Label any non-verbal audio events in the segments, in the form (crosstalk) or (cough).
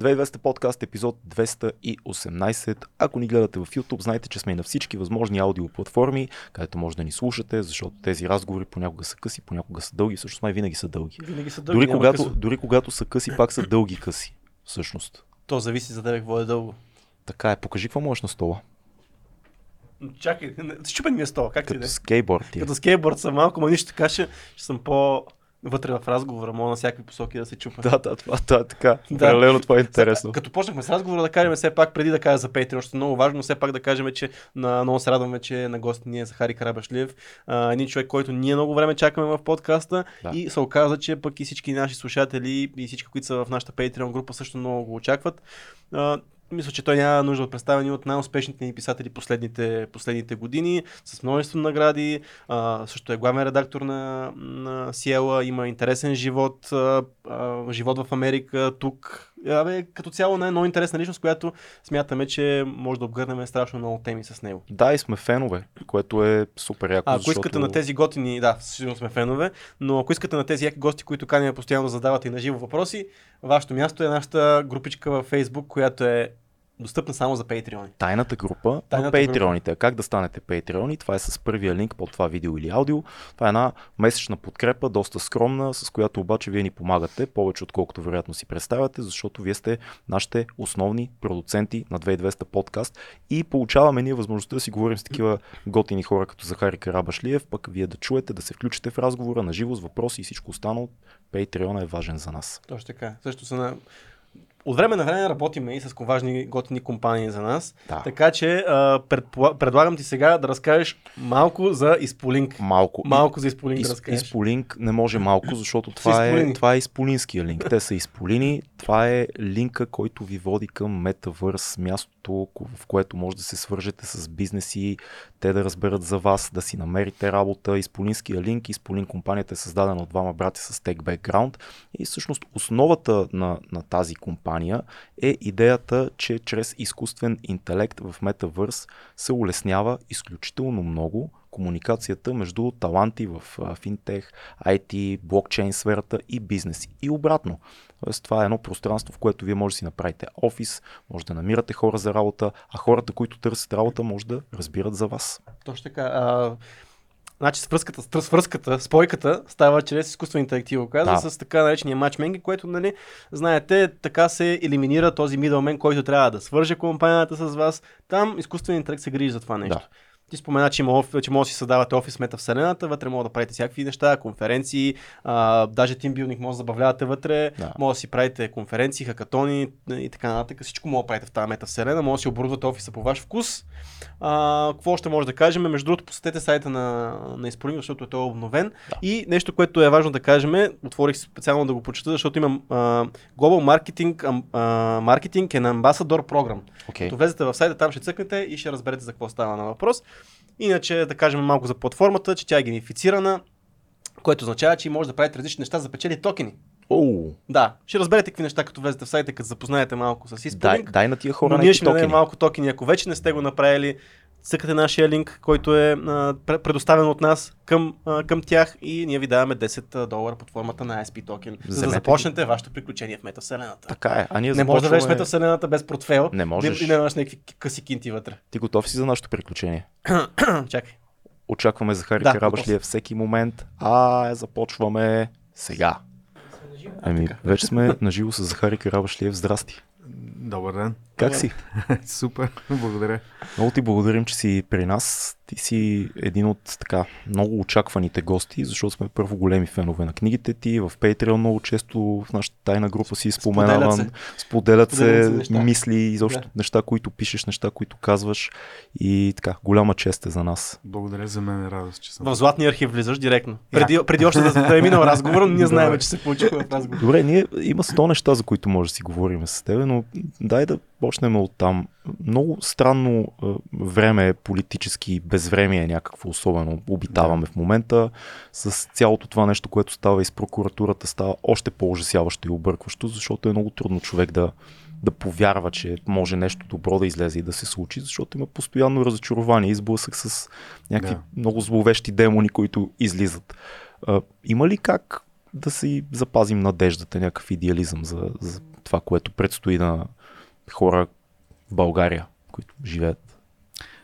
2200 подкаст, епизод 218. Ако ни гледате в YouTube, знайте, че сме и на всички възможни аудиоплатформи, където може да ни слушате, защото тези разговори понякога са къси, понякога са дълги, всъщност май винаги са дълги. Винаги са дълги, Дори когато, късо. дори когато са къси, пак са дълги къси. Всъщност. То зависи за тебе какво е дълго. Така е, покажи какво можеш на стола. Чакай, щупен ми е стола, как ти да Като е? скейтборд ти. е. Като скейтборд съм малко, но нищо така ще, ще съм по вътре в разговора, мога на всякакви посоки да се чупа. Да, да, това, това е така. Да. Паралелно това е интересно. Като почнахме с разговора, да кажем все пак, преди да кажа за Patreon, още много важно, все пак да кажем, че на, много се радваме, че на гост ни е Захари Карабашлиев, а, един човек, който ние много време чакаме в подкаста Да. и се оказа, че пък и всички наши слушатели и всички, които са в нашата Patreon група също много го очакват. А, мисля, че той няма нужда от представени от най-успешните ни писатели последните, последните години, с множество награди. А, също е главен редактор на, на Сиела, има интересен живот, а, а, живот в Америка, тук. Абе, като цяло не е много интересна личност, която смятаме, че може да обгърнем страшно много теми с него. Да, и сме фенове, което е супер яко. А, ако защото... искате на тези готини, да, сигурно сме фенове, но ако искате на тези яки гости, които каним постоянно да задавате и на живо въпроси, вашето място е нашата групичка във Facebook, която е достъпна само за Patreon. Тайната група Тайната на Patreon-ите. А Как да станете Patreon? Това е с първия линк под това видео или аудио. Това е една месечна подкрепа, доста скромна, с която обаче вие ни помагате, повече отколкото вероятно си представяте, защото вие сте нашите основни продуценти на 2200 подкаст и получаваме ние възможността да си говорим с такива готини хора като Захари Карабашлиев, пък вие да чуете, да се включите в разговора на живо с въпроси и всичко останало. Patreon е важен за нас. Точно така. Също са на... От време на време работиме и с важни готини компании за нас. Да. Така че а, предпла... предлагам ти сега да разкажеш малко за Изполинк. Малко. Малко за Изполинк да Из, разкажеш. изполинк не може малко, защото това е, това е изполинския линк. Те са изполини. Това е линка, който ви води към Metaverse, мястото, в което може да се свържете с бизнеси, те да разберат за вас, да си намерите работа. Изполинския линк, Изполин компанията е създадена от двама брати с tech background и всъщност основата на, на тази компания е идеята, че чрез изкуствен интелект в Metaverse се улеснява изключително много комуникацията между таланти в финтех, IT, блокчейн сферата и бизнес. И обратно. Тоест, това е едно пространство, в което вие може да си направите офис, може да намирате хора за работа, а хората, които търсят работа, може да разбират за вас. Точно така. А, значи свръзката, свръзката, спойката става чрез изкуствен интелект, ти го каза, Да. с така наречения матчменги, което, нали, знаете, така се елиминира този middleman, който трябва да свърже компанията с вас. Там изкуствен интелект се грижи за това нещо. Да. Ти спомена, че, има, че може да си създавате офис в метавселената, вътре може да правите всякакви неща, конференции, а, даже тимбилдинг може да забавлявате вътре, Да. може да си правите конференции, хакатони и така нататък. Всичко може да правите в тази метавселена, може да си оборудвате офиса по ваш вкус. А, какво още може да кажем? Между другото, посетете сайта на, на Изполинг, защото той е обновен. Да. И нещо, което е важно да кажем, отворих специално да го прочета, защото имам а, Global Marketing, ам- а, Marketing and Ambassador Program. Okay. Като влезете в сайта, там ще цъкнете и ще разберете за какво става на въпрос. Иначе да кажем малко за платформата, че тя е геймифицирана, което означава, че може да правите различни неща за печели токени. Оу, Да, ще разберете какви неща, като влезете в сайта, като запознаете малко с дай, Исполинг. дай на тия хора Но ние ще дадем токени. малко токени. Ако вече не сте го направили, цъкате нашия линк, който е а, пре- предоставен от нас към, а, към тях и ние ви даваме 10 долара под формата на SP токен, за да започнете вашето приключение в метавселената. Така е. А ние Не може да влезеш в започваме... метавселената без портфел Не можеш. и да нямаш някакви къси кинти вътре. Ти готов си за нашето приключение? (clears throat) Чакай. Очакваме Захари Да, Карабашлиев всеки момент. А, започваме сега. Ами, вече сме наживо с Захари Карабашлиев. Здрасти. Добър ден. Как си? (laughs) Супер, благодаря. Много ти благодарим, че си при нас. Ти си един от така много очакваните гости, защото сме първо големи фенове на книгите ти. В Patreon много често в нашата тайна група си споменаван. Споделят се, Споделят се неща. мисли, изобщо Да. неща, които пишеш, неща, които казваш. И така, голяма чест е за нас. Благодаря за мен е радост, че съм. В златния архив влизаш директно. Преди, преди още да, (laughs) да е минал разговор, но ние знаем, че се получихме в разговор. Добре, ние има 100 неща, за които може да си говорим с теб, но дай да почнем от там. Много странно е, време е политически безвремие някакво особено обитаваме в момента. С цялото това нещо, което става и с прокуратурата, става още по-ужасяващо и объркващо, защото е много трудно човек да, да повярва, че може нещо добро да излезе и да се случи, защото има постоянно разочарование и сблъсък с някакви Да. много зловещи демони, които излизат. А, има ли как да си запазим надеждата, някакъв идеализъм за, за това, което предстои на хора в България, които живеят.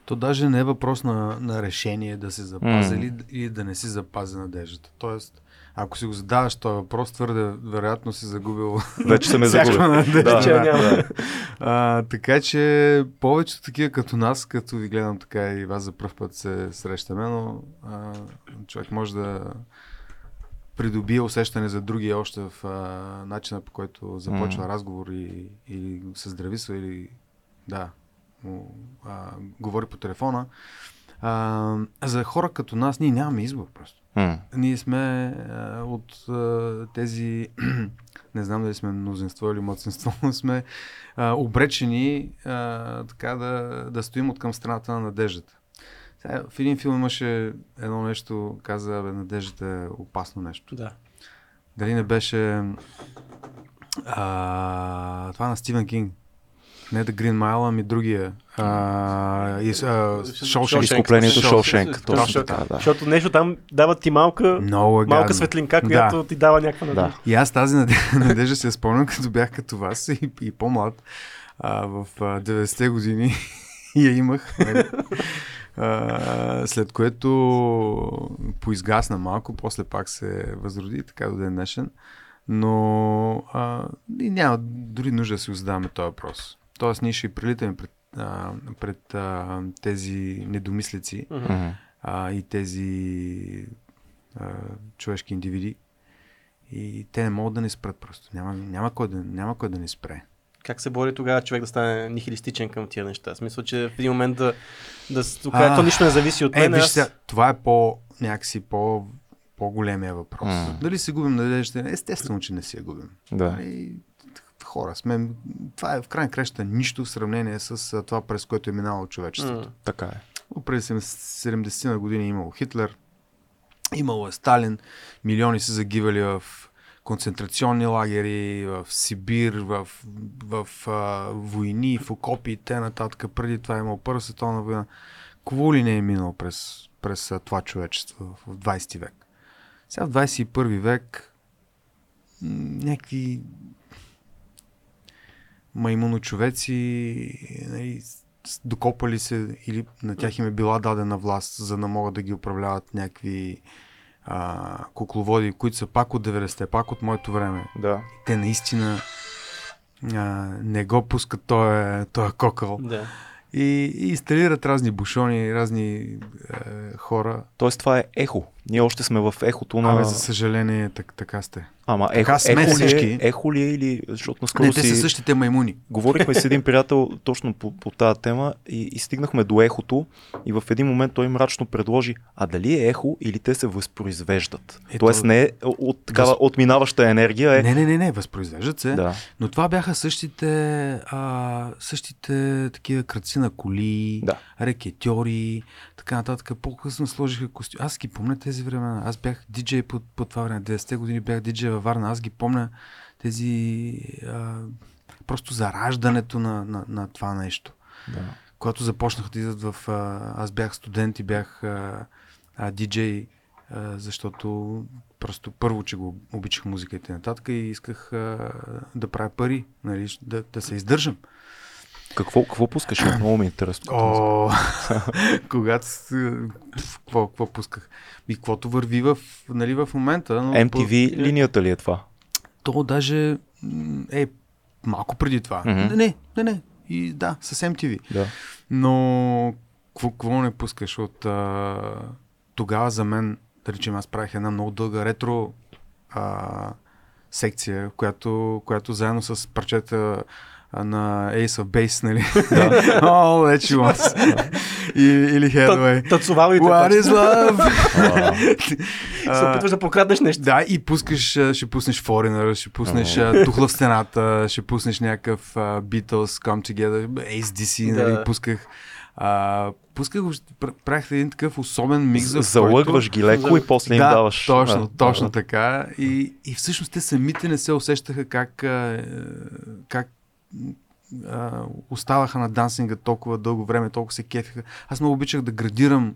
То даже не е въпрос на, на решение да се запази или, или да не си запази надеждата. Тоест, ако си го задаваш този въпрос, твърде вероятно си загубил Вече съм е загубил. няма. да. А, така че повечето такива като нас, като ви гледам така и вас за първ път се срещаме, но а, човек може да придобие усещане за другия още в а, начина по който започва М. разговор и, го се здрависва или да, му, а, говори по телефона. А, за хора като нас ние нямаме избор просто. М. Ние сме а, от а, тези, (clears throat) не знам дали сме мнозинство или младсинство, но сме а, обречени а, така да, да стоим от към страната на надеждата. Сега, в един филм имаше едно нещо, каза, бе, надеждата е опасно нещо. Да. Дали не беше а, това на Стивен Кинг? Не The Green Mile, ами другия. А, и, а, Shawshank. Изкуплението Шоу- Шоушенк. Точно Точно така, да. Защото нещо там дават ти малка, Много е малка светлинка, която Да. ти дава някаква надежда. Да. И аз тази наде- (laughs) надежда се спомням, като бях като вас и, и по-млад а, в а, 90-те години и (laughs) я имах. А, след което поизгасна малко, после пак се възроди, така до ден днешен. Но а, и няма дори нужда да си задаваме този въпрос. Тоест, ние ще и прилитаме пред, а, пред а, тези недомислици. Мгм. а, и тези а, човешки индивиди. И те не могат да ни спрат просто. Няма, няма, кой, да, няма кой да ни спре. Как се бори тогава човек да стане нихилистичен към тия неща? В смисъл, че в един момент да, да се окаже, то нищо не зависи от Е, мен. виж аз... сега, това е по, някакси по, по-големия въпрос. М. Дали се губим надеждата? Естествено, че не си я губим. Да. Нали, хора сме. Това е в крайна краща нищо в сравнение с това, през което е минало човечеството. М. Така е. През 70 на години е имало Хитлер, имало е Сталин, милиони са загивали в концентрационни лагери, в Сибир, в, в, в а, войни, в окопи и т.н. Преди това е имало Първа световна война. Кво ли не е минало през, през това човечество в 20 век? Сега в 21 век някакви маймуночовеци нали, докопали се или на тях им е била дадена власт, за да могат да ги управляват някакви а, кукловоди, които са пак от 90-те, пак от моето време. Да. Те наистина а, не го пускат този, този кокъл Да. и, и инсталират разни бушони, разни е, хора. Тоест това е ехо. Ние още сме в ехото на... Абе, за съжаление, так, така сте. Ама Така ехо, сме ехо, ли всички. е, ехо ли е или... Защото наскоро Не, те си... са същите маймуни. Говорихме с един (laughs) приятел точно по, по тази тема и, и стигнахме до ехото и в един момент той мрачно предложи, а дали е ехо или те се възпроизвеждат. Ето- Тоест не е от такава Въз- отминаваща енергия е... Не, не, не, не, възпроизвеждат се. Да, Но това бяха същите, а, същите такива кръци на коли, да. рекетьори, така нататък. По-късно сложиха костюми. Аз ги помня тези времена. Аз бях диджей по, по това време. 90-те години бях диджей във Варна. Аз ги помня тези... А, просто зараждането на, на, на това нещо. да. Когато започнаха да идват в... А, аз бях студент и бях а, а, диджей, а, защото просто първо, че го обичах музика и т.н. и исках а, да правя пари, нали, да, да се издържам. Какво, какво пускаш? Много ми е интересно. О, (laughs) когато... Какво, какво пусках? И каквото върви в, нали, в момента. Но MTV линията ли е това? То даже е малко преди това. Мгм. Не, не, не, не. И да, с MTV. Да. Но какво, какво не пускаш от а, тогава за мен, да речем, аз правих една много дълга ретро а, секция, която, която заедно с парчета на Ace of Base, нали? Да. All that she wants. И, или Headway. Танцувалите. What is love? (laughs) Се опитваш да покраднеш нещо. Да, и пускаш, ще пуснеш Foreigner, ще пуснеш Тухла в стената, ще пуснеш някакъв Beatles Come Together, ACDC, нали, Да. пусках. А, пусках, правих един такъв особен микс, в Залъгваш ги леко и после им да, даваш. точно, точно така. И, и всъщност те самите не се усещаха как, е, как а, оставаха на дансинга толкова дълго време, толкова се кефиха. Аз много обичах да градирам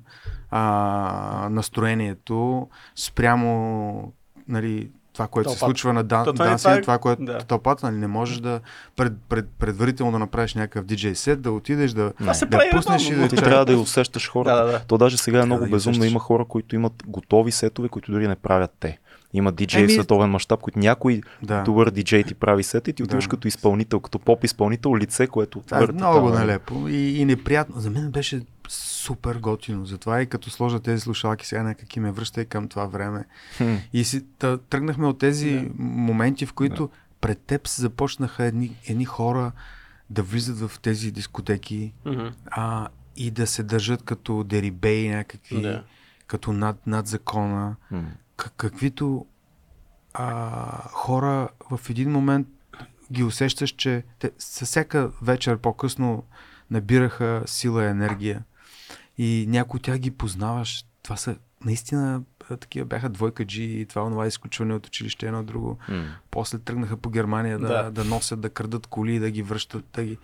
а, настроението спрямо нали, това, което се Тълпата. случва на дан, То това е- данси, това е- това, което да. тълпата, нали, не можеш да пред, пред, предварително да направиш някакъв диджей сет, да отидеш да, се да прави пуснеш и да Ти трябва да я усещаш хората. Да, да, да. То даже сега е много да безумно. усещаш. Има хора, които имат готови сетове, които дори не правят те. Има диджей в Еми- световен мащаб, които някой Да. добър диджей ти прави сет и ти отиваш Да. като изпълнител, като поп изпълнител, лице, което Това е върти много там, нелепо и, и неприятно. За мен беше супер готино. Затова и като сложа тези слушалки, сега някак и ме връща и към това време. Хм. И си та, тръгнахме от тези моменти, в които пред теб се започнаха едни, едни хора да влизат в тези дискотеки Мгм. а, и да се държат като дерибей някакви, Да. като над, над закона. М. Каквито а, хора в един момент ги усещаш, че те със всяка вечер по-късно набираха сила и енергия. И някои от тях ги познаваш. Това са наистина такива бяха двойка джи и това онова изключване от училище едно друго. М. После тръгнаха по Германия да, Да. да. носят, да крадат коли, да ги връщат да ги,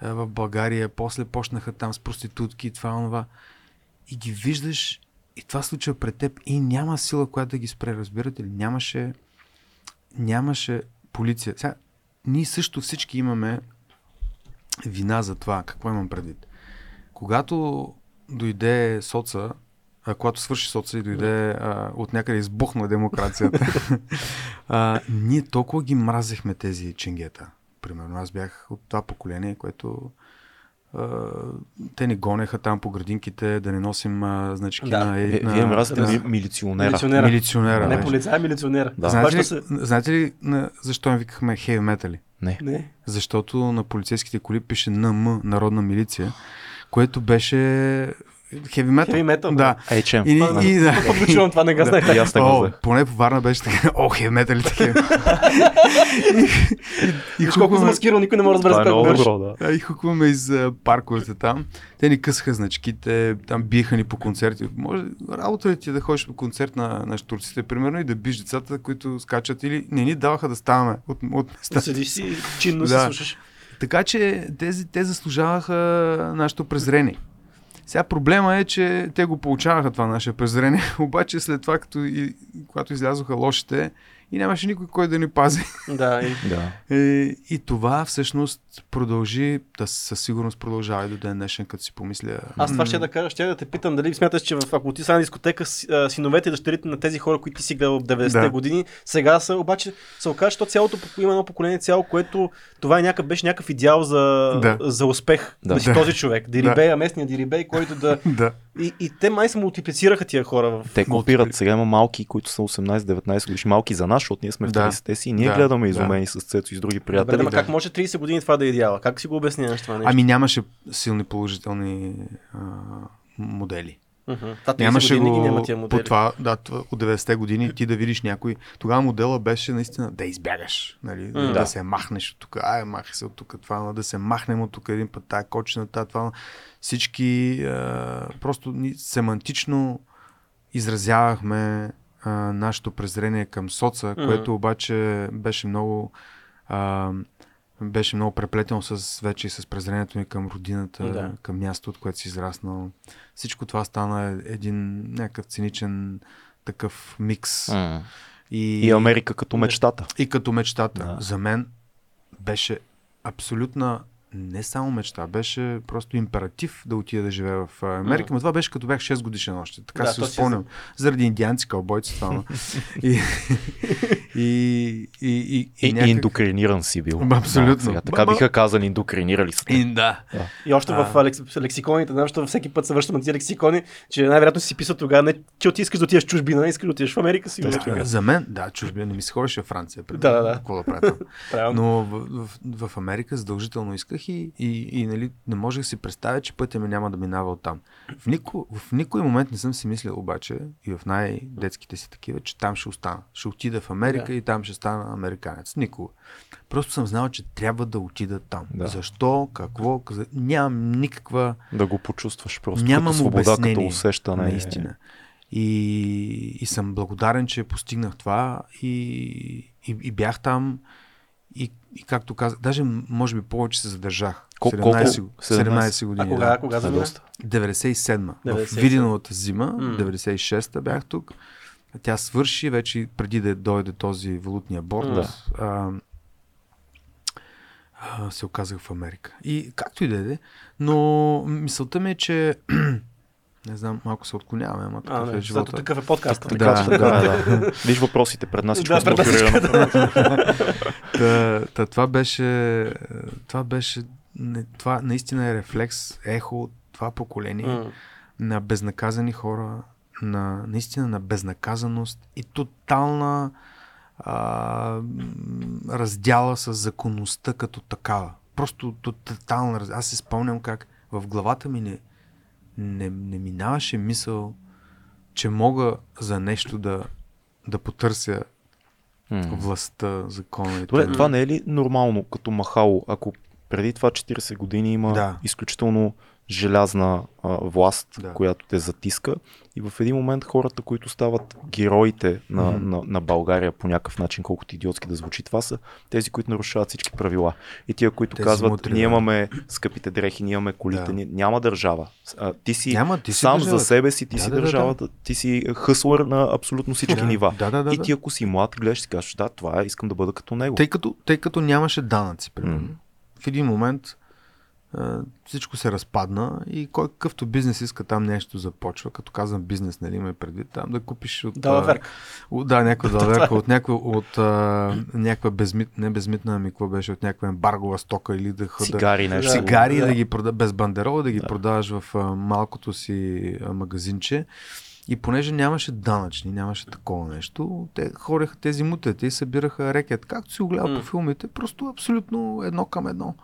а, в България. После почнаха там с проститутки и това онова. И ги виждаш и това случва пред теб и няма сила, която да ги спре, разбирате ли? Нямаше, нямаше полиция. Сега, ние също всички имаме вина за това. Какво имам предвид? Когато дойде соца, а, когато свърши соца и дойде а, от някъде избухна демокрацията, (laughs) а, ние толкова ги мразехме тези ченгета. Примерно аз бях от това поколение, което те ни гонеха там по градинките да не носим а, значки Да. на, Е, на, Вие мразите ми- милиционера. Милиционера. милиционера. Не полицай, а милиционер. Да. Знаете, ли, се- знаете ли на, защо им викахме хеви метали? Не. Не. Защото на полицейските коли пише НМ, Народна милиция, което беше хеви метал. Heavy metal, Да. HM. И, и, да. Пък го чувам, това не го знаех. И го О, поне по Варна беше така. О, хеви метали такива. (laughs) и, и, Виж колко замаскирал, никой не може да разбере Това е добро, да. и хукваме из парковете там. Те ни късаха значките, там биеха ни по концерти. Може работа ли ти е да ходиш по концерт на, на штурците, примерно, и да биш децата, които скачат или не ни даваха да ставаме от, от Да места. седиш си, чинно Да. се слушаш. Така че тези, те заслужаваха нашето презрение. Сега проблема е, че те го получаваха това наше презрение, (laughs) обаче след това, като и, когато излязоха лошите, и нямаше никой, кой да ни пази. Да, и Да. И, и това всъщност продължи, да със сигурност продължава и до ден днешен, като си помисля. Аз това ще да кажа, ще да те питам дали смяташ, че в, ако ти са на дискотека, синовете и дъщерите на тези хора, които ти си гледал в 90-те Да. години, сега са, обаче се окаже, че то цялото има едно поколение цяло, което това е някакъв, беше някакъв идеал за, Да. за успех. Да. Да. си Да. този човек. Дирибея, местния дирибей, който да... (laughs) да. И, и те май се мултиплицираха тия хора в... Те копират. Сега има малки, които са 18-19 годишни. Малки за нас, защото ние сме в Да. 30-те си и ние Да, гледаме да. изумени с Цецо и с други Добре, приятели. ама как може 30 години това да е идеала? Как си го обясняваш това нещо? Ами нямаше силни положителни а, модели. 30 Нямаше ги го няма тия модели. по това, да, това, от 90-те години ти да видиш някой. Тогава модела беше наистина да избягаш, нали? М, да. да. се махнеш от тук, ай, махай се от тук, това, да се махнем от тук един път, тая кочина, тая, това. Всички а, просто ни, семантично изразявахме а, нашето презрение към соца, Мгм. което обаче беше много а, беше много преплетено с вече и с презрението ми към родината, Да. към мястото, от което си израснал. Всичко това стана един някакъв циничен такъв микс. М. И, И Америка като мечтата. и като мечтата. Да. За мен беше абсолютна не само мечта, беше просто императив да отида да живея в Америка. Но това беше като бях 6 годишен още. Така Да, си го си спомням. Заради индианци, кълбойци това. и, (laughs) и, и, и, И, и, и някак... индокриниран си бил. Абсолютно. Да, сега, така биха казали, индокринирали са. те. И, да. И още в А. лекс, лексиконите, знам, защото всеки път се връщам на тези лексикони, че най-вероятно си писал тогава, не, че ти искаш да отидеш в чужбина, искаш да отидеш в Америка, си Да, за мен, да, чужбина не ми се ходеше в Франция. примерно. Да, да, да. Какво да правя там? (laughs) Правилно. Но в, в, в Америка задължително исках и, и, и нали, не можех да си представя, че пътя ми няма да минава оттам. В, нико, в никой момент не съм си мислил обаче, и в най-детските си такива, че там ще остана. Ще отида в Америка Да. и там ще стана американец. Никога. Просто съм знал, че трябва да отида там. Да. Защо, какво, каза... нямам никаква Да го почувстваш просто Нямам като свобода, обяснение, като усещане. Наистина. И, и съм благодарен, че постигнах това и, и, и бях там. И, и както казах, даже може би повече се задържах. Кол- 17, колко? 17 А години. кога, да. кога замина? доста. 97 В 97. Виденовата зима, М. 96-та бях тук. Тя свърши вече преди да дойде този валутния борт. Да. А, а, се оказах в Америка. И както и да е, но мисълта ми е, че (clears throat) не знам, малко се отклоняваме, ама А, такъв е не, живота. защото такъв е подкаст. Така, Да, да, да. да, да. Виж въпросите пред нас, всичко Да, е пред нас структурирано. (laughs) та, та, това беше, това беше, не, това наистина е рефлекс, ехо от това поколение М. на безнаказани хора, на, наистина на безнаказаност и тотална а, раздяла с законността като такава. Просто то- тотална раздяла. Аз се спомням как в главата ми не, не, не минаваше мисъл, че мога за нещо да, да потърся властта, закона и Добре, това не е ли нормално като махало, ако преди това 40 години има Да. изключително желязна а, власт, Да. която те затиска и в един момент хората, които стават героите на, Мгм. на, на България по някакъв начин, колкото идиотски да звучи това са, тези, които нарушават всички правила. И тия, които Тези казват, мутри, ние да. имаме скъпите дрехи, ние имаме колите, Да. ни, няма държава. А, ти си Няма, ти си сам държавата. за себе си, ти Да, си да, да, да. държавата, ти си хъслър на абсолютно всички Да, нива. да, да, да, и ти ако си млад, гледаш и кажеш, да, това е, искам да бъда като него. Тъй като, тъй като нямаше данъци, примерно. М. В един момент всичко се разпадна и кой какъвто бизнес иска там нещо започва. Като казвам бизнес, нали има предвид, там да купиш от... Далаверка. а, Да, някаква (laughs) далаверка, от някаква, от а, някаква безмит, не безмитна, ами какво беше, от някаква ембаргова стока или да хода... Цигари, нещо. Цигари да, Да. ги прода, без бандерол, да ги продаваш в а, малкото си а, магазинче. И понеже нямаше данъчни, нямаше такова нещо, те хореха тези мутета и събираха рекет. Както си го гледа М. по филмите, просто абсолютно едно към едно.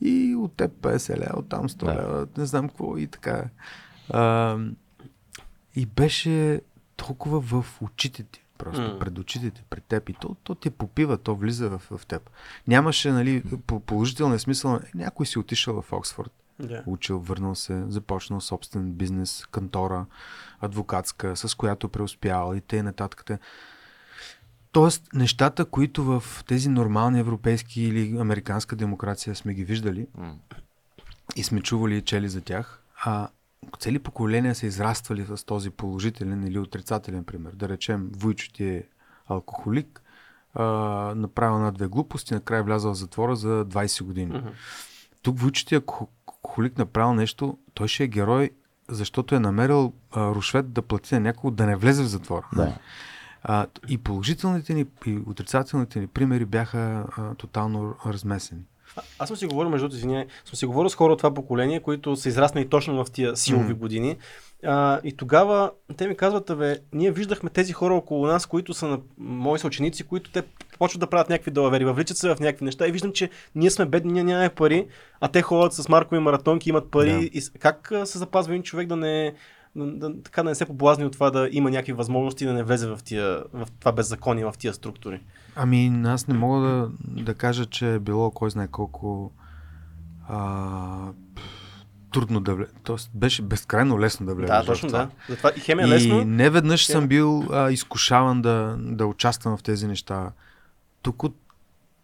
И от теб 50 лева, от там 100 Да. лева, не знам какво и така. А, и беше толкова в очите ти, просто М. пред очите ти, пред теб. И то, то ти попива, то влиза в, в теб. Нямаше, нали, по положителния смисъл, някой си отишъл в Оксфорд, Да. учил, върнал се, започнал собствен бизнес, кантора, адвокатска, с която преуспял и т.н. нататък. Тоест, нещата, които в тези нормални европейски или американска демокрация сме ги виждали М. и сме чували и чели за тях, а цели поколения са израствали с този положителен или отрицателен пример. Да речем, Войчо ти е алкохолик, а, направил на две глупости, накрая влязъл в затвора за 20 години. Мгм. Тук Войчо ти, ако алкохолик направил нещо, той ще е герой, защото е намерил а, рушвет да плати на някого да не влезе в затвора. Да. А, и положителните ни и отрицателните ни примери бяха а, тотално размесени. А- Аз съм си говорил, между извиняй, съм си говорил с хора от това поколение, които са израснали точно в тия силови Мгм. години. А, и тогава те ми казват, бе, ние виждахме тези хора около нас, които са на мои съученици, които те почват да правят някакви далавери, въвличат се в някакви неща и виждам, че ние сме бедни, ние нямаме пари, а те ходят с маркови маратонки, имат пари. Да. И как се запазва един човек да не, да, така да не се поблазни от това да има някакви възможности да не влезе в, тия, в това беззаконие, в тия структури? Ами, аз не мога да, да кажа, че е било кой знае колко а, трудно да влезе. Тоест, беше безкрайно лесно да влезе. Да, точно това. да. Затова и хем е И лесно. не веднъж Хем- съм бил а, изкушаван да, да участвам в тези неща. Тук, от-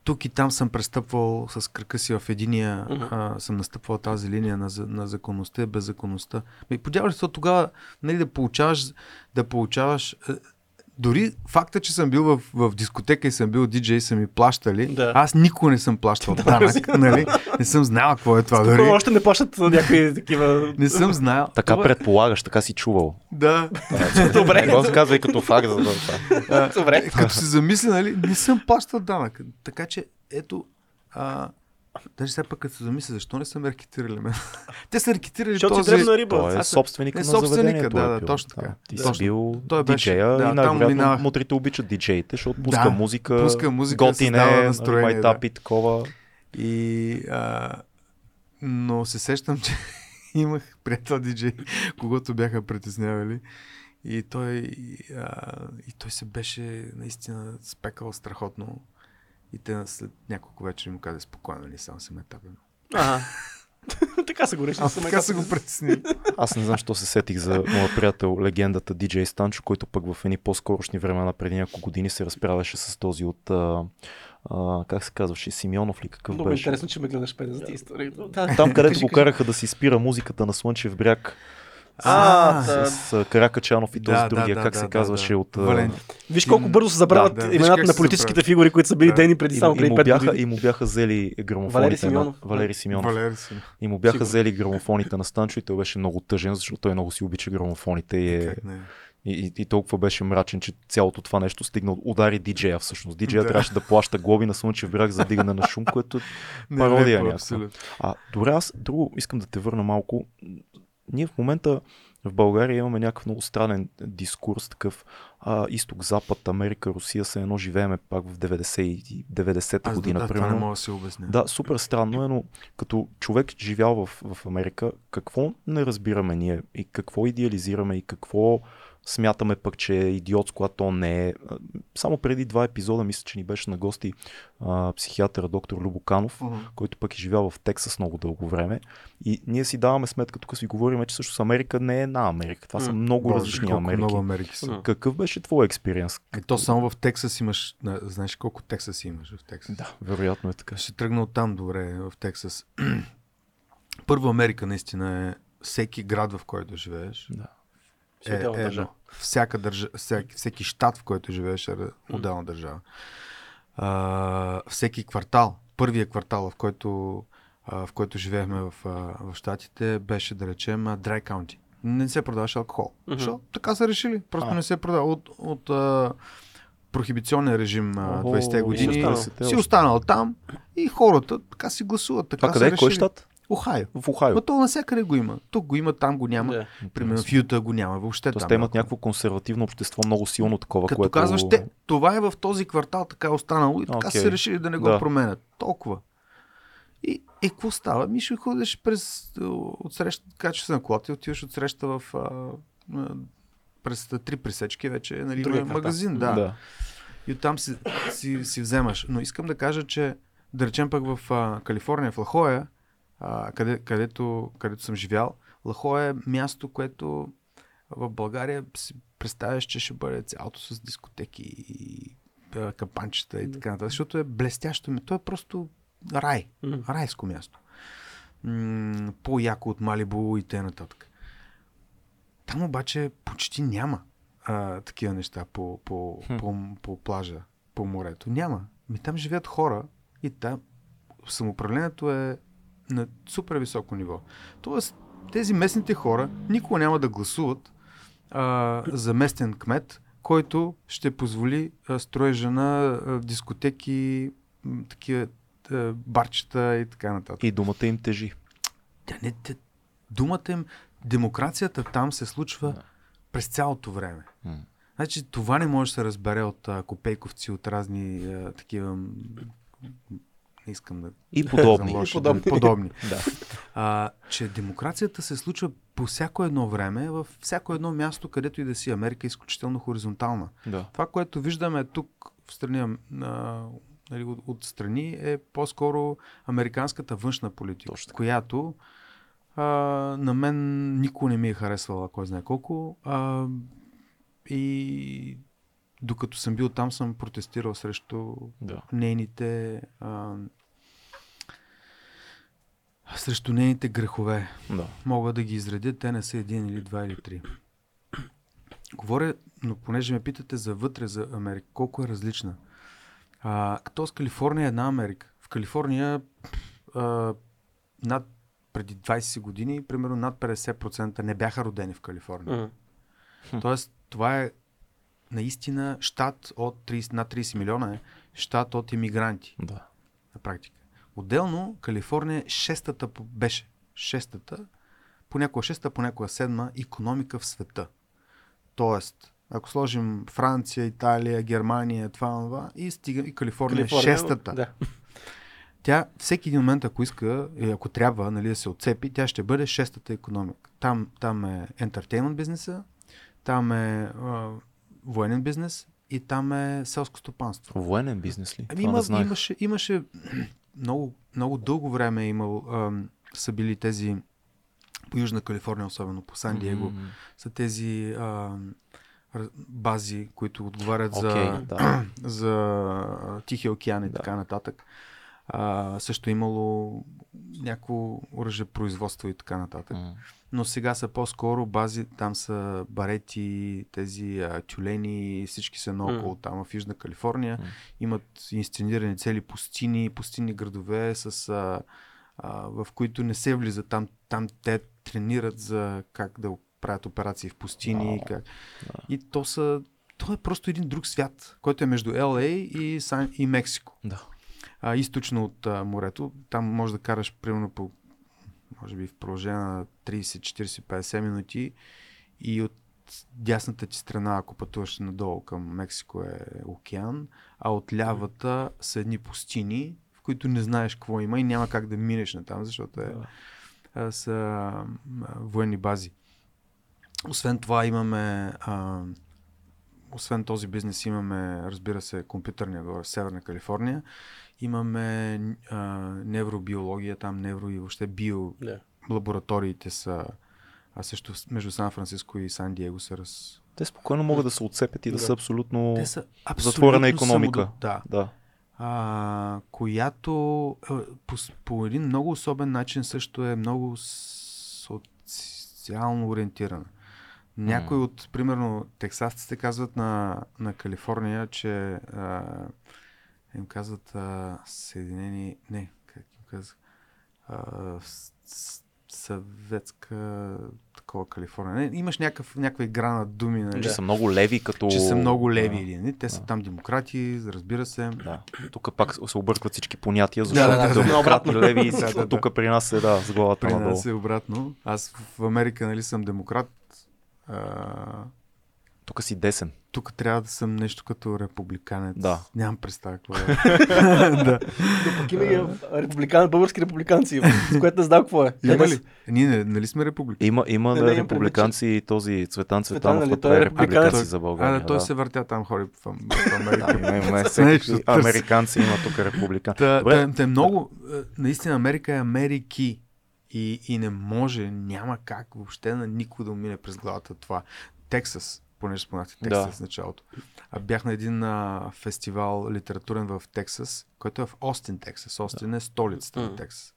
тук и там съм престъпвал с кръка си в единия, Мгм. а, съм настъпвал тази линия на, на законността и беззаконността. Подяваш се тогава нали, да получаваш, да получаваш е, дори факта, че съм бил в, в дискотека и съм бил диджей, са ми плащали. Да. Аз никога не съм плащал (laughs) данък. нали? Не съм знал какво е това. Дори. още не плащат някакви такива... Не съм знал. Така Това- предполагаш, така си чувал. Да. (laughs) Добре. Не го казвай като факт за това. Добре. Като се замисля, нали, не съм плащал данък. Така че, ето, а, даже сега пък като се замисля, защо не са ме рекетирали мен? (laughs) Те са рекетирали Защото този... дребна риба. Той е Аз- собственика е, на собственика, заведението. да, да, точно така. Ти си бил Той беше- диджея да, и най-вероятно мутрите обичат диджеите, защото пуска Да, музика, пуска музика, готин създава е, настроение, майтапи, такова. И, а, но се сещам, (laughs) че имах приятел диджей, когато бяха притеснявали. И той, а, и той се беше наистина спекал страхотно. И те след няколко вечери му каза спокойно, нали, само се ме тапя. Ага. така са го решили. А така са го притеснили. Аз не знам, що се сетих за моя приятел, легендата DJ Станчо, който пък в едни по-скорошни времена, преди няколко години, се разправяше с този от, а, а, как се казваше, Симеонов ли какъв Много беше? интересно, че ме гледаш педа за тези истории. Да. Там, където го караха да си спира музиката на Слънчев бряг, А, А, С а, Каракачанов и този Да, другия, да, как да, се да, казваше да. от... а, Валентин. Виж колко бързо се забравят Да, да. Имената на политическите фигури, които са били Да. дейни преди само и, преди му 5 бяха, години. и му бяха взели грамофоните Валери на... Симеонов. Валери Симеонов. Валери си. И му бяха Сигурно. взели грамофоните на Станчо и той беше много тъжен, защото той много си обича грамофоните и, е, и, и, и толкова беше мрачен, че цялото това нещо стигна, удари диджея всъщност. Диджея Да. трябваше да плаща глоби на Слънчев бряг за дигане на шум, което (laughs) Не, Пародия някаква. А, добре, аз друго искам да те върна малко. Ние в момента в България имаме някакъв много странен дискурс, такъв а, изток-запад, Америка, Русия, се едно живееме пак в 90 и 90-та Аз година. да, това не примерно. мога да се обясня. Да, супер странно е, но като човек живял в, в Америка, какво не разбираме ние и какво идеализираме и какво смятаме пък, че е идиотско, а то не е. Само преди два епизода, мисля, че ни беше на гости а, психиатъра доктор Любоканов, Мгм. който пък е живял в Тексас много дълго време. И ние си даваме сметка, тук си говорим, че всъщност Америка не е една Америка. Това са М. много Боже, различни Америки. много Америки са. Какъв беше твой експириенс? И то само в Тексас имаш, на- знаеш колко Тексас имаш в Тексас? Да, вероятно е така. Ще тръгна от там добре, в Тексас. (clears throat) Първо Америка наистина е всеки град, в който живееш. Да. Е, Си отделна е държава. Всяка държа, всеки, всеки щат, в който живееш е отделна държава. А, всеки квартал, първия квартал, в който, а, в който живеехме в, а, в щатите, беше да речем а, Dry County. Не се продаваше алкохол. Мгм. Защо? Така са решили. Просто А. не се продава. От, от а, прохибиционен режим а, Охо, 20-те години си си останал. останал. останал там и хората така си гласуват. Така Това къде са е? Кой щат? Охайо. В Охайо. Но то навсякъде го има. Тук го има, там го няма. Да. Примерно в Юта го няма. Въобще Тоест там. те имат някакво консервативно общество, много силно такова, Като което... казваш, те, това е в този квартал така останало и така Окей. са решили да не го Да. променят. Толкова. И, и какво става? Ми ще ходиш през от среща, качваш се на колата и отиваш от среща в а, през три пресечки вече нали, Другия магазин. Да. да. И оттам си, си, си вземаш. Но искам да кажа, че да речем пък в а, Калифорния, в Лахоя, а, къде, където, където съм живял, Лахоя е място, което в България си представяш, че ще бъде цялото с дискотеки и капанчета и така нататък, защото е блестящо. ми. То е просто рай. Райско място. М- по-яко от Малибу и т.н. Там обаче почти няма а, такива неща по, по, Хм. по, по плажа, по морето. Няма. Ми там живеят хора и там самоуправлението е на супер високо ниво. Тоест, тези местните хора никога няма да гласуват а, за местен кмет, който ще позволи а, строежа на а, дискотеки, такива а, барчета и така нататък. И думата им тежи. Тя не, те, думата им, демокрацията там се случва Да. през цялото време. М. Значи това не може да се разбере от а, копейковци, от разни а, такива... Не искам да... И подобни. лошо, подобни. подобни. (laughs) да. А, че демокрацията се случва по всяко едно време, във всяко едно място, където и да си. Америка е изключително хоризонтална. да. Това, което виждаме тук в страни, а, нали, от, от страни, е по-скоро американската външна политика, Точно която а, на мен никога не ми е харесвала, кой знае колко. А, и докато съм бил там, съм протестирал срещу да. нейните а, срещу нейните грехове. да. Мога да ги изредя, те не са един или два или три. Говоря, но понеже ме питате за вътре, за Америка, колко е различна. А, като с Калифорния е една Америка. В Калифорния а, над преди 20 години, примерно над 50% не бяха родени в Калифорния. Мгм. Тоест, това е наистина щат от 30, над 30 милиона е щат от иммигранти да. на практика. Отделно, Калифорния е шестата, беше шестата, понякога шеста, понякога седма економика в света. Тоест, ако сложим Франция, Италия, Германия, това, това и стига и Калифорния, Калифорния е шестата. Да. Тя всеки един момент, ако иска и ако трябва нали, да се отцепи, тя ще бъде шестата економика. Там, там е ентертеймент бизнеса, там е военен бизнес и там е селско стопанство. Военен бизнес ли? Ами има, не имаше, имаше много, много дълго време е имал, ам, са били тези по Южна Калифорния, особено по Сан Диего, М, са тези ам, бази, които отговарят за, Окей, (clears throat) да. за Тихия океан и Да. така нататък. А, също имало някакво оръжепроизводство и така нататък. М. Но сега са по-скоро бази, там са барети, тези а, тюлени, всички са наоколо там в Южна Калифорния. М. Имат инсценирани цели пустини, пустинни градове, с, а, а, в които не се влиза там. Там те тренират за как да правят операции в пустини. Вау. Как... Да. И то са то е просто един друг свят, който е между LA и, Сан... и Мексико. Да. А, източно от а, морето. Там може да караш примерно по може би в продължение на 30, 40, 50 минути и от дясната ти страна, ако пътуваш надолу към Мексико е океан, а от лявата са едни пустини, в които не знаеш какво има и няма как да минеш на там, защото е, Да. са военни бази. Освен това имаме а, освен този бизнес имаме, разбира се, компютърния в Северна Калифорния. Имаме а, невробиология, там невро и въобще био Да. лабораториите са а също между Сан Франциско и Сан Диего са раз... Те спокойно могат да се отцепят и да, Да. са абсолютно... Те са абсолютно затворена икономика. самодо- Да. Да. А, която а, по, по един много особен начин също е много социално ориентирана. Някои от, примерно, тексасците казват на, на Калифорния, че а, им казват а, Съединени... Не, как им казват? А, съветска такова Калифорния. Не, имаш някакъв, някаква игра на думи, нали? Че са много леви като... че са много леви. Да. или не. Те са Да. там демократи, разбира се. Да. Тук пак се объркват всички понятия, защото да, да, да. демократи, леви, (laughs) Да, да, да. тук при нас е да, с главата При надолу. нас е обратно. Аз в Америка нали, съм демократ. А, Тук си десен. тук трябва да съм нещо като републиканец. Да. Нямам представа какво е. (laughs) (laughs) да. Но пък има и републикан, български републиканци, с което не знам какво е. Има Те ли? Ние не- нали сме република? Има, има Не, да републиканци и този Цветан Цветанов, нали, той е е републиканци за А, България. да, той да. се въртя там, хори в, в (laughs) Америка. Американци има тук републиканци. Та, та, много, е, наистина Америка е Америки и, и не може, няма как въобще на никой да мине през главата това. Тексас, понеже споменахте Тексас Да. в началото. А бях на един а, фестивал литературен в Тексас, който е в Остин, Тексас. Остин е столицата М. на Тексас.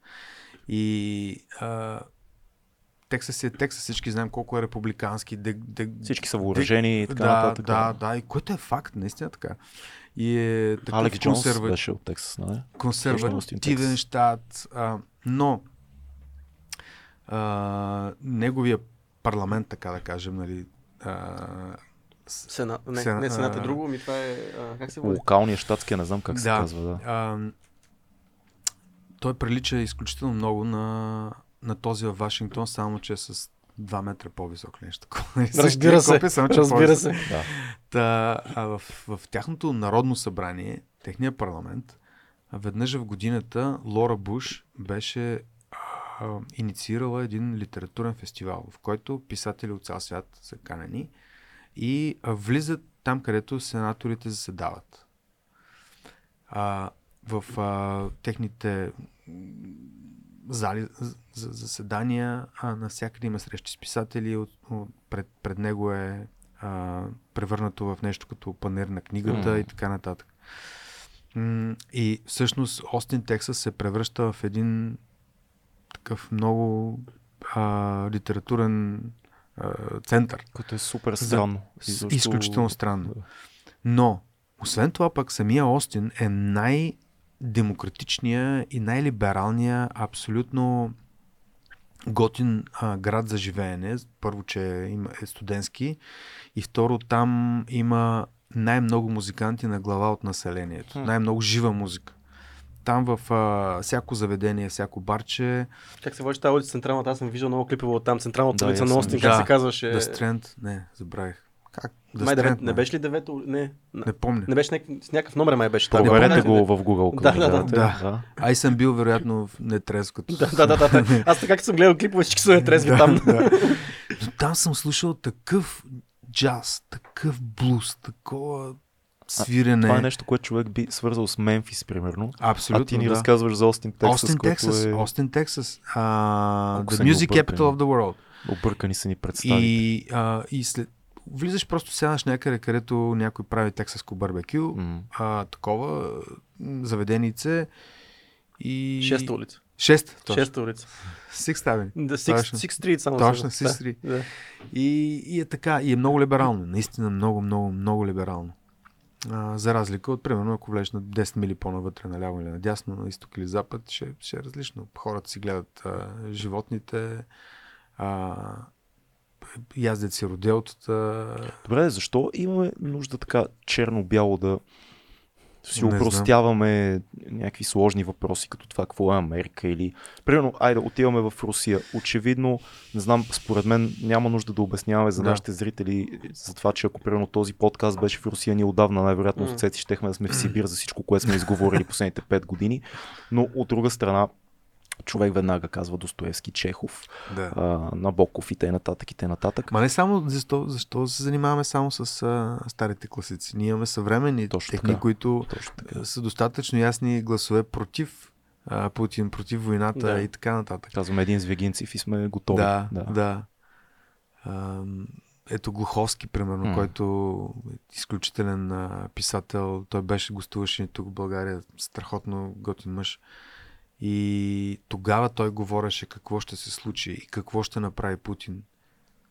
И а, Тексас е Тексас, всички знаем колко е републикански. Де, де, всички са въоръжени и така да, нататък. да, да, и което е факт, наистина така. И е такъв Джонс консерва- беше от Тексас, нали? консервативен щат, а, но а, неговия парламент, така да кажем, нали, а, Сена... Не, Сена- не, Сенат е друго, ми това е... А, как се води? Локалния щатския, не знам как се Да. казва. Да. а, той прилича изключително много на, на този във Вашингтон, само че е с 2 метра по-висок нещо такова. (laughs) Разбира се, Копия, само, че разбира се. Да. Та, а в, в тяхното народно събрание, техния парламент, веднъж в годината Лора Буш беше а, инициирала един литературен фестивал, в който писатели от цял свят са канени и а, влизат там, където сенаторите заседават. А, в а, техните зали за за заседания, а навсякъде има срещи с писатели, от, от, пред, пред него е а, превърнато в нещо като панер на книгата М. и така нататък. И всъщност Остин, Тексас се превръща в един такъв много а, литературен а, център. Което е супер За- странно. Изобщо- Изключително странно. Но, освен това пък самия Остин е най-демократичния и най-либералния, абсолютно готин а, град за живеене. Първо, че има, е студентски и второ, там има най-много музиканти на глава от населението. Хм. Най-много жива музика. Там в а, всяко заведение, всяко барче, Как се води тази улица централната? Аз съм виждал много клипове от там. Централната Да, улица на Остин, виждал. как се Да. казваше? The Strand, не, забравих. Как? The Май, девет, не беше ли девето? Не. Не помня. Не беше с някакъв номер май беше. там. Проверете го в Google. Да, да, да. гледате. Да. Ай съм бил вероятно в нетрезв като... Да, да, да, да, да. (laughs) Аз така като съм гледал клипове, всички са нетрезви там. да. Но там съм слушал такъв джаз, такъв блуз, такова свирене. Това е нещо, което човек би свързал с Мемфис, примерно. Абсолютно, а ти ни да. разказваш за Остин, Тексас, Остин, Тексас. е... Остин, Тексас. А, Колко the Music объркани. Capital of the World. Объркани са ни представи. И, а, и след... Влизаш просто сядаш някъде, където някой прави тексаско барбекю, М. а, такова, заведенице и... Шеста улица. Шеста, точно. Шеста улица. Sixth Avenue. Да, Six, Точно. Six Street само. Точно. Six Street. Да. И, и е така, и е много либерално. Наистина много, много, много либерално. А, за разлика от, примерно, ако влезеш на 10 мили по-навътре, наляво или надясно, на изток или запад, ще, ще е различно. Хората си гледат а, животните, а, яздят си роделтата. Добре, защо имаме нужда така черно-бяло да си Не знам. упростяваме някакви сложни въпроси, като това какво е Америка или... Примерно, айде, отиваме в Русия. Очевидно, не знам, според мен няма нужда да обясняваме за Да. нашите зрители за това, че ако примерно този подкаст беше в Русия, ние отдавна най-вероятно с Цеци щехме да сме в Сибир за всичко, което сме изговорили последните 5 години. Но от друга страна, човек веднага казва Достоевски, Чехов, Да. а, Набоков и т.н. и т.н. Ма не само защо, защо се занимаваме само с а, старите класици. Ние имаме съвременни Точно техни, така. които Точно така. а, са достатъчно ясни гласове против а, Путин, против войната Да. и така нататък. Казваме един Звегинцев и сме готови. Да, да. да. Ам, ето Глуховски, примерно, М. който е изключителен а, писател. Той беше гостуваше тук в България. Страхотно готин мъж. И тогава той говореше какво ще се случи и какво ще направи Путин.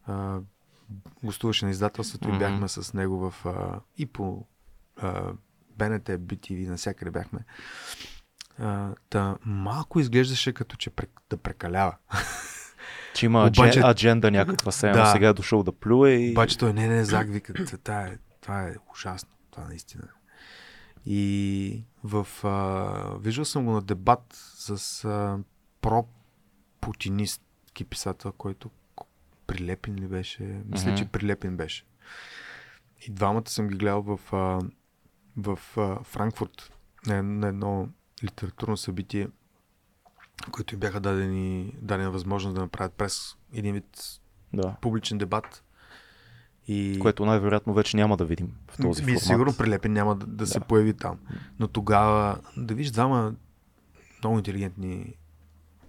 А, гостуваше на издателството Мгм. и бяхме с него в, а, и по а, БНТ, BTV, навсякъде бяхме. А, та, малко изглеждаше като че прек, да прекалява. Че има Обаче- адженда някаква сега, Да. сега е дошъл да плюе и... Обаче той не, не, Зак вика, това е, това е ужасно, това наистина. И в... А, виждал съм го на дебат с а, про-путинистки писател, който Прилепин ли беше? Мисля, Мгм. че Прилепин беше. И двамата съм ги гледал в, а, в а, Франкфурт на, на едно литературно събитие, които им бяха дадени, дадена възможност да направят през един вид Да. публичен дебат. И... Което най-вероятно вече няма да видим в този Ми, формат. Сигурно Прилепин няма да, да, се Да. появи там. Но тогава да виж двама много интелигентни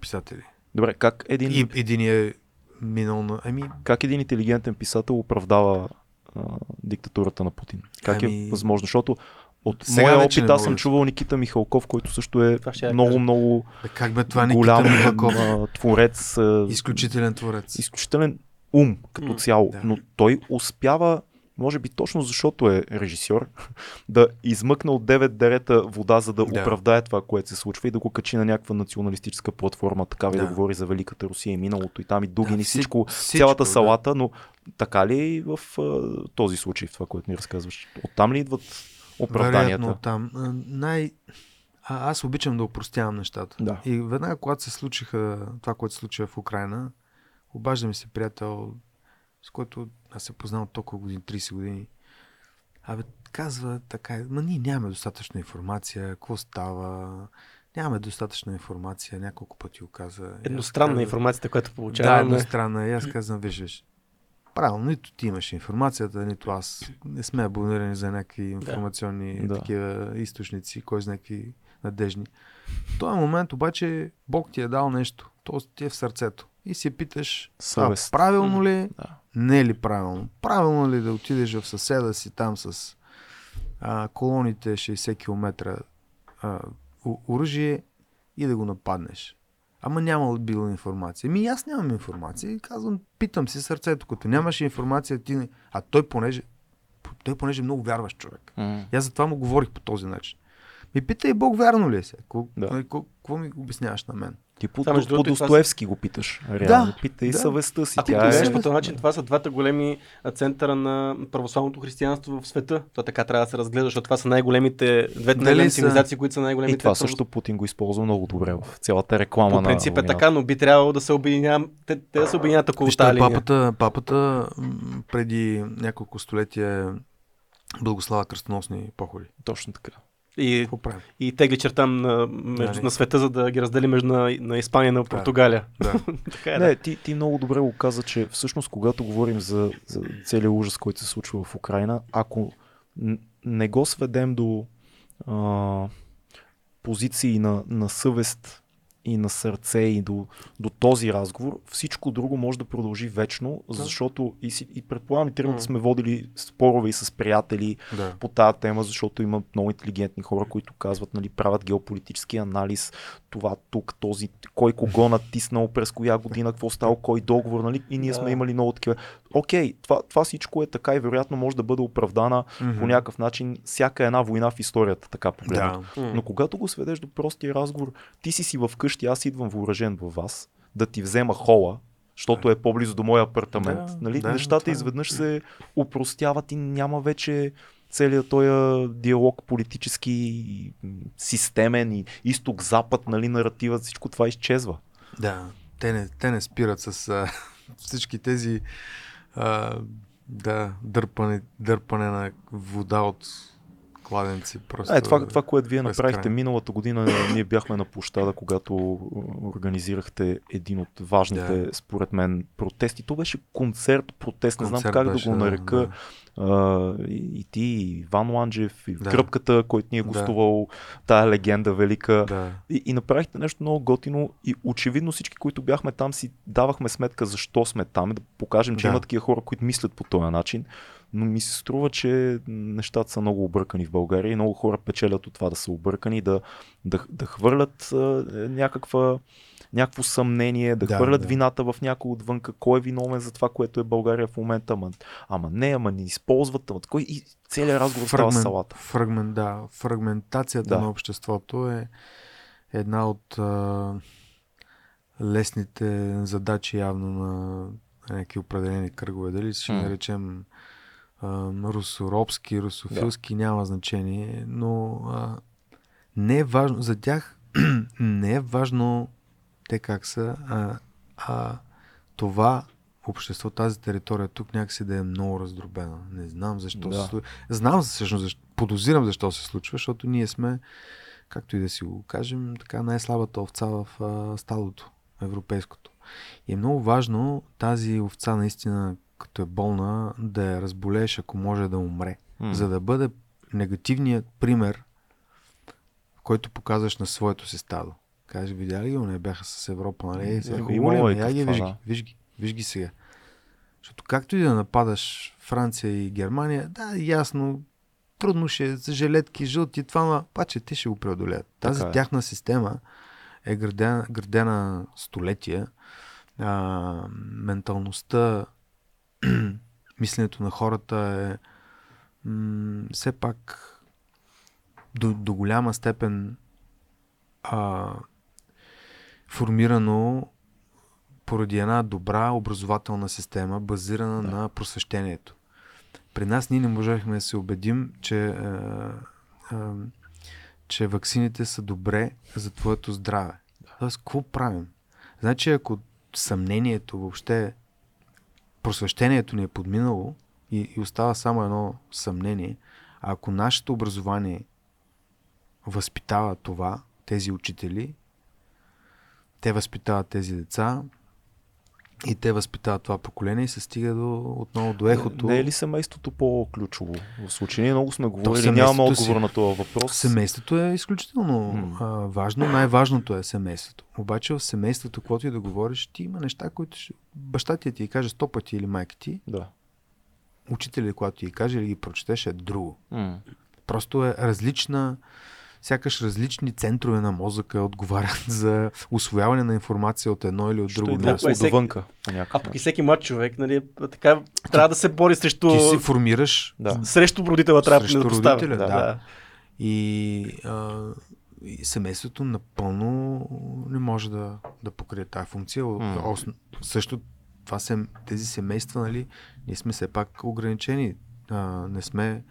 писатели. Добре, как един, И един е минал на... Ами, как един интелигентен писател оправдава а, диктатурата на Путин? Как Ами- е възможно? Защото от Сега моя опит аз съм да- чувал Никита Михалков, който също е много, кажа. много бе, как бе това голям Михалков? творец. Изключителен творец. изключителен ум като цяло, да. но той успява, може би точно защото е режисьор, (laughs) да измъкне от 9 дерета вода, за да, Да. оправдае това, което се случва и да го качи на някаква националистическа платформа, така да. Да. да говори за Великата Русия и миналото и там и Дугин Да, и вси- всичко, всичко, цялата да. салата, но така ли е и в а, този случай, в това, което ни разказваш? Оттам ли идват оправданията? Вероятно там. А, Най... А, аз обичам да упростявам нещата. Да. И веднага, когато се случиха това, което се случи в Украина, обажда ми се приятел, с който аз се познавам толкова години, 30 години. Абе, казва така, ма ние нямаме достатъчно информация, какво става, нямаме достатъчно информация, няколко пъти го каза. Едностранна казах, информацията, която Да, получаваме. едностранна. И аз казвам, виж, виж, правилно, нито ти имаш информацията, нито аз. Не сме абонирани за някакви информационни Да. такива източници, кой знае какви надежни. В този момент обаче Бог ти е дал нещо. То ти е в сърцето. И си питаш, Съвест. правилно ли, Да. не е ли правилно? Правилно ли да отидеш в съседа си там с а, колоните 60 км а, оръжие и да го нападнеш? Ама няма било информация. Ми аз нямам информация. И казвам, питам си сърцето, като нямаш информация, ти не... А той понеже, той понеже е много вярващ човек. М. И аз затова му говорих по този начин. Ми питай Бог вярно ли е? Какво, Да. нали, какво, какво ми обясняваш на мен? Ти по, между по другото, и това Достоевски го питаш. Реално. Да, Питай да. съвестта си. Ако Тя е... по този начин, това са двата големи а, центъра на православното християнство в света. То така трябва да се разгледа, защото това са най-големите, двете най-големи са- цивилизации, които са най-големите. И това също Путин го използва много добре в цялата реклама По принцип на е така, но би трябвало да се обединявам, те, те да се обединят около Вижте, тази линия. папата, папата преди няколко столетия благослава кръстоносни походи. Точно така. И, Какво правим? и тегли черта на, между, на света, за да ги раздели между на, на Испания и на Португалия. Да. (laughs) така е, да. Не, ти, ти много добре го каза, че всъщност когато говорим за, за целият ужас, който се случва в Украина, ако не го сведем до а, позиции на, на съвест и на сърце и до, до този разговор, всичко друго може да продължи вечно, защото и, си, и предполагам и тримата сме водили спорове и с приятели, да. по тази тема, защото има много интелигентни хора, които казват, нали, правят геополитически анализ. Това тук, този, кой кого натиснал, през коя година, какво стало, кой договор, нали? И ние Да. сме имали много такива. Окей, това, това всичко е така и вероятно може да бъде оправдана Мгм. по някакъв начин всяка една война в историята, така погледнато. Да. М. Но когато го сведеш до простия разговор, ти си си вкъщи, аз идвам въоръжен във вас, да ти взема хола, защото е по-близо до моя апартамент. Да, нали? да, Нещата това е. изведнъж се упростяват и няма вече целият този диалог политически, системен и изток-запад, нали, наративът, всичко това изчезва. Да, те не, те не спират с а, (laughs) всички тези а, да, дърпане, дърпане на вода от кладенци. Просто, Е, това, това, което вие направихте миналата година, ние бяхме на площада, когато организирахте един от важните, Да. според мен, протести. То беше концерт, протест, не знам как беше, да го нарека. Да, И, и ти, и Иван Ланджев, и Да. Кръпката, който ни е Да. гостувал, тая легенда велика. да. И, и направихте нещо много готино и очевидно всички, които бяхме там, си давахме сметка защо сме там и да покажем, че Да. има такива хора, които мислят по този начин. Но ми се струва, че нещата са много объркани в България и много хора печелят от това да са объркани, да, да, да хвърлят а, някаква, някакво съмнение, да, Да, хвърлят да. вината в някой отвънка, кой е виновен за това, което е България в момента. Ама, ама не, ама не използват, ама кой и целият разговор става салата. Фрагмент, да, фрагментацията Да. на обществото е една от а, лесните задачи явно на някакви определени кръгове. Дали ще М. наречем а, русоробски, русофилски, няма значение, но а, не е важно, за тях (clears throat) не е важно те как са, а, а това общество, тази територия тук някакси да е много раздробена. Не знам защо Да. се случва. Знам всъщност, защо, подозирам защо се случва, защото ние сме, както и да си го кажем, така най-слабата овца в а, стадото, европейското. И е много важно тази овца наистина, като е болна, да я разболееш, ако може да умре. М. За да бъде негативният пример, който показваш на своето си стадо. Кажеш, видя ли ги, не бяха с Европа, нали? Е, сега Еми, хубаво има ли, ама логика я в ги, това, виж да. ги, виж ги, виж ги сега. Защото както и да нападаш Франция и Германия, да, ясно, трудно ще е, с жилетки, жълти, това, но паче те ще го преодолеят. Тази Така е. тяхна система е градена, градена столетия. А, менталността, (clears throat) мисленето на хората е м- все пак до, до голяма степен а, формирано поради една добра образователна система, базирана да. на просвещението. При нас ние не можехме да се убедим, че, а, а, че ваксините са добре за твоето здраве. Тоест, какво правим? Значи, ако съмнението въобще, просвещението ни е подминало и, и остава само едно съмнение, а ако нашето образование възпитава това, тези учители, те възпитават тези деца и те възпитават това поколение и се стига до, отново до ехото. Не е ли семейството по-ключово? В случай ние много сме говорили, нямаме си- отговор на този въпрос. Семейството е изключително а, важно. Най-важното е семейството. Обаче в семейството, каквото и да говориш, ти има неща, които ще... баща ти ти каже сто пъти или майка ти, Да. учителя, когато ти каже или ги прочетеш, е друго. М. Просто е различна, сякаш различни центрове на мозъка отговарят (laughs) за освояване на информация от едно или от друго място. всеки- по някакъв А пък и всеки млад човек, нали, така, трябва да се бори срещу, Ти си формираш Да. срещу родителя, трябва Срещу да поставя. родителя, да. да. И, а, и семейството напълно не може да, да покрие тази функция. М. Ос, също това се, тези семейства, нали, ние сме все пак ограничени. А, не сме,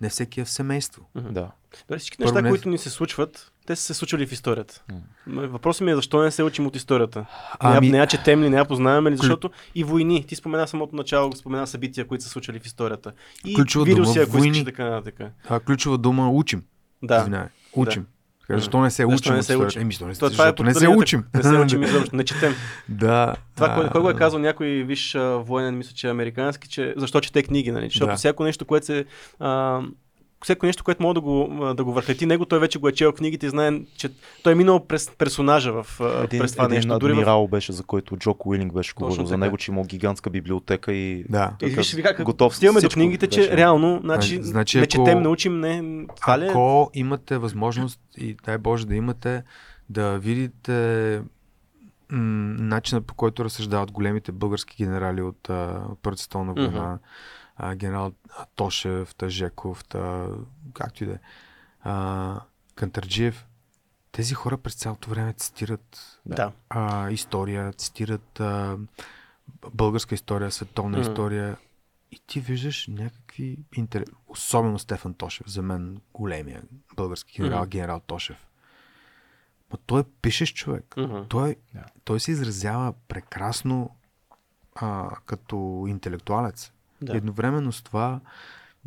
не всеки е в семейство. Да. Добре, всички Първо неща, не- които ни се случват, те са се случвали в историята. Въпросът ми е защо не се учим от историята? Ами-. Не я четем ли, не я познаваме ли, защото и войни, ти спомена самото начало, спомена събития, които са случили в историята. И Ключова вируси, дума, ако искаш войни. така нататък. А, ключова дума учим. Да. Извинявай. Учим. Да. Да. Защо не се учим? не се учим? Еми, защо не, То, това е не се учим. Не се учим изобщо, не четем. да. Това, кой, кой го е казал някой виж военен, мисля, че е американски, че защо чете книги, нали? Защото всяко нещо, което се... Всяко нещо, което може да го, да го върхлети него, той вече го е чел книгите и знае, че той е минал през персонажа в, Един, през това един нещо. Дори в... адмирал беше, за който Джок Уилинг беше Точно говорил за него, че има гигантска библиотека и Да. И виж, ви как, готов стигаме до книгите, че беше. реално, значи, А, значи, не ако- четем, научим, не... Това ли е? Ако имате възможност и дай Боже да имате да видите м- начина по който разсъждават големите български генерали от, от Първата световна война, а, генерал Тошев, Тъжеков, та, както и да е, Кантарджиев, тези хора през цялото време цитират Да. а, история, цитират а, българска история, световна Мгм. история. И ти виждаш някакви интерес. Особено Стефан Тошев, за мен големия български генерал, Мгм. генерал Тошев. Но той е пишеш човек. Мгм. Той, Да. той се изразява прекрасно а, като интелектуалец. Да. Едновременно с това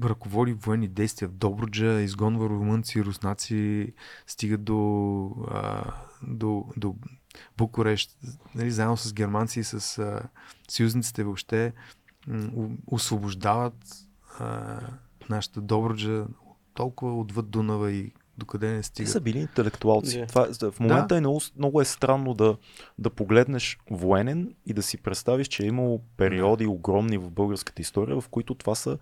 ръководи военни действия в Добруджа, изгонва румънци, руснаци, стига до, а, до, до Букурещ, нали, заедно с германци и с а, съюзниците въобще м, освобождават а, нашата Добруджа толкова отвъд Дунава и докъде не Те стига. са били интелектуалци. Да. Това, в момента е много, много е странно да, да погледнеш военен и да си представиш, че е имало периоди огромни в българската история, в които това са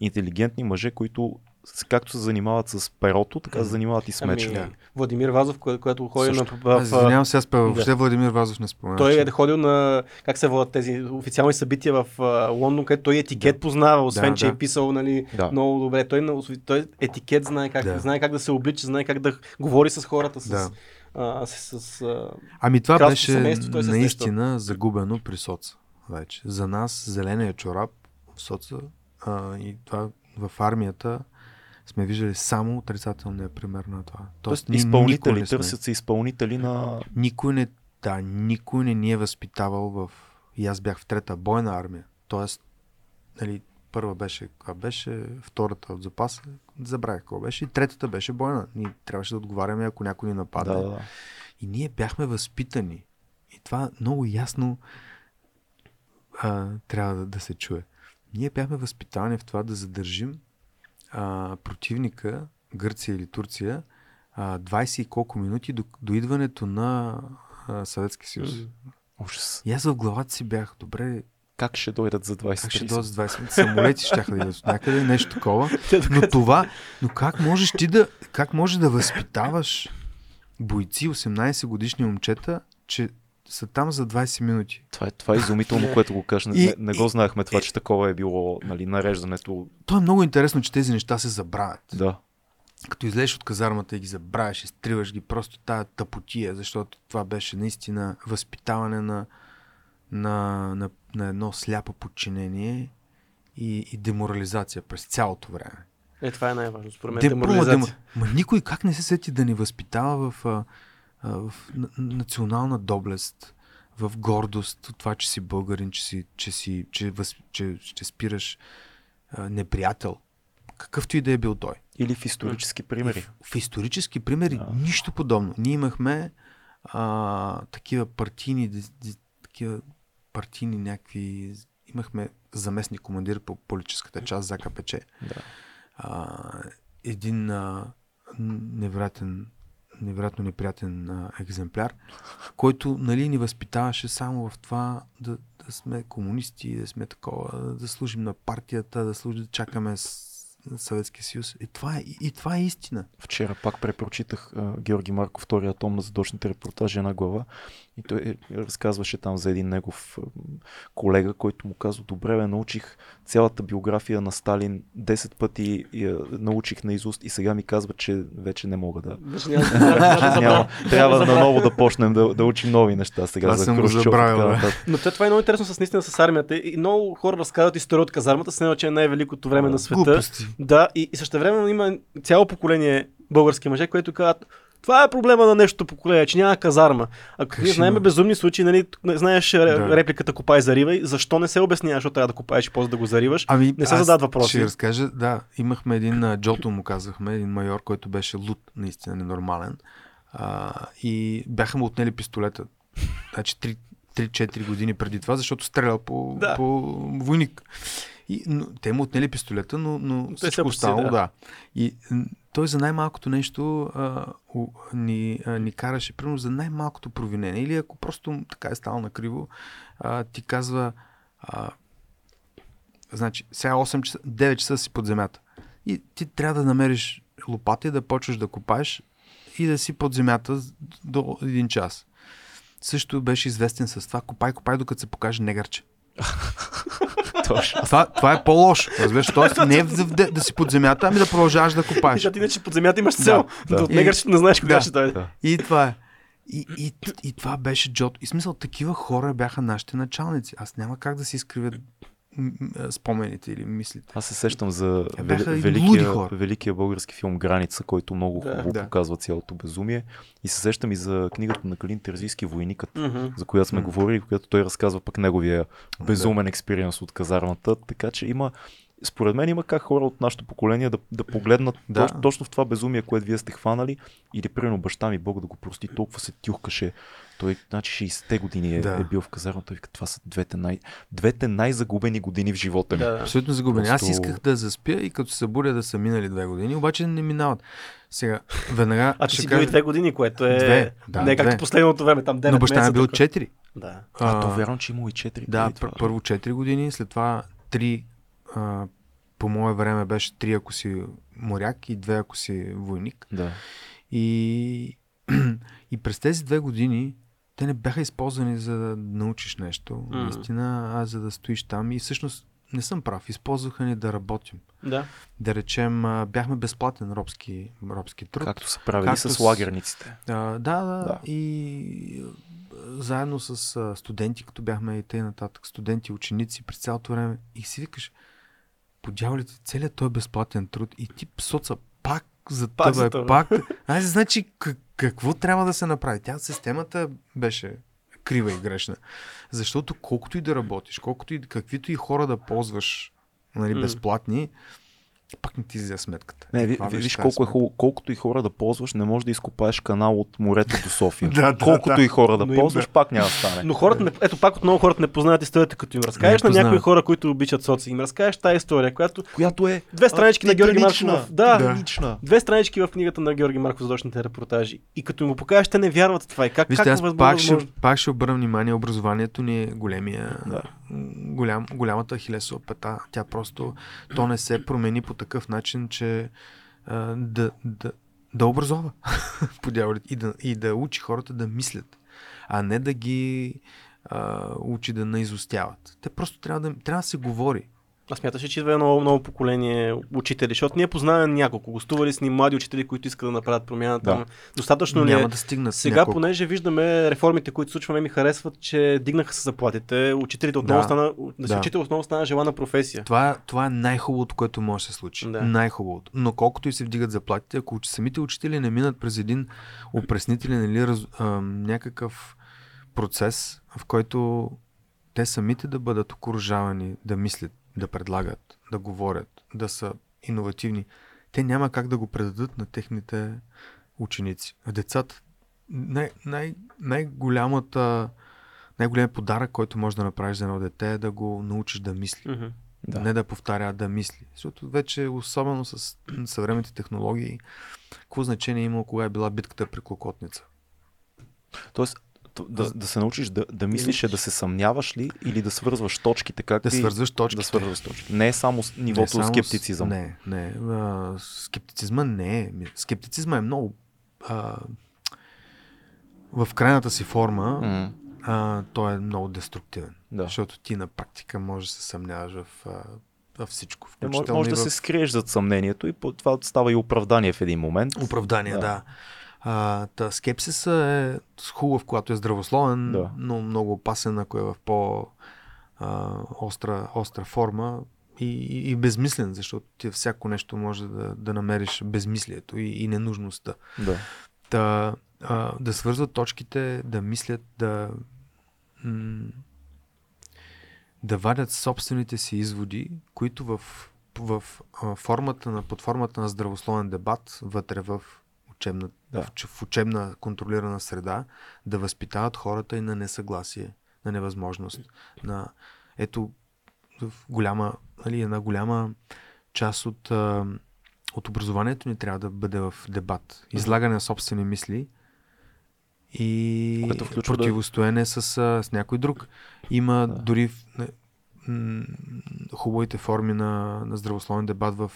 интелигентни мъже, които както се занимават с перото, така се занимават и с меча. Ами, Владимир Вазов, кое- когато ходи на... В, извинявам се, аз пе- въобще да. Владимир Вазов не спомена. той е ходил на, как се водят тези официални събития в Лондон, където той етикет познава, освен Да, че да. е писал нали, Да. много добре. Той, той етикет знае как, Да. знае как да се облича, знае как да говори с хората, с, Да. а, с, с а, Ами това беше семейство, наистина загубено при соца вече. За нас зеления чорап в соца а, и това в армията сме виждали само отрицателния пример на това. Тоест, никой изпълнители, търсят се изпълнители на... Никой не, да, никой не ни е възпитавал в... И аз бях в трета бойна армия. Тоест, нали, първа беше, каква беше, втората от запаса, забравях какво беше, и третата беше бойна. Ние трябваше да отговаряме, ако някой ни нападне. Да, да. И ние бяхме възпитани. И това много ясно а, трябва да, да се чуе. Ние бяхме възпитани в това да задържим а, противника, Гърция или Турция, а, 20 и колко минути до, до идването на а, съюз. Ужас. И аз в главата си бях, добре, Как ще дойдат за 20 как ще дойдат за 20 минути? Самолети ще да идват от някъде, нещо такова. (laughs) Но това, но как можеш ти да, как можеш да възпитаваш бойци, 18 годишни момчета, че са там за 20 минути? Това е, това е изумително, (laughs) което го кажеш. Не, И- не, не го знаехме това, че такова е било нали, нареждането. То е много интересно, че тези неща се забравят. Да. Като излезеш от казармата и ги забравяш, изтриваш ги, просто тая тъпотия, защото това беше наистина възпитаване на, на, на, на едно сляпо подчинение и, и деморализация през цялото време. Е, това е най-важно. Според мен Де- деморализация. демо- Ма никой как не се сети да ни възпитава в, в национална доблест, в гордост от това, че си българин, че, си, че, си, че, въз, че ще спираш а, неприятел, какъвто и да е бил той. Или в исторически примери. В, в исторически примери Да. нищо подобно. Ние имахме а, такива партийни, такива партийни някакви... Имахме заместник командир по политическата част за КПЧ. Да. А, един а, невероятен невероятно неприятен а, екземпляр, който нали, ни възпитаваше само в това да, да сме комунисти, да сме такова, да служим на партията, да служим, да чакаме Съветския съюз. И това е, и това е истина. Вчера пак препрочитах а, Георги Марков, втория том на задочните репортажи една глава и той е- разказваше там за един негов колега, който му казва, добре бе, научих цялата биография на Сталин 10 пъти я научих на изуст и сега ми казва, че вече не мога да... (laughs) Няма- трябва наново да почнем да, да учим нови неща сега Това за забравил, нататък. Но това е много интересно с наистина с армията. И много хора разказват история от казармата, с че е най-великото време на света. Глупости. Да, и, и също време има цяло поколение български мъже, които казват, това е проблема на нещо поколение, че няма казарма. Ако ние знаем безумни случаи, нали, знаеш да. Репликата копай заривай, защо не се обяснява, защо трябва да копаеш и после да го зариваш? Ами, Не се задават въпроси. Ще разкажа, да, имахме един, Джото му казахме, един майор, който беше луд, наистина ненормален. А, и бяха му отнели пистолета. Значи 3 3-4 години преди това, защото стрелял по, Да. по войник. И, но, те му отнели пистолета, но, но Те всичко останало, да. да. И той за най-малкото нещо а, у, ни, а, ни караше, примерно за най-малкото провинение. Или ако просто така е станало накриво, а, ти казва, а, значи, сега 8 часа, 9 часа си под земята. И ти трябва да намериш лопата и да почваш да копаеш и да си под земята до един час. Също беше известен с това копай, копай, докато се покаже негърче. (laughs) Точно. Това, това е по-лошо. Разбираш, тоест (laughs) не е да, да, да си под земята, ами да продължаваш да копаеш. Защото иначе под земята имаш цел. Да, Да, да. от не знаеш кога Да. ще дойде. Да. И това е. И, и, и това беше Джот. И смисъл, такива хора бяха нашите началници. Аз няма как да си изкривя спомените или мислите. Аз се сещам за вели- великия, великия български филм Граница, който много Да. хубаво Да. показва цялото безумие. И се сещам и за книгата на Калин Терзийски Войникът, Мгм. за която сме М. говорили, която той разказва пък неговия безумен експириенс от казармата. Така че има, според мен има как хора от нашето поколение да, да погледнат Да. точно, точно в това безумие, което вие сте хванали. Или примерно баща ми, Бог да го прости, толкова се тюхкаше. Той, значи 60-те години е, Да. е бил в казармата. Вика, това са двете, най- двете най-загубени години в живота ми. Да. Абсолютно загубени. Аз Просто- исках да заспя и като се събудя да са минали две години, обаче не минават. Сега, веднага. А ще си бил и две години, което е... Две, да, не е както две. последното време, там 9 Но баща е бил тук. 4. Да. А, то вярвам, че имало и 4. Да, пър, първо 4 години, след това 3 а, по мое време беше 3 ако си моряк и 2 ако си войник. Да. И, (clears throat) и през тези две години те не бяха използвани за да научиш нещо. Мгм. Mm. Наистина, а за да стоиш там. И всъщност не съм прав. Използваха ни да работим. Да. Да речем, бяхме безплатен робски, робски труд. Както са правили Както с с- лагерниците. А, да, да, Да. И заедно с студенти, като бяхме и те нататък, студенти, ученици през цялото време. И си викаш, по дяволите, целият той безплатен труд и ти соца пак за Пак за тебе, тебе. пак. Аз значи как, какво трябва да се направи? Тя системата беше крива и грешна. Защото колкото и да работиш, колкото и каквито и хора да ползваш нали, безплатни, пак не ти излиза сметката. Не, ви, виж колко е сметка. хубаво, колкото и хора да ползваш, не можеш да изкопаеш канал от морето до София. (laughs) Да, да, колкото да. и хора да Но ползваш, да. пак няма да стане. Но хората, не, ето пак отново хората не познават историята, като им разкажеш на някои хора, които обичат соци. Им разкажеш тази история, която Която е две странички на Георги Марков. Да, Да. Две странички в книгата на Георги Марков за дочните репортажи. И като им го покажеш, те не вярват в това. И как, Вижте, как аз пак ще, пак ще обърна внимание, образованието ни е големия, Да. Голям, голямата хилесова пета. Тя просто, то не се промени по такъв начин, че да, да, да образова (laughs) по дяволите и да, и да учи хората да мислят, а не да ги а, учи да наизостяват. Те просто трябва да, трябва да се говори. Аз смяташе, че идва едно ново поколение учители, защото ние познаваме няколко. Гостували с ни млади учители, които искат да направят промяната. Да. Достатъчно ли Няма е? да стигнат Сега, няколко. понеже виждаме реформите, които случваме, ми харесват, че дигнаха се заплатите. Учителите отново Да. стана, да си Да. учител отново стана желана професия. Това, това е най-хубавото, което може да се случи. Да. Най-хубавото. Но колкото и се вдигат заплатите, ако самите учители не минат през един опреснителен или раз, а, някакъв процес, в който те самите да бъдат окоръжавани да мислят, да предлагат, да говорят, да са иновативни, те няма как да го предадат на техните ученици. Децата, най- най- най-голямата най-големият подарък, който можеш да направиш за едно дете е да го научиш да мисли. Да. Не да повтаря, да мисли. Защото вече, особено с съвременните технологии, какво значение има кога е била битката при Клокотница? Тоест, да, да се научиш да, да мислиш е да се съмняваш ли или да свързваш точките, как Да свързваш точките. да свързваш точки. Не е само с Не нивото само с- скептицизъм. Не, не. А, скептицизма не е. Скептицизма е много а, в крайната си форма М, а, той е много деструктивен. да. Защото ти на практика можеш да се съмняваш в, а, във всичко. Не, може, може да в... се скриеш зад съмнението и това става и оправдание в един момент. Оправдание, Да. да. А, та скепсиса е хубав, когато е здравословен, Да. но много опасен, ако е в по а, остра, форма и, и, и безмислен, защото ти всяко нещо може да, да намериш безмислието и, и ненужността. Да. Та, а, да свързват точките, да мислят, да м- да вадят собствените си изводи, които в, в а, формата на, под формата на здравословен дебат, вътре в учебна, Да. в, в учебна контролирана среда, да възпитават хората и на несъгласие, на невъзможност. На, ето, в голяма, нали, една голяма част от, а, от образованието ни трябва да бъде в дебат. Излагане на собствени мисли и включва да- противостоене с, с някой друг. Има Да. дори хубавите форми на, на здравословен дебат в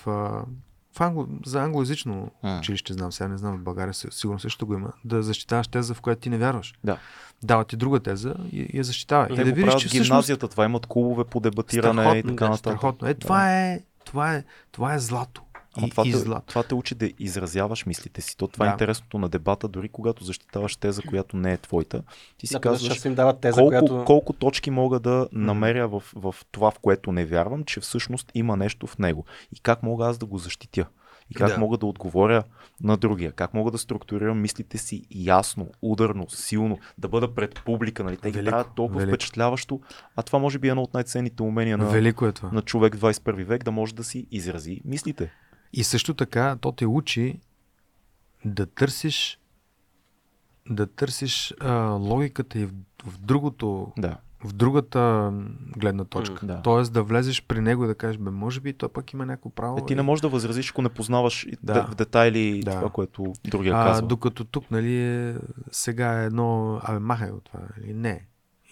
в англо, за англоязично М. училище знам, сега не знам, в България си- сигурно също го има, да защитаваш теза, в която ти не вярваш. Да. Дава ти друга теза и, и я защитава. Те и да го видиш, че в всъщност гимназията, това имат клубове по дебатиране и Страхотно, така да, нататък. страхотно. Е, Да. това е, това е, това е злато. Ама И, това, и те, това те учи да изразяваш мислите си. То това е Да. интересното на дебата, дори когато защитаваш теза, която не е твоята. Ти си Да, казваш, им дават теза, колко, която... колко точки мога да намеря в, в това, в което не вярвам, че всъщност има нещо в него. И как мога аз да го защитя. И как Да. мога да отговоря на другия. Как мога да структурирам мислите си ясно, ударно, силно, да бъда пред публика. Нали? Те ги правят толкова велико. впечатляващо. А това може би е едно от най-ценните умения на, Велико е това. на човек в 21 век, да може да си изрази мислите. И също така, то те учи да търсиш да търсиш а, логиката и в, в другото Да. в другата гледна точка. Да. Тоест да влезеш при него и да кажеш, бе, може би той пък има някакво право. Е, ти не можеш да възразиш, ако не познаваш и Да. да. в детайли Да. това, което другия а, казва. докато тук, нали, е, сега е едно, абе, махай от това, нали, не.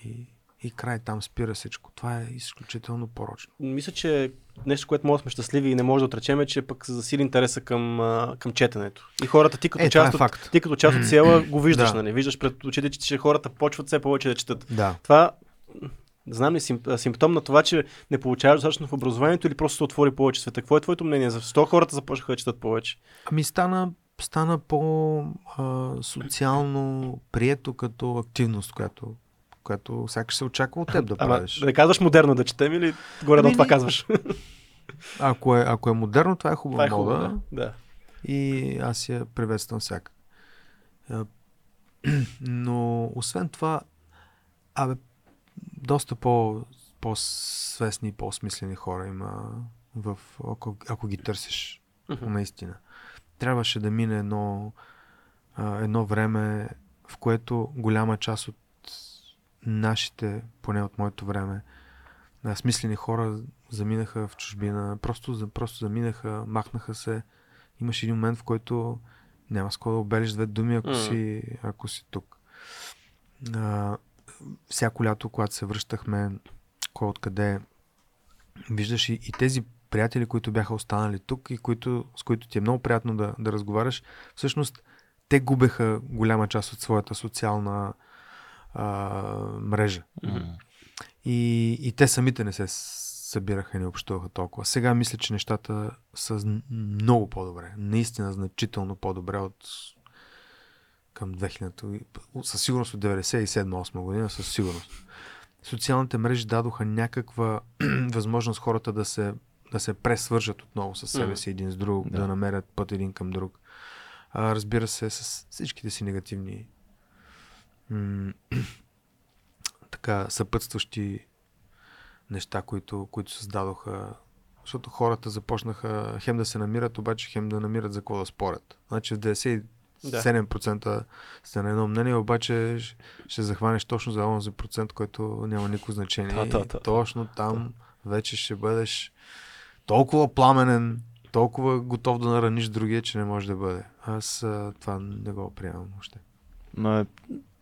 И, и край там спира всичко. Това е изключително порочно. Мисля, че нещо, което може да сме щастливи и не може да отречем е, че пък се засили интереса към, към четенето. И хората, ти като, Е, това част, е от, факт. ти като част от села го виждаш, Да. нали? Виждаш пред очите, че, хората почват все повече да четат. Да. Това, не знам ли, сим, симптом на това, че не получаваш достатъчно в образованието или просто се отвори повече света. Какво е твоето мнение? Защо хората започнаха да четат повече? Ами стана, стана по-социално прието като активност, която, която сякаш се очаква от теб да Ама, правиш. да не казваш модерно да четем или горе Ами, на това не. казваш? (laughs) Ако е, ако е модерно, това е хубава това е хубаво. мода. Да. да. и аз я приветствам всяка. А, (clears throat) Но освен това, абе, доста по, по-свестни и по-смислени хора има в, ако, ако ги търсиш Мгм. наистина. Трябваше да мине едно, едно време, в което голяма част от нашите, поне от моето време, смислени хора заминаха в чужбина, просто, просто заминаха, махнаха се. Имаш един момент, в който няма с да обелиш две думи, ако, М. си, ако си тук. А, всяко лято, когато се връщахме, кой откъде, виждаш и, и тези приятели, които бяха останали тук и които, с които ти е много приятно да, да разговаряш, всъщност те губеха голяма част от своята социална а, мрежа. М. И, и те самите не се събираха и не общуваха толкова. Сега мисля, че нещата са много по-добре. Наистина значително по-добре от към 2000-то. и- Със сигурност от 97-8 година, със сигурност. Социалните мрежи дадоха някаква (clears throat) възможност хората да се, да се пресвържат отново с себе си един с друг, да. Да. да намерят път един към друг. А, разбира се, с всичките си негативни м- (clears throat) така съпътстващи неща, които, които създадоха. Защото хората започнаха хем да се намират, обаче хем да намират за какво да спорят. Значи в 97% сте на едно мнение, обаче ще, захванеш точно за онзи процент, който няма никакво значение. Да, да, да. точно там вече ще бъдеш толкова пламенен, толкова готов да нараниш другия, че не може да бъде. Аз а, това не го приемам още. Но е,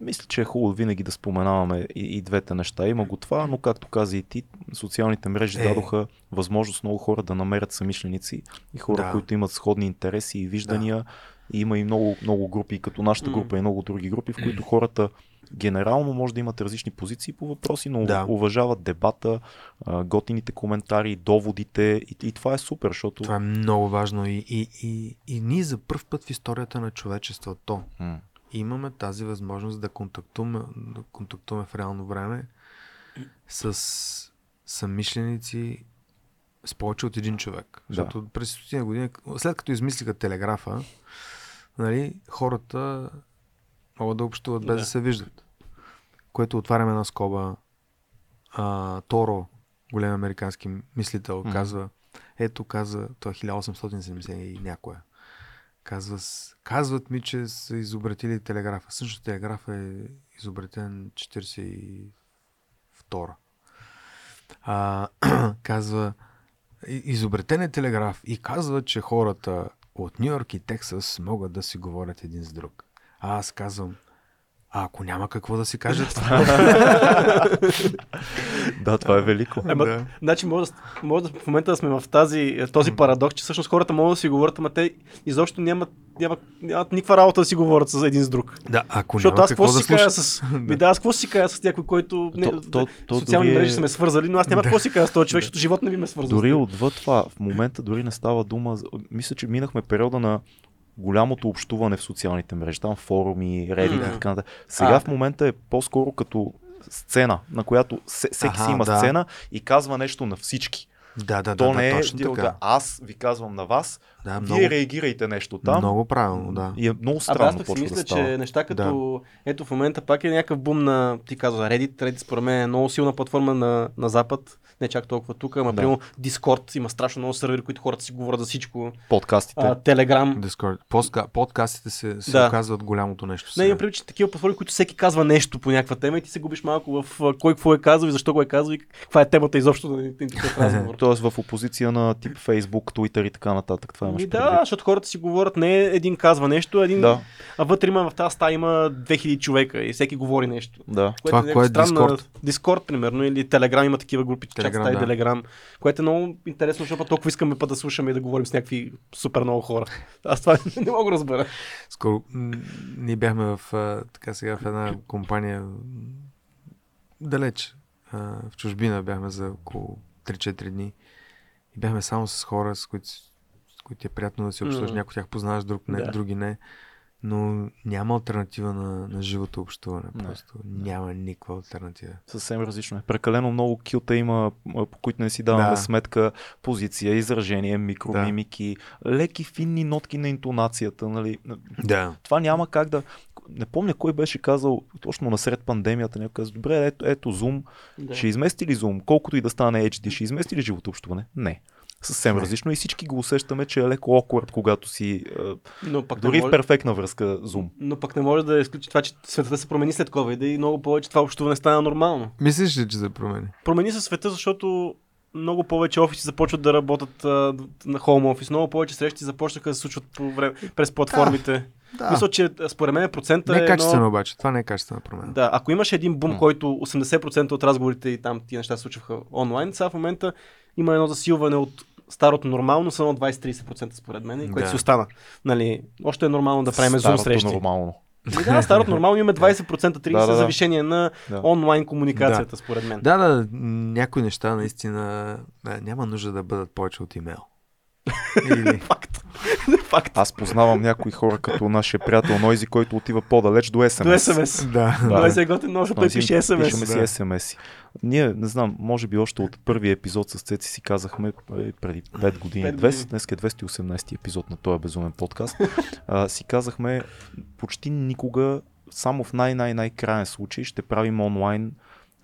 мисля, че е хубаво винаги да споменаваме и, и двете неща. Има го това, но както каза и ти, социалните мрежи Е. дадоха възможност много хора да намерят самишленици и хора, Да. които имат сходни интереси и виждания. Да. И има и много, много групи, като нашата група и много други групи, в които хората генерално може да имат различни позиции по въпроси, но Да. уважават дебата, готините коментари, доводите и, и това е супер, защото... Това е много важно и, и, и, и ние за първ път в историята на човечеството М. имаме тази възможност да контактуваме, да контактуваме в реално време с съмишленици с повече от един човек. Да. Защото през стотина години, след като измислиха телеграфа, нали, хората могат да общуват без да, Да. се виждат. Което отваряме една скоба. А, Торо, голям американски мислител, казва, ето каза, той е 1870 и някоя. Казва, казват ми, че са изобретили телеграфа. Също телеграфа е изобретен 42 а, (clears throat) казва, «И- изобретен е телеграф и казва, че хората от Нью Йорк и Тексас могат да си говорят един с друг. А аз казвам, А ако няма какво да си кажат, (laughs) Да, това е велико. Ема, Да. Значи може, да, може да в момента да сме в тази, този парадокс, че всъщност хората могат да си говорят, ама те изобщо нямат, нямат, нямат никаква работа да си говорят с един с друг. да, ако Защото няма аз какво да си кажа слушат. с... (laughs) Ми да, аз какво си кажа с някой, който... Не, То- то- то социални дори е- мрежи са ме свързали, но аз няма какво си кажа с този човек, защото живот не би ме свързал. Дори отвъд това, в момента дори не става дума. Мисля, че минахме периода на голямото общуване в социалните мрежи, там форуми, Reddit М. и така нататък. Сега А. в момента е по-скоро като сцена, на която се- всеки си има да. сцена и казва нещо на всички. Да, да, То да, не да, е точно диалога. така. Аз ви казвам на вас, Да, вие много, реагирайте нещо там. много правилно, да. И е много Абе, аз странно пък си мисля, да става. че неща като... Ето в момента пак е някакъв бум на... Ти казва Reddit. Reddit според мен е много силна платформа на, на Запад. Не чак толкова тук, ама Да. примерно Discord има страшно много сервери, които хората си говорят за всичко. Подкастите. А, Telegram. Discord. Постка, подкастите се, се Да. оказват голямото нещо. Не, сега. имам предвид, че такива платформи, които всеки казва нещо по някаква тема и ти се губиш малко в кой какво е казал и защо го е казал и каква е темата изобщо разговор. (laughs) (laughs) Тоест в опозиция на тип Facebook, Twitter и така нататък. Това имаш Ми да, предвид. защото хората си говорят, не един казва нещо, един, Да, а вътре има в тази стая има 2000 човека и всеки говори нещо. да. Това някаква кое е Discord? Discord, примерно, или Telegram има такива групи, Telegram, стаи да. Telegram, което е много интересно, защото толкова искаме път да слушаме и да говорим с някакви супер много хора. Аз това (laughs) не мога да разбера. Скоро ние бяхме в, така сега, в една компания далеч. В чужбина бяхме за около 3-4 дни. И бяхме само с хора, с които, с които е приятно да си общуваш. Някои от тях познаваш, друг не, Да. други не. Но няма альтернатива на, на живото общуване. Не. Просто няма никаква альтернатива. Съвсем различно е. Прекалено много кюта има, по които не си даваме Да. сметка. Позиция, изражение, микромимики, леки финни нотки на интонацията. Нали? Да. Това няма как да... Не помня кой беше казал, точно насред пандемията, някой каза, добре, ето, ето Zoom, Да. ще измести ли Zoom, колкото и да стане HD, ще измести ли живото общуване? Не. Съвсем Не. различно и всички го усещаме, че е леко awkward, когато си Но пък, дори не в може, перфектна връзка Zoom. но пък не може да изключи това, че светът се промени след COVID и много повече това общуване стана нормално. Мислиш ли, че се промени? Промени се света, защото много повече офиси започват да работят а, на хоум офис, много повече срещи започнаха да се случват по време, през платформите. Да. Мисля, че според мен процента не е е качествено едно... обаче. Това не е качествена промяна. Да, ако имаше един бум, М. който 80% от разговорите и там тия неща се случваха онлайн, сега в момента има едно засилване от старото нормално, само 20-30% според мен, и което Да. си остана. Нали, още е нормално да правим зум Старото срещи. нормално. И да, старото нормално имаме (laughs) 20%, 30% Да, да, да. завишение на Да. онлайн комуникацията, според мен. Да, да, някои неща наистина а, няма нужда да бъдат повече от имейл. Или... (laughs) Факт. (laughs) Факт. Аз познавам някои хора като нашия приятел Нойзи, който отива по-далеч до SMS. До SMS. да, Да. Се е готин, но защото той си- пише SMS. Пишеме си Да. SMS. Ние, не знам, може би още от първия епизод с Цеци си казахме е, преди 5 години, Пет 200, години. днес е 218 епизод на този безумен подкаст, а, си казахме почти никога, само в най-най-най крайен случай ще правим онлайн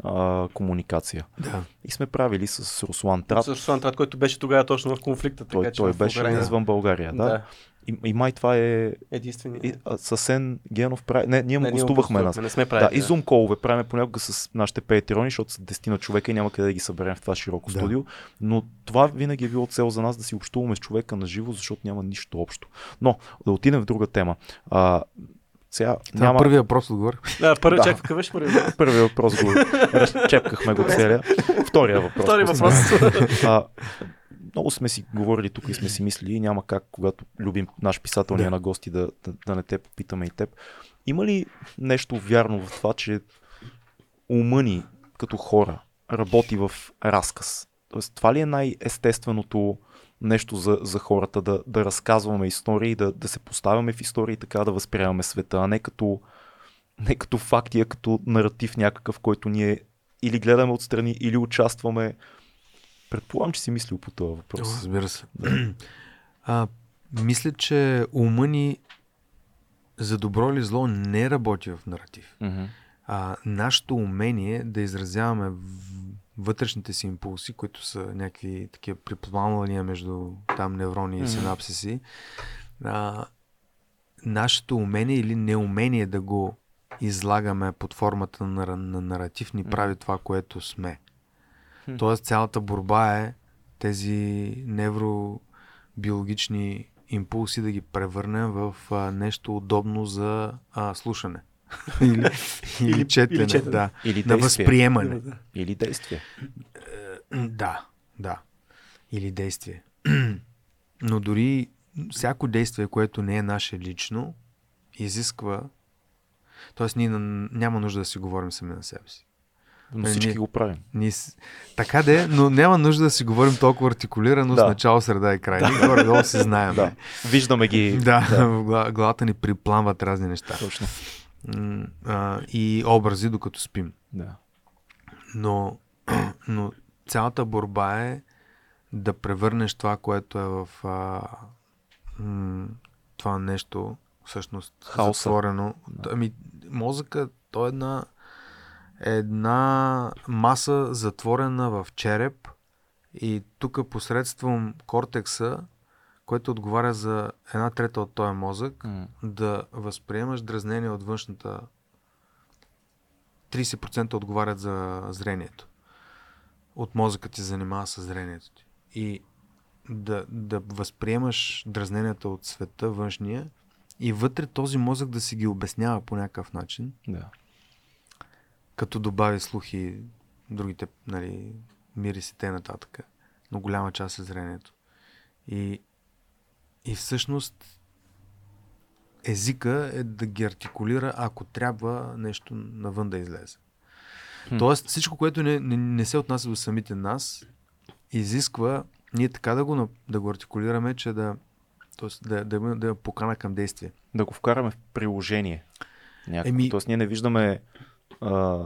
а, комуникация. да. И сме правили с Руслан Трат. С Руслан Трат, който беше тогава точно в конфликта. Той, така, че той беше Украйна- извън България. Да. Да. И, и май това е Единствени. и, а, Съсен Генов прави. Не, ние му Не, гостувахме нас. Не сме Да, правили. и зум колове правим понякога с нашите патреони, защото са 10 на човека и няма къде да ги съберем в това широко Да. студио. Но това винаги е било цел за нас да си общуваме с човека на живо, защото няма нищо общо. Но да отидем в друга тема. А, сега Това няма... първия въпрос отгоре. Да, първи, Да. чакай, какъв беше първи? Първият въпрос го разчепкахме го целия. Втория въпрос. Втори после. въпрос. А, много сме си говорили тук и сме си мислили, няма как, когато любим наш писател е Да. на гости, да, да, да не те попитаме и теб. Има ли нещо вярно в това, че ума ни като хора работи в разказ? Тоест, това ли е най-естественото нещо за, за хората, да, да разказваме истории, да, да се поставяме в истории и така да възприемаме света, а не като, не като факти, а като наратив някакъв, който ние или гледаме отстрани, или участваме. Предполагам, че си мислил по този въпрос. Разбира се. (clears throat) А, мисля, че ума ни за добро или зло не работи в наратив. Мгм. А, нашето умение да изразяваме вътрешните си импулси, които са някакви такива припламвания между там неврони и Мгм. синапсиси, а, нашето умение или неумение да го излагаме под формата на, на, на наратив ни прави това, което сме. Тоест цялата борба е тези невробиологични импулси да ги превърнем в а, нещо удобно за а, слушане. (laughs) или, или, четене, или четене. Да, Или на възприемане. Или действие. Да, да. Или действие. (clears throat) Но дори всяко действие, което не е наше лично, изисква. Тоест, ние няма нужда да си говорим сами на себе си. Но Е, всички ние- го правим. Ние... Така де, но няма нужда да си говорим толкова артикулирано Да. с начало, среда и край. Ние горе-долу се знаем. (laughs) Да. Виждаме ги. (laughs) Да, в гла- главата ни припламват разни неща. Точно. А, и образи, докато спим. Да. Но, (clears throat) но цялата борба е да превърнеш това, което е в а, м, това нещо, всъщност, Хаоса. затворено. Да. Ами, мозъка, то е една, една маса затворена в череп и тук посредством кортекса, който отговаря за една трета от този мозък, М. да възприемаш дразнение от външната 30% отговарят за зрението. От мозъка ти занимава с зрението ти. И да, да възприемаш дразненията от света, външния, и вътре този мозък да си ги обяснява по някакъв начин, Да. като добави слухи, другите, нали, мириси те нататък. Но голяма част е зрението. И, и всъщност езика е да ги артикулира, ако трябва нещо навън да излезе. Хм. Тоест всичко, което не, не, не се отнася до самите нас, изисква ние така да го, да го артикулираме, че да, тоест, да, да, да, покана към действие. Да го вкараме в приложение. Някакво. Еми- Тоест ние не виждаме а,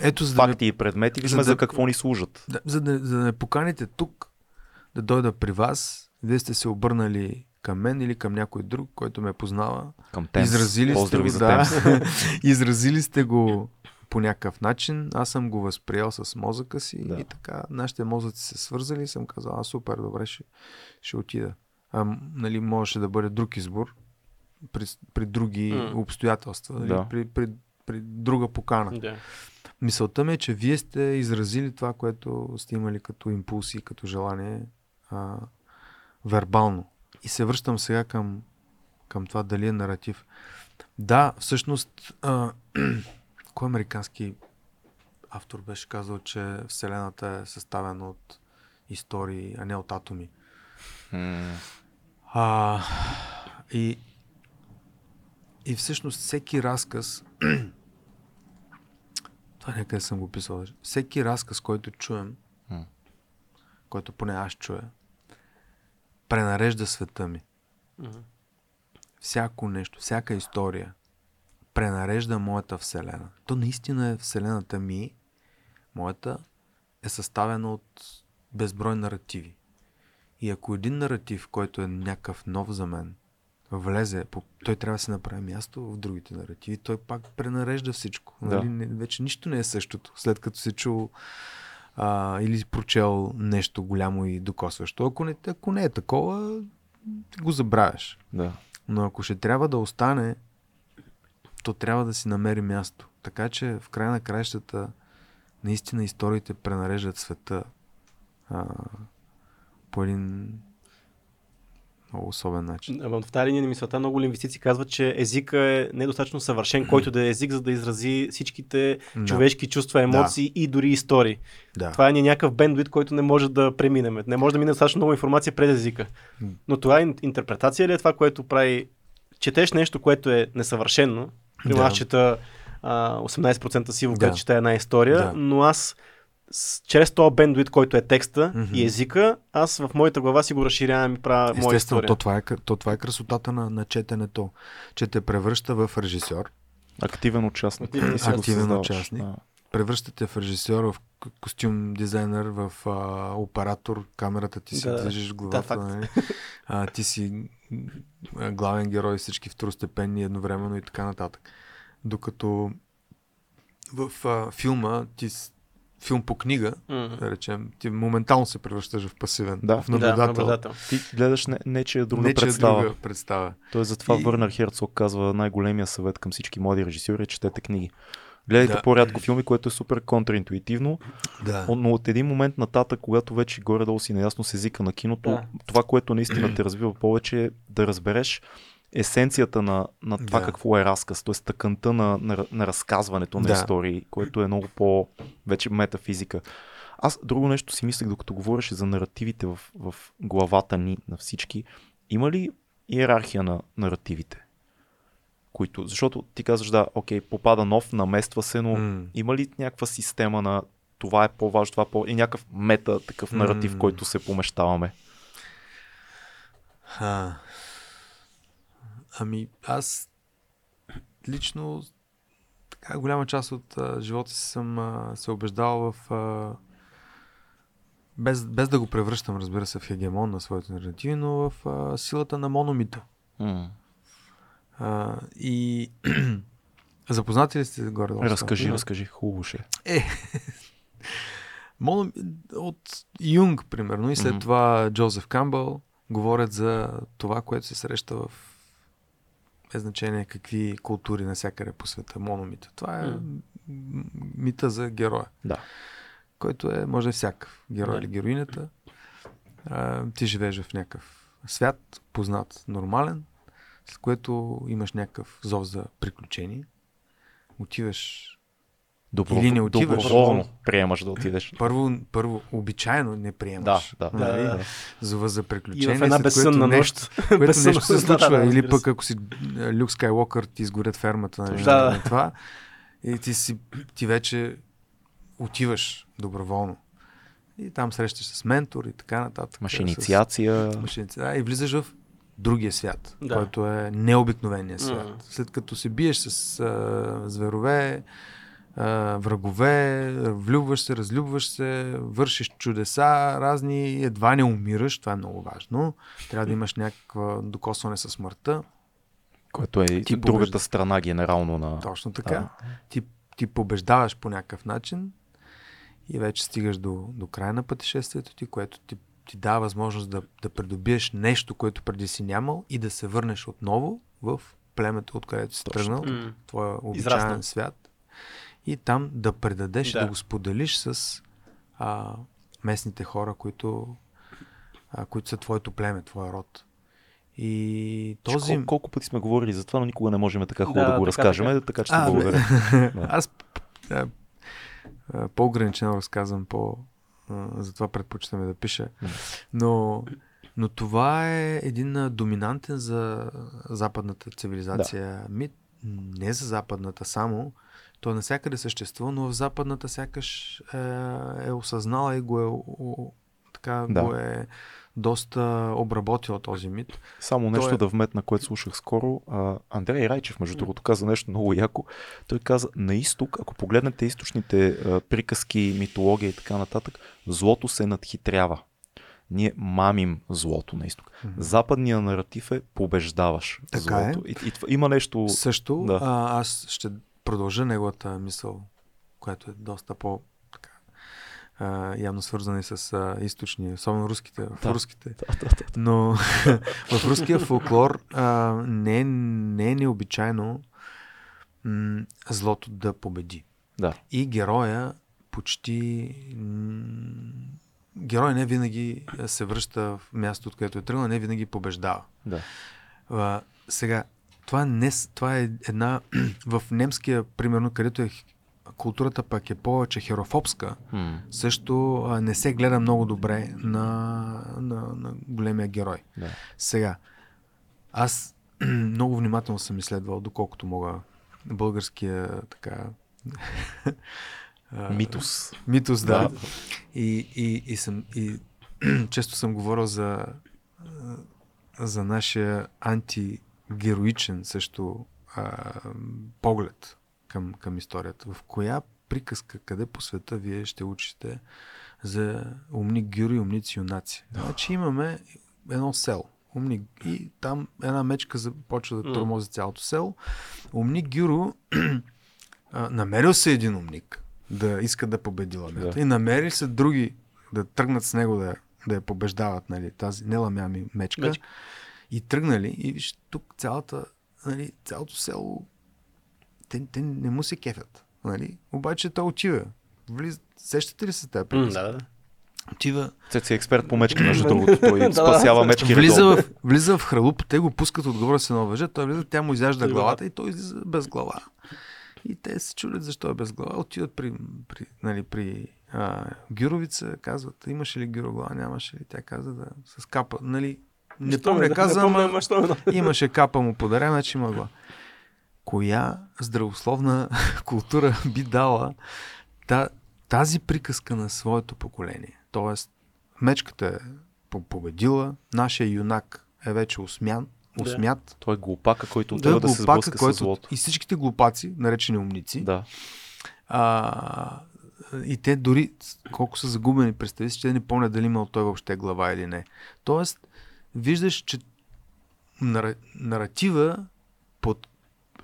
Ето, за да ме факти и предмети, виждаме за за, да- какво ни служат. Да, за, да, за да ме поканите тук, да дойда при вас, вие сте се обърнали към мен или към някой друг, който ме познава. Към Темс. Изразили сте Поздрави го, за да. (laughs) Изразили сте го по някакъв начин. Аз съм го възприел с мозъка си Да. и така нашите мозъци се свързали и съм казал, а супер, добре, ще, ще отида. А, нали, можеше да бъде друг избор при, при други М. обстоятелства, нали, Да. при, при, при друга покана. Да. Мисълта ми е, че вие сте изразили това, което сте имали като импулси, като желание а, вербално. И се връщам сега към, към това дали е наратив. Да, всъщност, а, (clears throat) кой американски автор беше казал, че Вселената е съставена от истории, а не от атоми. А, и, и всъщност всеки разказ, (clears throat) това някъде съм го писал, всеки разказ, който чуем, който поне аз чуя, пренарежда света ми. Мгм. Всяко нещо, всяка история пренарежда моята вселена. То наистина е вселената ми, моята, е съставена от безброй наративи. И ако един наратив, който е някакъв нов за мен, влезе, той трябва да се направи място в другите наративи, той пак пренарежда всичко. Да. Нали? Вече нищо не е същото, след като си чул а, или прочел нещо голямо и докосващо. Ако не, ако не е такова, го забравяш. да. Но ако ще трябва да остане, то трябва да си намери място. Така че в края на краищата наистина историите пренареждат света а, по един много особен начин. В тази линия на мисълта много лингвистици казват, че езика е недостатъчно съвършен, който да е език, за да изрази всичките Да. човешки чувства, емоции и дори истории. Да. Това е някакъв бендвит, който не може да преминем. Не може да мине достатъчно много информация пред езика. Но това е интерпретация ли е това, което прави... Четеш нещо, което е несъвършено. Примерно Да. аз чета а, 18% сиво, Да. където чета една история, Да. но аз с, чрез този бендвит, който е текста Мгм. и езика, аз в моята глава си го разширявам и правя моя Естествено, история. то това, е, то това е красотата на, на четенето, че те превръща в режисьор, Активен участник. Активен Активен участник. Да. превръщате в режисьор, в ко- костюм дизайнер, в а, оператор, камерата ти си Да. движиш главата. факт. нали? а, ти си главен герой, всички второстепенни едновременно и така нататък. Докато в а, филма, ти, с- филм по книга, Мгм. да речем, ти моментално се превръщаш в пасивен, Да. в наблюдател. Да, наблюдател. Ти гледаш не, нечия друга Не, че е представа. друга представа. Той затова И-. Върнер Херцог казва най-големия съвет към всички млади режисьори е четете книги. Гледайте Да. по-рядко филми, което е супер контраинтуитивно, Да. но от един момент нататък, когато вече горе-долу си наясно с езика на киното, да. това, което наистина те развива повече е да разбереш есенцията на, на това Да. какво е разказ, т.е. тъканта на, на, на разказването на Да. истории, което е много по вече метафизика. Аз друго нещо си мислех, докато говореше за наративите в, в главата ни на всички. Има ли иерархия на наративите? Които, защото ти казваш, да, окей, попада нов, намества се, но М. има ли някаква система на това е по-важно, това е по... и някакъв мета, такъв наратив, М. който се помещаваме? А, ами аз лично така голяма част от а, живота си съм а, се убеждал в а, без, без да го превръщам, разбира се, в хегемон на своите наративи, но в а, силата на мономита. М. А, и (clears throat) запознати ли сте горе? Разкажи, разкажи, хубаво ще. е. Е, (laughs) Моно, от Юнг, примерно, и след Мгм. това Джозеф Камбъл говорят за това, което се среща в без значение какви култури навсякъде по света. Мономита. Това е м- мита за героя, Да. който е, може всякакъв герой Да. или героинята. А, ти живееш в някакъв свят, познат, нормален, след което имаш някакъв зов за приключение. Отиваш Добро, Или не отиваш. Доброволно приемаш да отидеш. Първо, първо обичайно не Да, приемаш. да. Нали? да. Зова за И приключение. в една безсънна което нощ. нещо, което Безсънна нещо се нощ, да, случва. да, или пък ако си Люк Скайлокър, ти изгорят фермата. Нали. Да, на да. това. И ти, си, ти вече отиваш доброволно. И там срещаш с ментор и така нататък. Имаш С- инициация. Имаш инициация. И влизаш в другия свят, Да. който е необикновения свят. Мгм. След като се биеш с а, зверове, а, врагове, влюбваш се, разлюбваш се, вършиш чудеса разни, едва не умираш, това е много важно. Трябва да имаш някаква докосване със смъртта. Което е Ти другата побежда. страна генерално на... Точно така. Да. Ти, ти побеждаваш по някакъв начин и вече стигаш до, до края на пътешествието ти, което ти, ти дава възможност да, да придобиеш нещо, което преди си нямал и да се върнеш отново в племето, откъдето си Точно тръгнал, твоя обичайен Израснал. свят и там да предадеш, да, Да. да го споделиш с а, местните хора, които, а, които са твоето племе, твоя род. И Този... този... Колко, колко пъти сме говорили за това, но никога не можем така хубаво Да, да, го така, разкажем, така. така че А, благодаря. Да. (laughs) Аз а, а, по-ограничено разказвам, по, а, затова предпочитаме да пиша. Но, но това е един доминантен за западната цивилизация мит. Не за западната само. Той навсякъде съществува, но в западната сякаш е, е осъзнала и го е, о, така, Да. го е доста обработила този мит. Само нещо Той е- да вметна, което слушах скоро. А, Андрей Райчев, между другото, каза нещо много яко. Той каза, на изток, ако погледнете източните а, приказки, митология и така нататък, злото се надхитрява. Ние мамим злото на изток. Западният наратив е побеждаваш Така е. злото. И, и, това- има нещо... Също Да. а, аз ще продължа неговата мисъл, която е доста по така, а, явно свързана и с а, източни, особено руските, в Да. руските. Да, да, да. Но (laughs) в руския фолклор а, не, е- не е необичайно м- злото да победи. да. И героя почти... м, Герой не винаги се връща в място, от където е тръгнал, не винаги побеждава. да. А, сега, това, не, с- това е една... (clears throat) в немския, примерно, където е културата пък е повече херофобска, М, също а, не се гледа много добре на, на, на големия герой. да. Сега, аз (clears throat) много внимателно съм изследвал, доколкото мога, българския така... (laughs) а, Митос. Митос, да. Да. И, и, и, съм, и (clears throat) често съм говорил за, за нашия антигероичен също а, поглед към, към историята. В коя приказка, къде по света вие ще учите за умни герои, умници, юнаци? Значи имаме едно село. Умни, и там една мечка започва да тормози цялото село. Умник Гюро намерил се един умник да иска да победи ламята. Да. И намери се други да тръгнат с него да, да я побеждават, нали, тази не ламя, мечка. Мечка. И тръгнали и виж тук цялата, нали, цялото село те, те не му се кефят. Нали? Обаче той отива. Влиз... Сещате ли се тази? Да, да. Отива, Цеци е експерт по мечки, между другото. Той (laughs) спасява мечки влиза в, влиза в хралупа, те го пускат отгоре с едно въже, той влиза, тя му изяжда главата и той излиза без глава. И те се чудят защо е без глава. Отиват при, при, нали, при а, Гюровица, казват, имаше ли Гюро глава, нямаше ли. Тя каза да, с капа, нали, не помня, каза, не помня, що ме- имаше капа му подарена, значи има. Коя здравословна (laughs) култура би дала та, тази приказка на своето поколение? Тоест, мечката е по- победила, нашия юнак е вече усмян, Да. усмят. Той е глупака, който Да, отива да, се глупака, сблъска с който, злото. и всичките глупаци, наречени умници, Да. а, и те дори колко са загубени, представи си, че те не помнят дали имал той въобще глава или не. Тоест, виждаш, че нара, наратива под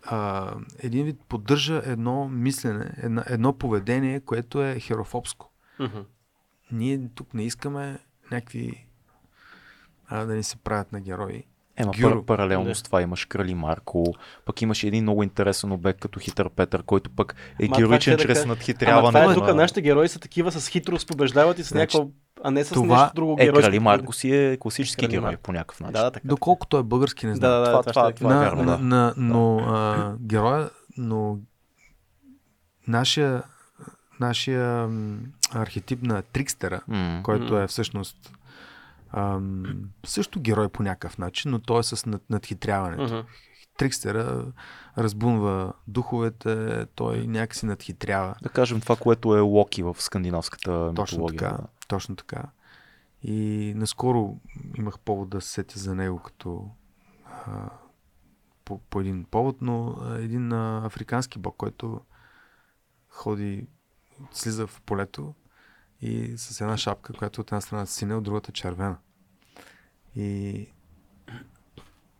а, един вид поддържа едно мислене, едно, едно поведение, което е херофобско. Мгм. Ние тук не искаме някакви а, да ни се правят на герои. Ема Гюро. пар, паралелно Да. с това имаш Крали Марко, пък имаш един много интересен обект като Хитър Петър, който пък е Ма, героичен това ще да чрез кажа. Ама надхитряване. това е на- тук, нашите герои са такива с хитрост побеждават и с Значи, някаква, а не с това нещо друго Е, геройско. Крали Марко си е класически Крали герой Марко. по някакъв начин. Да, да, така. Доколкото е български, не знам. да, да, Това- това, това- това е да. на, вярно, на, да. на, но а, героя, но нашия, нашия архетип на трикстера, който е всъщност ам, също герой по някакъв начин, но той е с над, надхитряването. Мгм. Трикстера разбунва духовете, той някакси надхитрява. Да кажем това, което е Локи в скандинавската Точно митология. така. да. Точно така. И наскоро имах повод да се сетя за него като а, по, по един повод, но а, един а, африкански бог, който ходи, слиза в полето и с една шапка, която от една страна е синя, от другата червена. И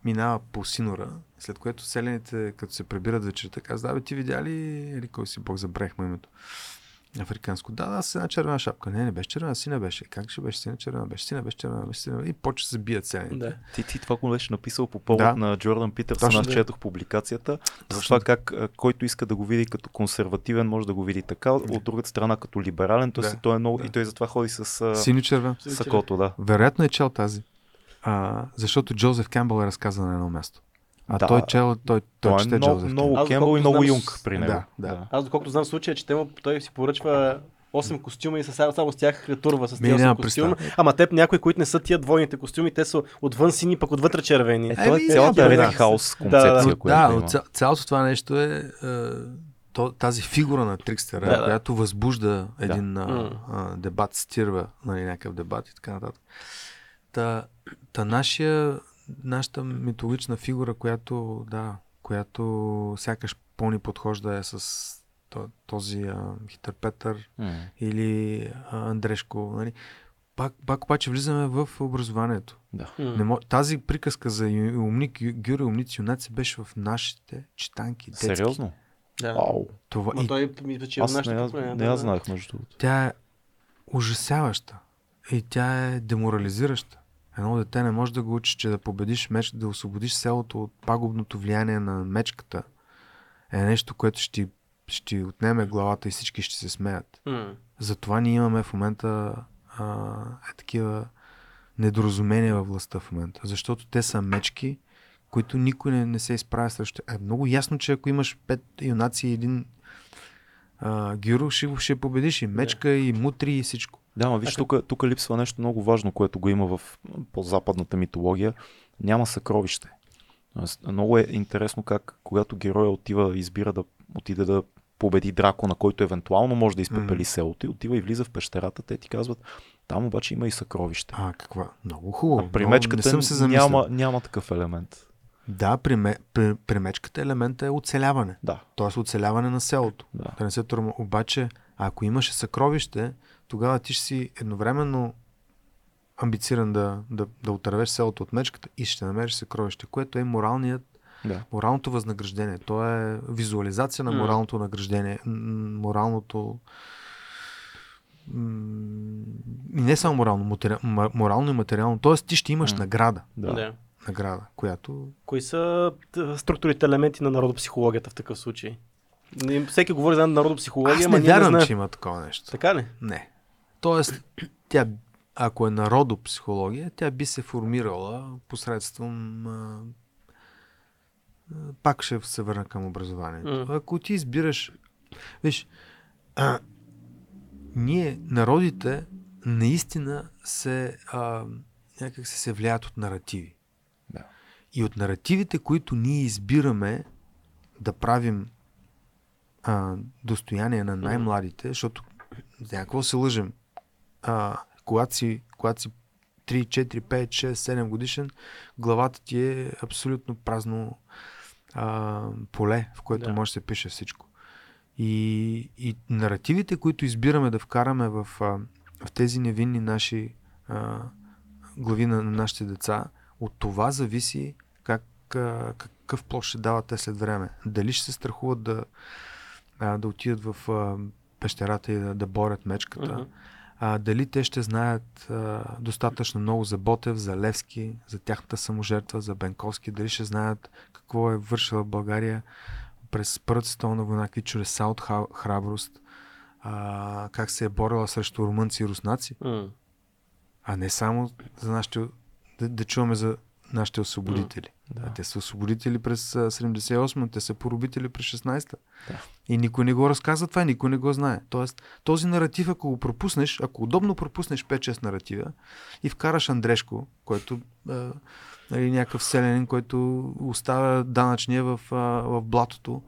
минава по синора, след което селените, като се прибират вечерта, казват, да, бе, ти видя ли, или кой си бог, забрех му името. Африканско. Да, да, с една червена шапка. Не, не беше червена, сина беше. Как ще беше сина червена? Беше сина, беше червена, беше сина. И почва да се бият селените. Да. Ти, ти това го беше написал по повод Да. на Джордан Питърсън. Аз четох публикацията. За това как който иска да го види като консервативен, може да го види така. От другата страна като либерален, т.е. Да. той е много. Да. И той затова ходи с а, Синьо червен. сакото, да. Вероятно е чел тази. А, защото Джозеф Кембъл е разказан на едно място. А Да. той чел, той, той, Той е чете много, Джозеф много Аз Кембъл и много знам, Юнг при него. Да, да. Аз доколкото знам случая, че те му, той си поръчва 8 костюма и са само, с тях турва с тези 8 нямам костюма. представа. Ама теб някои, които не са тия двойните костюми, те са отвън сини, пък отвътре червени. Е, това е цялата да, Red да. House Да, да, да. концепция, която да, има. цялото това нещо е, е то, тази фигура на Трикстера, Да, да. която възбужда един а, М. а, дебат, стирва нали, някакъв дебат и така нататък. Та, та нашия, нашата митологична фигура, която, да, която сякаш по-ни подхожда е с то- този а, Хитър Петър М. или а, Андрешко. Нали. Пак, пак обаче влизаме в образованието. Да. М. Не мо... Тази приказка за умник, Гюри, умници, юнаци беше в нашите читанки. Детски. Сериозно? Да. Ау. Това... Ма И той мисля, че е в Аз нашата не, поколение, не да, аз да. знаех между другото. Тя е ужасяваща. И тя е деморализираща. Едно дете не може да го учи, че да победиш меч, да освободиш селото от пагубното влияние на мечката е нещо, което ще, ще отнеме главата и всички ще се смеят. М. Затова ние имаме в момента а, е такива недоразумения във властта в момента. Защото те са мечки, които никой не, не се изправя срещу. Е много ясно, че ако имаш пет юнаци и един а, гюро, ще, ще победиш и мечка, и мутри, и всичко. Да, ма виж, тук, тук липсва нещо много важно, което го има в по-западната митология. Няма съкровище. Много е интересно как, когато героя отива избира да отиде да победи дракона, който евентуално може да изпепели Мгм. селото и отива и влиза в пещерата, те ти казват, там обаче има и съкровище. А, каква? Много хубаво. А при Много- мечката не съм се замислил. няма, няма такъв елемент. Да, при, ме, при, при мечката елемента е оцеляване. Да, Тоест оцеляване на селото. да. Да не се турма. Обаче, ако имаше съкровище, тогава ти ще си едновременно амбициран да, да, да отървеш селото от мечката и ще намериш съкровище, което е моралният, да. моралното възнаграждение. То е визуализация на моралното награждение, моралното и не само морално, матери... ма- морално и материално. Тоест ти ще имаш награда, да. Да. награда, която Кои са структурите елементи на народопсихологията в такъв случай? Не- Всеки говори за народопсихология, Аз не не вярвам, знаем. че има такова нещо. Така ли? Не. Тоест, тя, ако е народопсихология, тя би се формирала посредством а, пак ще се върна към образованието. М. Ако ти избираш, виж, а, ние, народите, наистина се а, някак се, се влияят от наративи. Да. И от наративите, които ние избираме да правим а, достояние на най-младите, защото за какво се лъжем, а, когато, си, когато си 3, 4, 5, 6, 7 годишен, главата ти е абсолютно празно а, поле, в което Да. може да се пише всичко. И, и наративите, които избираме да вкараме в, а, в тези невинни наши а, глави на, на нашите деца, от това зависи как, а, какъв плод ще дават те след време. Дали ще се страхуват да, а, да отидат в а, пещерата и да, да борят мечката, Мгм. А, дали те ще знаят а, достатъчно много за Ботев, за Левски, за тяхната саможертва, за Бенковски, дали ще знаят какво е вършила България през Първата световна война, какви чудеса от храброст, а, как се е борила срещу румънци и руснаци, М. а не само за нашите, да, да чуваме за нашите освободители. Да. А те са освободители през а, 78, те са поробители през 16-та. Да. И никой не го разказва това, никой не го знае. Тоест, този наратив, ако го пропуснеш, ако удобно пропуснеш 5-6 наратива и вкараш Андрешко, който а, нали, някакъв селянин, който оставя данъчния в, а, в блатото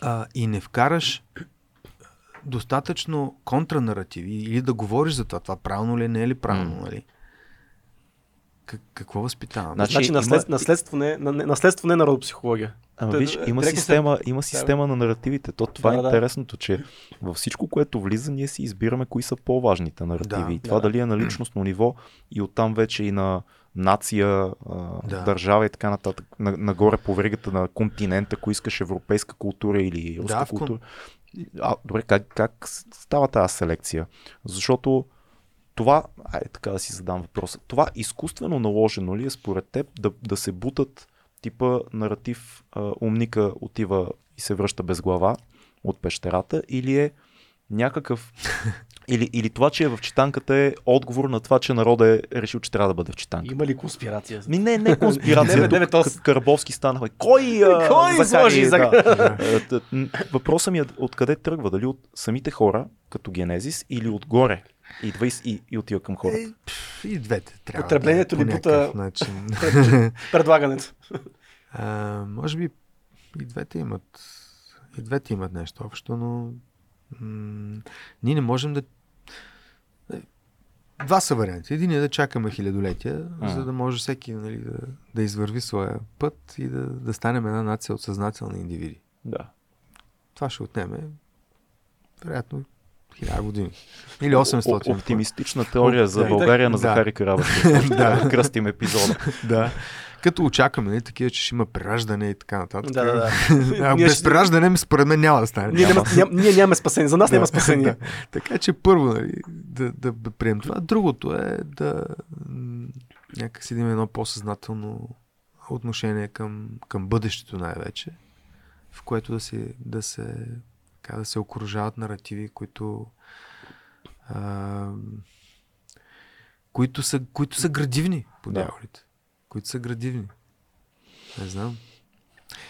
а, и не вкараш достатъчно контранаративи или да говориш за това, това правилно ли е, не е ли правилно, М. нали? Как, какво възпитаваме? Значи, Значи, наслед, има- наследство, не, на- не, наследство не е народопсихология. Ама Та, виж, има система, има система на наративите. То това Да, е да. интересното, че във всичко, което влиза, ние си избираме кои са по-важните наративи. Да, и това да. дали е на личностно ниво и оттам вече и на нация, Да. държава и така нататък. На, нагоре по веригата на континента, ако искаш европейска култура или руска Да, култура. А, добре, как, как става тази селекция? Защото това, айде така да си задам въпроса, това изкуствено наложено ли е според теб да, да се бутат типа наратив а, умника отива и се връща без глава от пещерата или е някакъв (laughs) или, или това, че е в читанката е отговор на това, че народа е решил, че трябва да бъде в читанка. Има ли конспирация? Ми не, не конспирация. Не, Тук не, бе, то с- К- Карбовски стана. бе, Кой, (laughs) а, Кой изложи да. Захари? Е, Въпросът ми е откъде тръгва? Дали от самите хора, като генезис, или отгоре? Идва и, и, и отива към хората. Е, пф, и двете трябва. Потреблението да, ли по бута- начин. (laughs) Предлагането. а, може би и двете имат и двете имат нещо общо, но м- ние не можем да е, Два са варианти. Един е да чакаме хилядолетия, М. за да може всеки нали, да, да извърви своя път и да, да станем една нация от съзнателни индивиди. Да. Това ще отнеме вероятно хиляда години. Или 800. О- Оптимистична теория за Да. България на Да. Захари Карабаш. (laughs) да. Кръстим епизода. да. Като очакваме, нали, такива, че ще има прераждане и така нататък. Да, да, да. Без прераждане, според мен няма да стане. Ние, няма, ням, ние нямаме спасение. За нас няма спасение. (laughs) Да. Така че първо, нали, да, да, да приемем това. Другото е да някак си да има едно по-съзнателно отношение към, към бъдещето най-вече, в което да се, да се, така, да се окружават наративи, които а, които, са, които са градивни по Да. дяволите. Които са градивни. Не знам.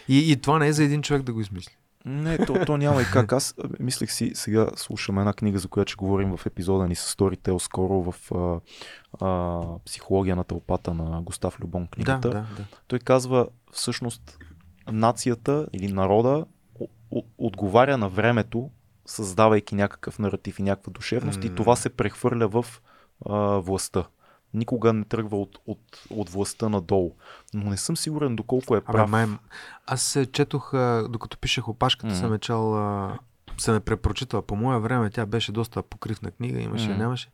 И, и това не е за един човек да го измисли. Не, то, то няма и как. Аз мислех си, сега слушам една книга, за която ще говорим в епизода ни с Storytel скоро в а, а, Психология на тълпата на Густав Любон книгата. Да, да, да. Той казва всъщност нацията или народа отговаря на времето, създавайки някакъв наратив и някаква душевност и М. това се прехвърля в а, властта. Никога не тръгва от, от, от властта надолу. Но не съм сигурен доколко е Абе, прав. май, аз се четох, а, докато пишех опашката, Мгм. съм е чел, а, съм е препрочитал. По мое време тя беше доста покривна книга, имаше, Мгм. нямаше.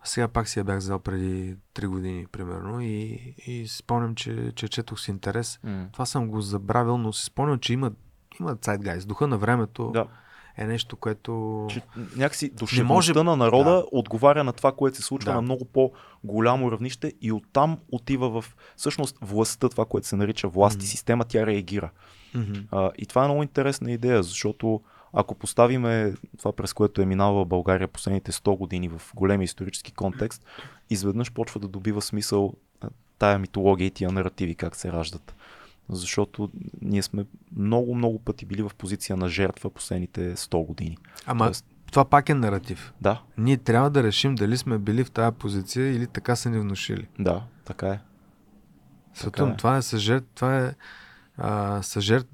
А сега пак си я бях взел преди 3 години, примерно, и, и спомням, че, че четох с интерес. М. Това съм го забравил, но си спомням, че има, има Zeitgeist. Духа на времето Да. е нещо, което... Че някакси душевността може- на народа Да. отговаря на това, което се случва Да. на много по-голямо равнище и оттам отива в всъщност властта, това, което се нарича власт и Мгм. система, тя реагира. Мгм. А, и това е много интересна идея, защото ако поставиме това, през което е минала България последните 100 години в големи исторически контекст, изведнъж почва да добива смисъл тая митология и тия наративи как се раждат. Защото ние сме много, много пъти били в позиция на жертва последните 100 години. Ама Тоест- това пак е наратив. Да, Ние трябва да решим дали сме били в тази позиция или така са ни внушили. да, така е. Защото е. това е съжер, това е а,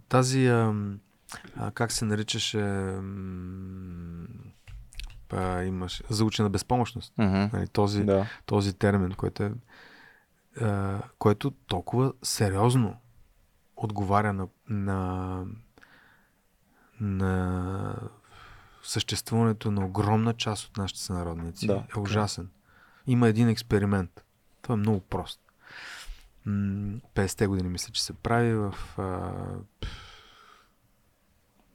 тази, а, а, как се наричаше, м, а, имаш, заучена безпомощност. Mm-hmm. Нали, този, Да. този термин, който е, а, който толкова сериозно отговаря на, на, на съществуването на огромна част от нашите сънародници. Да, е е. ужасен. Има един експеримент. Той е много прост. М, 50-те години мисля, че се прави в... А,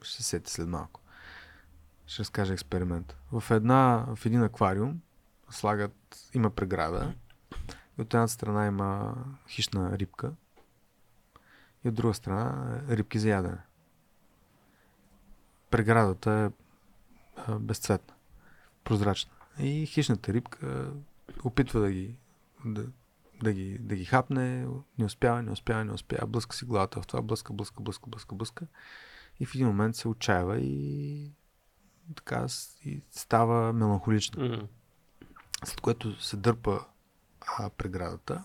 ще се сети след малко. Ще разкажа експеримент. В, една, в един аквариум слагат, има преграда и от една страна има хищна рибка и от друга страна рибки за ядене. Преградата е безцветна, прозрачна. И хищната рибка опитва да ги, да, да ги, да ги хапне, не успява, не успява, не успява, блъска си главата в това, блъска, блъска, блъска, блъска, блъска. И в един момент се отчаява и така и става меланхолична. Мгм. След което се дърпа а, преградата.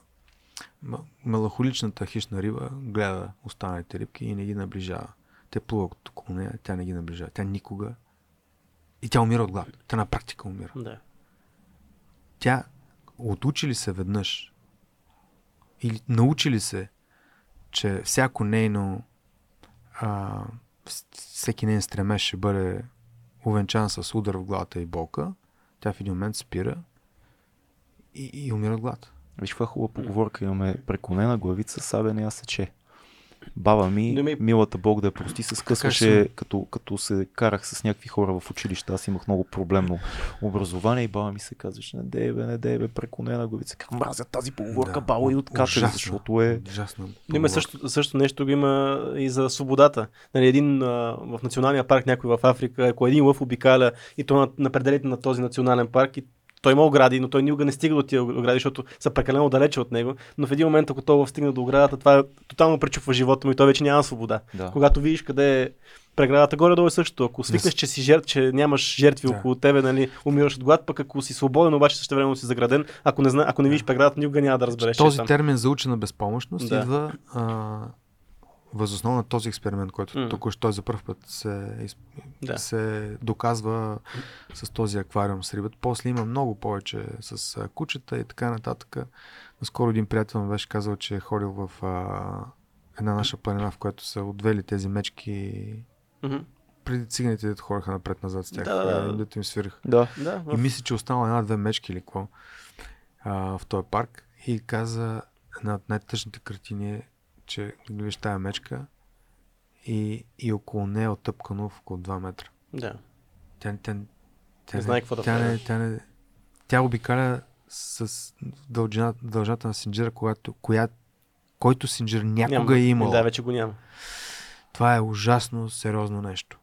М- меланхоличната хищна риба гледа останалите рибки и не ги наближава. Те плуват около нея, тя не ги наближава. Тя никога. И тя умира от глад. Тя на практика умира. Да. Тя отучи ли се веднъж или научи ли се, че всяко нейно а, всеки нейн стремеж ще бъде увенчан с удар в главата и болка, тя в един момент спира и, и умира от глад. Виж каква хубава поговорка имаме. Преклонена главица, сабе не я сече. Баба ми, милата Бог да я прости, се скъсваше, като, като се карах с някакви хора в училище. Аз имах много проблемно образование и баба ми се казваше, не дей бе, не дей бе, преклонена главица. Как мразя тази поговорка, баба и откача, защото е... Ужасно. Но има също, също нещо го има и за свободата. Нали, един в националния парк, някой в Африка, ако един лъв обикаля и то на, на пределите на този национален парк, и той има огради, но той никога не стига до тия огради, защото са прекалено далече от него. Но в един момент, ако той стигне до оградата, това е, тотално пречупва живота му и той вече няма свобода. Да. Когато видиш къде е преградата, горе-долу е също. Ако свикнеш, че, си жертв, че нямаш жертви Да. около тебе, нали, умираш от глад, пък ако си свободен, обаче също време си заграден, ако не, зна, ако не видиш преградата, никога няма да разбереш. е Този там. термин за учена безпомощност Да. идва а, възоснова на този експеримент, който М. току-що той за първ път се, из- Да. се доказва с този аквариум с рибата. После има много повече с а, кучета и така нататък. Наскоро един приятел ми беше казал, че е ходил в а, една наша планина, в която са отвели тези мечки Мгм. преди циганите, дето хораха напред-назад с тях, Да, да, дето им свирих. Да. Да, И мисля, че останала една-две мечки или какво в този парк. И каза, една от най-тъжните картини е, че гледаш тая мечка и, и около нея е отъпкано в около 2 метра. да. Тя, тя, тя, Не знае какво да тя, не, тя, не, тя обикаля с дължина, дължината на синджира, когато, коя, който синджир някога Няма. е имал. Да, вече го няма. Това е ужасно сериозно нещо.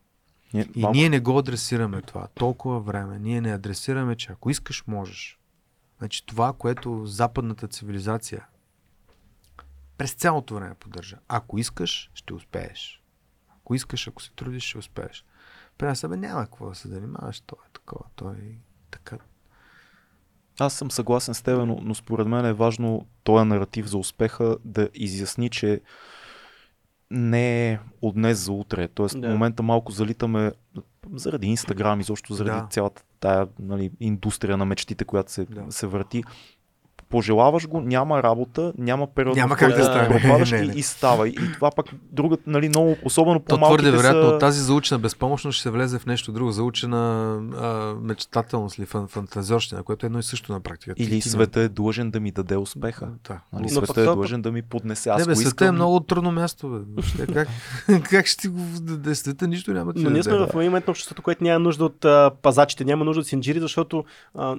Ние, И малко- ние не го адресираме това толкова време. Ние не адресираме, че ако искаш, можеш. Значи това, което западната цивилизация през цялото време поддържа. Ако искаш, ще успееш. Ако искаш, ако се трудиш, ще успееш. При нас бе, няма какво да се занимаваш. Той е такова, той е така. Аз съм съгласен с теб, но, но според мен е важно този наратив за успеха да изясни, че не е от днес за утре. Тоест Да. в момента малко залитаме заради Инстаграм, изобщо заради Да. цялата тая нали, индустрия на мечтите, която се, Да. се върти. Пожелаваш го, няма работа, няма период, Няма как да стане. пропадаш (laughs) Не, и, не. и става. И, това пък другът, нали, много, особено То по-малките твърде вероятно са... от тази заучена безпомощност ще се влезе в нещо друго. Заучена а, мечтателност или фан, фантазиорщина, което е едно и също на практика. Ти- Или ти- света е длъжен да ми даде успеха. Да. Нали, Но света пък е длъжен да ми поднесе. Аз Не, бе, света искам. е много трудно място. Бе. Въобще, как, (laughs) как ще ти го даде света? Нищо няма Но ние сме в момент на обществото, което няма нужда от пазачите, няма нужда от синджири, защото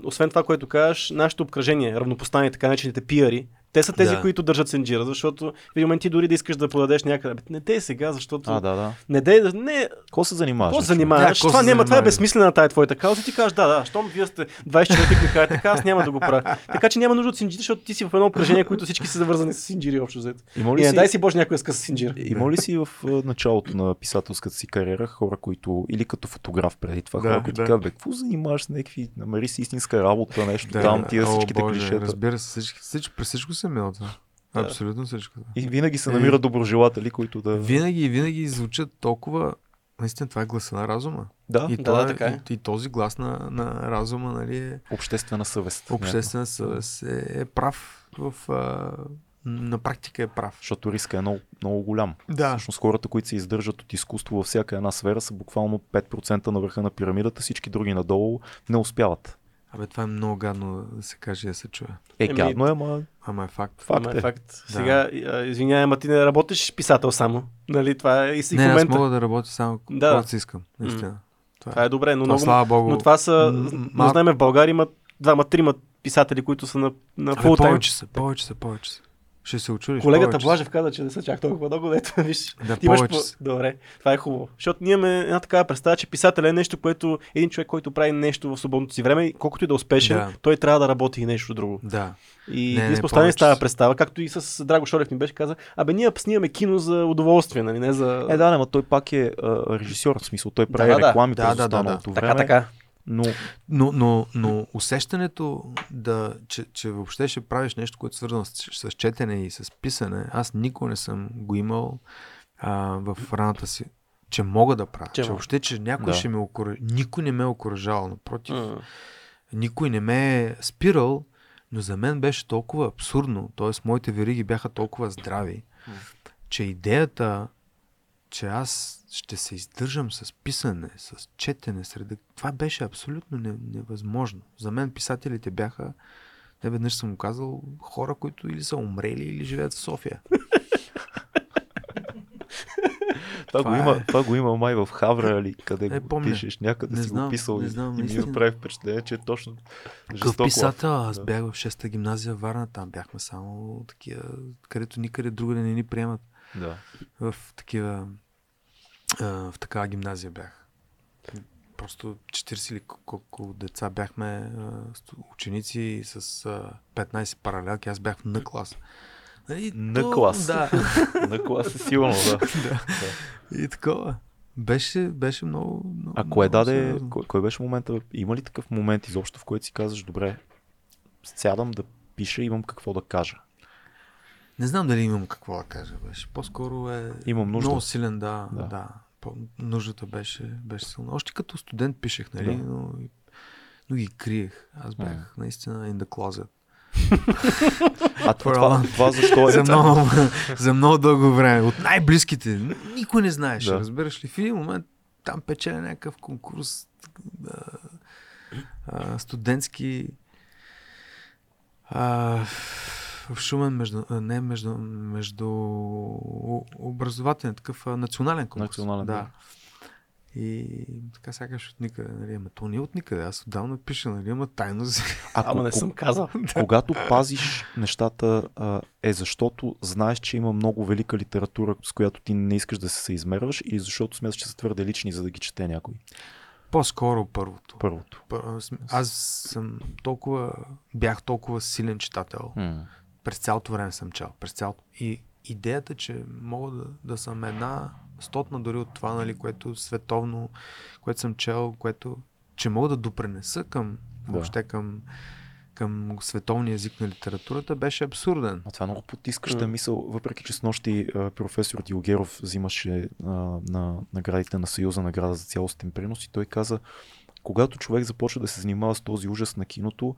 освен това, което кажеш, нашето обкръжение, равнопоставени, така наречените пиари, Те са тези, Да. които държат сенджира, защото в един момент ти дори да искаш да подадеш някъде. Бе, Не дей сега, защото. А, да, да. Не дей. Не, Какво се занимаваш? какво се занимаваш? Да, това, се няма, това е безсмислена тая твоята кауза. Ти кажеш, да, да, щом вие сте 20 човека и ми кажете така, аз няма да го правя. Така че няма нужда от синджири, защото ти си в едно упражнение, които всички са завързани с синджири общо взето. Има И ли не си... дай си Боже някой да скъса синджира. Има ли си в началото на писателската си кариера хора, които, или като фотограф преди това, Да, хора, които да. казват, бе, какво занимаваш с някакви, намери си истинска работа, нещо Да, там, тия всичките клишета. Разбира се, всички, всичко това. Да. Абсолютно всичко. Да. И винаги се Е, намират доброжелатели, които да... Винаги, винаги звучат толкова... Наистина, това е гласа на разума. Да, И, Да, това, да, така е. и, и този глас на, на разума, нали, е, обществена съвест. обществена съвест е, е прав в... А, на практика е прав. Защото риска е много, много голям. Да. Всъщност хората, които се издържат от изкуство във всяка една сфера са буквално 5% на върха на пирамидата, всички други надолу не успяват. Абе, това е много гадно да се каже да се чуе. Е, Еми, гадно е, ама Ама е факт. факт Ама е. факт. Да. Сега, извинявай, ама ти не работиш писател само. Нали, това е и си не, в аз момента. мога да работя само Да. когато си искам. Наистина. Това, Това е добре, но, това, много, слава богу. но това са, м- но знаем в България има двама-трима писатели, които са на, на Абе, фул тайм. повече са, повече са, повече са. Ще се очудиш. Колегата повече. Блажев каза, че не са чак толкова много, дето (laughs) виж. Да, ти имаш по... Добре, това е хубаво. Защото ние имаме една такава представа, че писателя е нещо, което един човек, който прави нещо в свободното си време, колкото и да е успешен, Да. той трябва да работи и нещо друго. Да. И Не, ние сме останали с тази представа, както и с Драго Шорев ни беше каза, абе ние снимаме кино за удоволствие, нали, не за... Е, да, не, ма той пак е а, режисьор, в смисъл, той прави Да, реклами да, през да, да, да. останалото така, време, така. Но Но, но, но усещането, да, че, че въобще ще правиш нещо, което е свързано с, с четене и с писане, аз никога не съм го имал а, в раната си, че мога да правя. Че Че, въобще, че някой Да. ще ме окоръжава. Никой не ме е окоръжавал, напротив. М. Никой не ме е спирал, но за мен беше толкова абсурдно, т.е. моите вериги бяха толкова здрави, че идеята, че аз ще се издържам с писане, с четене, с редак... това беше абсолютно не, невъзможно. За мен писателите бяха, не веднъж съм казал, хора, които или са умрели, или живеят в София. това, (laughs) Това го има, е. това го има май в Хавра или къде Не го помня. пишеш, някъде Не си знам, го писал не и- знам, и ми наистина. направи впечатление, че е точно Какъв писател? Аз Да. бях в 6-та гимназия в Варна, там бяхме само такива, където никъде другаде не ни приемат. Да. в такива в такава гимназия бях. Просто 40 или кол- колко деца бяхме ученици с а, 15 паралелки. Аз бях на клас. И На то- клас. Да. (laughs) На клас е силно, (laughs) да. И такова. Беше, беше много, много А кое много даде, кой, кой беше момента, има ли такъв момент изобщо, в който си казваш, добре, сядам да пиша, имам какво да кажа. Не знам дали имам какво да кажа. Беше. По-скоро е Имам нужда. много силен, да. Да. да. По- нуждата беше, беше силна. Още като студент пишех, нали? Да. Но, но ги криех. Аз бях М. наистина in the closet. А това, това защо е? за, много, за много дълго време. От най-близките. Никой не знаеше. Да. Да. Разбираш ли? В един момент там печеля някакъв конкурс а, а, студентски а, в Шумен между, не между, между образователен, такъв национален конкурс. Национален, да. да. И така сякаш от никъде. Нали? Ама то не е от никъде. Аз отдавна пиша, нали? Ама тайно си. Ако, Ама не съм казал. (laughs) когато пазиш нещата, а, е защото знаеш, че има много велика литература, с която ти не искаш да се съизмерваш или защото смяташ, че са твърде лични, за да ги чете някой. По-скоро първото. Първото. Аз съм толкова, бях толкова силен читател. М. През цялото време съм чел. През цялото. И идеята, че мога да, да съм една стотна дори от това, нали, което световно, което съм чел, което, че мога да допренеса към, Да. въобще към, към световния език на литературата, беше абсурден. А това е много потискаща мисъл, въпреки че с нощи професор Дилгеров взимаше а, на наградите на Съюза награда за цялостен принос и той каза, когато човек започва да се занимава с този ужас на киното,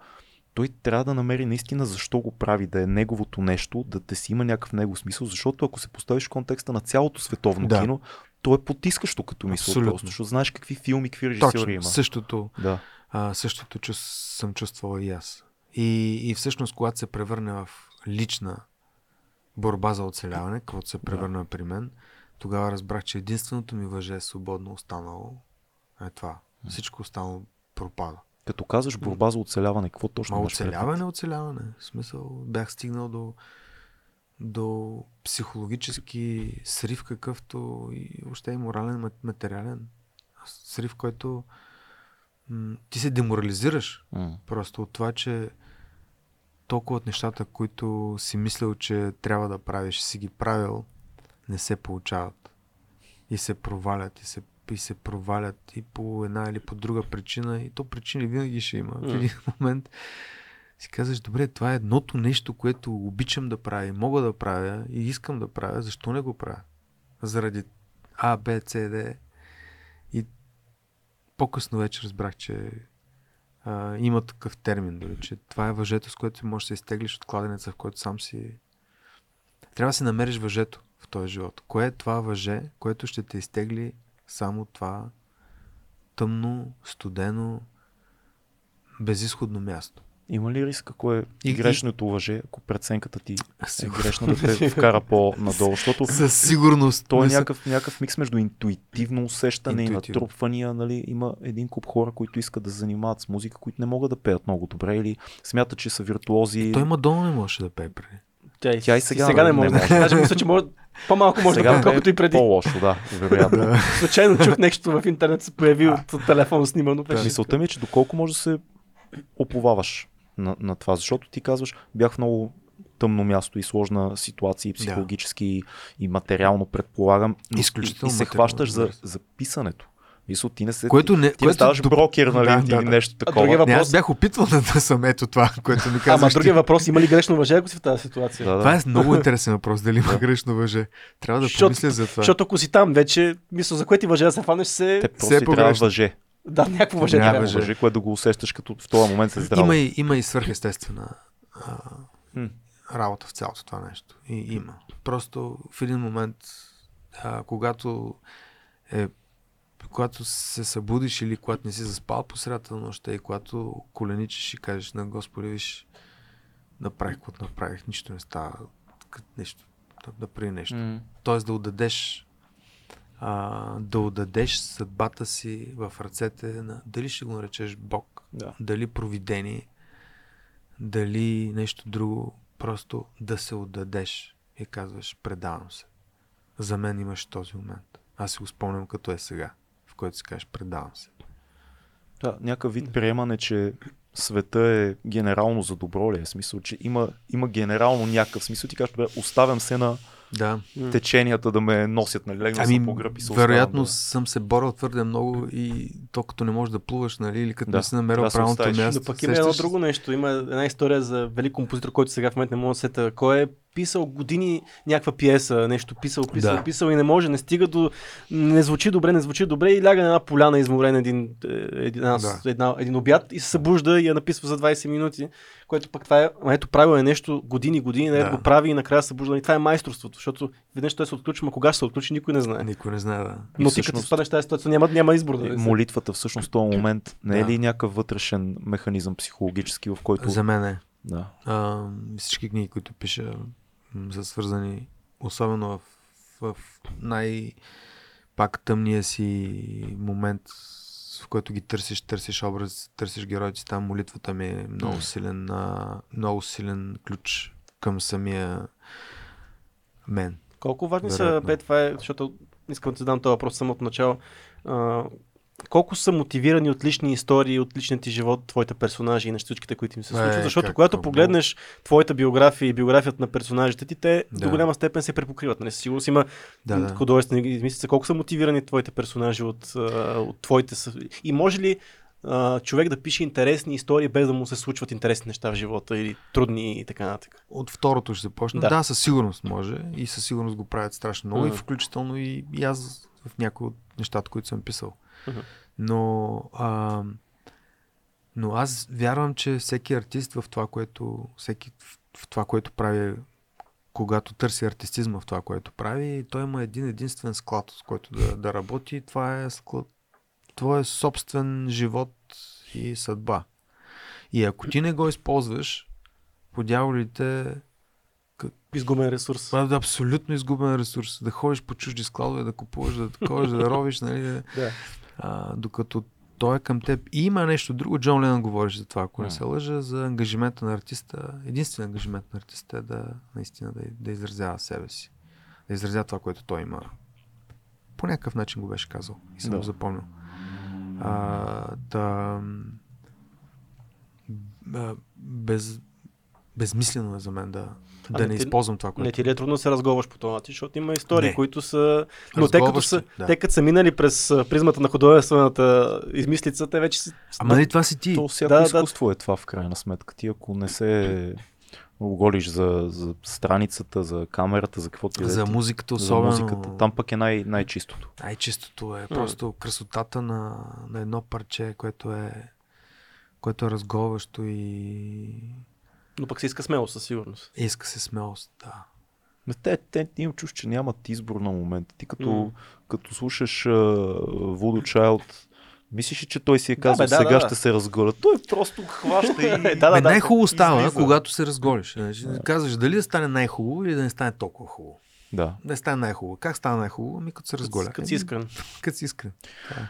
той трябва да намери наистина защо го прави, да е неговото нещо, да, да си има някакъв негов смисъл, защото ако се поставиш в контекста на цялото световно Да. кино, то е потискащо като мисъл Абсолютно. просто, защото знаеш какви филми, какви режисьори Точно. има. Същото, Да. а, същото чувс... съм чувствал и аз. И, и всъщност, когато се превърне в лична борба за оцеляване, каквото се превърна при мен, тогава разбрах, че единственото ми въже е свободно останало е това. Всичко останало пропада. Като казваш борба за оцеляване, какво точно Ма оцеляване, оцеляване. В смисъл, бях стигнал до, до психологически срив, какъвто и въобще и морален, ма- материален. Срив, който м- ти се деморализираш М. просто от това, че толкова от нещата, които си мислил, че трябва да правиш, си ги правил, не се получават. И се провалят, и се, и се провалят и по една или по друга причина. И то причини винаги ще има. В един (laughs) момент си казваш, добре, това е едното нещо, което обичам да правя, мога да правя и искам да правя, защо не го правя? Заради А, Б, С, Д. И по-късно вече разбрах, че а, има такъв термин, дори, че това е въжето, с което можеш да се изтеглиш от кладенеца, в който сам си... Трябва да си намериш въжето в този живот. Кое е това въже, което ще те изтегли само това тъмно, студено, безисходно място? Има ли риск, ако е И- грешното въже, ако преценката ти е грешна да те вкара по-надолу, защото Със сигурност. то е са- някакъв, някакъв микс между интуитивно усещане Интуитивно. и натрупвания. Нали? Има един куп хора, които искат да се занимават с музика, които не могат да пеят много добре или смятат, че са виртуози. Той Мадона не можеше да пее преди. Тя и, Тя и сега сега не не може. да- може. Даже мисля, че може, по-малко може да Сега бъде, е колкото и преди. По-лошо, да, вероятно. (laughs) Случайно чух нещо в интернет, се появи от телефон снимано. Беше. Мисълта ми е, че доколко може да се оповаваш на, на това, защото ти казваш, бях в много тъмно място и сложна ситуация, и психологически и материално предполагам. но Изключително И, и се хващаш за, за писането. Мисъл, ти не се. Което не, ти не което ставаш доп- брокер, нали? Да, да, да. нещо А такова. Не, въпрос- аз бях опитвал да, да съм ето това, което ми Ама казваш. ти. другия въпрос, има ли грешно въже, ако си в тази ситуация? Да, да. Това е много (laughs) интересен въпрос, дали има грешно въже. Трябва да Защото- помисля за това. Защото ако си там вече, мисля, за кое ти въже да се фанеш се... Те просто ти трябва погрешно. въже. Да, някакво въже трябва. въже. Въже, което да го усещаш като в този момент е здраво. Има и, има и свърхестествена а, работа в цялото това нещо. И има. Просто в един момент, а, когато е когато се събудиш или когато не си заспал по средата на нощта и когато коленичиш и кажеш на Господи, виж, направих каквото направих, нищо не става, нещо, да, да прави нещо. М. Тоест да отдадеш а, да отдадеш съдбата си в ръцете на дали ще го наречеш Бог, Да. дали провидение, дали нещо друго, просто да се отдадеш и казваш предавам се. За мен имаш този момент. Аз си го спомням като е сега, в който си кажеш предавам се. Да, някакъв вид приемане, че света е генерално за добро ли е? Смисъл, че има, има генерално някакъв смисъл. Ти кажеш, оставям се на Да. Теченията да ме носят, нали? Легна Ами, по гръб и се вероятно оставам съм се борил твърде много и то като не можеш да плуваш, нали, или като Да, не си намерил да се правилното място. Но пък има едно друго нещо. Има една история за велик композитор, който сега в момента не мога да сета. Кой е писал години някаква пиеса, нещо писал, писал, Да. писал и не може, не стига до... Не звучи добре, не звучи добре и ляга на една поляна изморен един, е, една, Да. една, един обяд и се събужда и я написва за 20 минути, което пък това е, ето правил е нещо години, години, да. Да. го прави и накрая се събужда. И това е майсторството, защото веднъж той се отключи, ма кога ще се отключи, никой не знае. Никой не знае, да. Но И ти като всъщност- спаднеш тази ситуация, няма, няма избор да не молитвата всъщност в този момент не е Да. ли някакъв вътрешен механизъм психологически, в който... За мен е. Да. А, всички книги, които пиша, са свързани, особено в, в най- пак тъмния си момент, в който ги търсиш, търсиш образ, търсиш героите там молитвата ми е много силен, много силен ключ към самия мен. Колко важни са, бе, това е, защото искам да задам този въпрос самото начало. А, колко са мотивирани от лични истории, от личния ти живот, твоите персонажи и нещичките, които им се Е, случват? Защото как когато много. погледнеш твоята биография и биографията на персонажите ти, те Да. до голяма степен се препокриват. Нали? Със сигурност има Да, да. художествени измислици. Колко са мотивирани твоите персонажи от, от твоите... И може ли а, човек да пише интересни истории, без да му се случват интересни неща в живота или трудни и така нататък? От второто ще започна. Да. Да. със сигурност може и със сигурност го правят страшно много Мгм. и включително и, и аз в някои от нещата, които съм писал. Но, а, но аз вярвам, че всеки артист в това, което, всеки в, това, което прави, когато търси артистизма в това, което прави, той има един единствен склад, с който да, да работи. Това е склад, твой собствен живот и съдба. И ако ти не го използваш, по дяволите Изгубен ресурс. това е абсолютно изгубен ресурс. Да ходиш по чужди складове, да купуваш, да ходиш, да ровиш, нали, Да. А, докато той е към теб. И има нещо друго. Джон Ленън говореше за това, ако не се лъжа, за ангажимента на артиста. Единствен ангажимент на артиста е да наистина да, да изразява себе си. Да изразява това, което той има. По някакъв начин го беше казал и съм Да. го запомнил. А, да, без, безмислено е за мен да, А да не не ти- използвам това, което Не ти ли е трудно да се разговаш по този начин, защото има истории, Не. които са... Но те като, са, се, да. те като са минали през призмата на художествената измислица, те вече са... Ама нали това си ти? То всяко Да, да. изкуство е това в крайна сметка. Ти ако не се оголиш за, за страницата, за камерата, за каквото и да е За музиката за особено. музиката. Там пък е най- най-чистото. Най-чистото е просто красотата на, на едно парче, което е което е разговащо и Но пък се иска смело, със сигурност. иска се смелост. Да. Ме, Те, те имам чувство, че нямат избор на момента. Ти като, М. като слушаш uh, Voodoo Child, мислиш ли, че той си е Да, казал, бе, да, сега да, да. ще се разголя. Той просто хваща и... (laughs) Е, да, Бе, да, най-хубаво става, излиза. когато се разголиш. Значи, Казваш дали да стане най-хубаво или да не стане толкова хубаво. Да. Да не стане най-хубаво. Как стана най-хубаво? Ами като се разголя. Като си искрен. Като си искрен.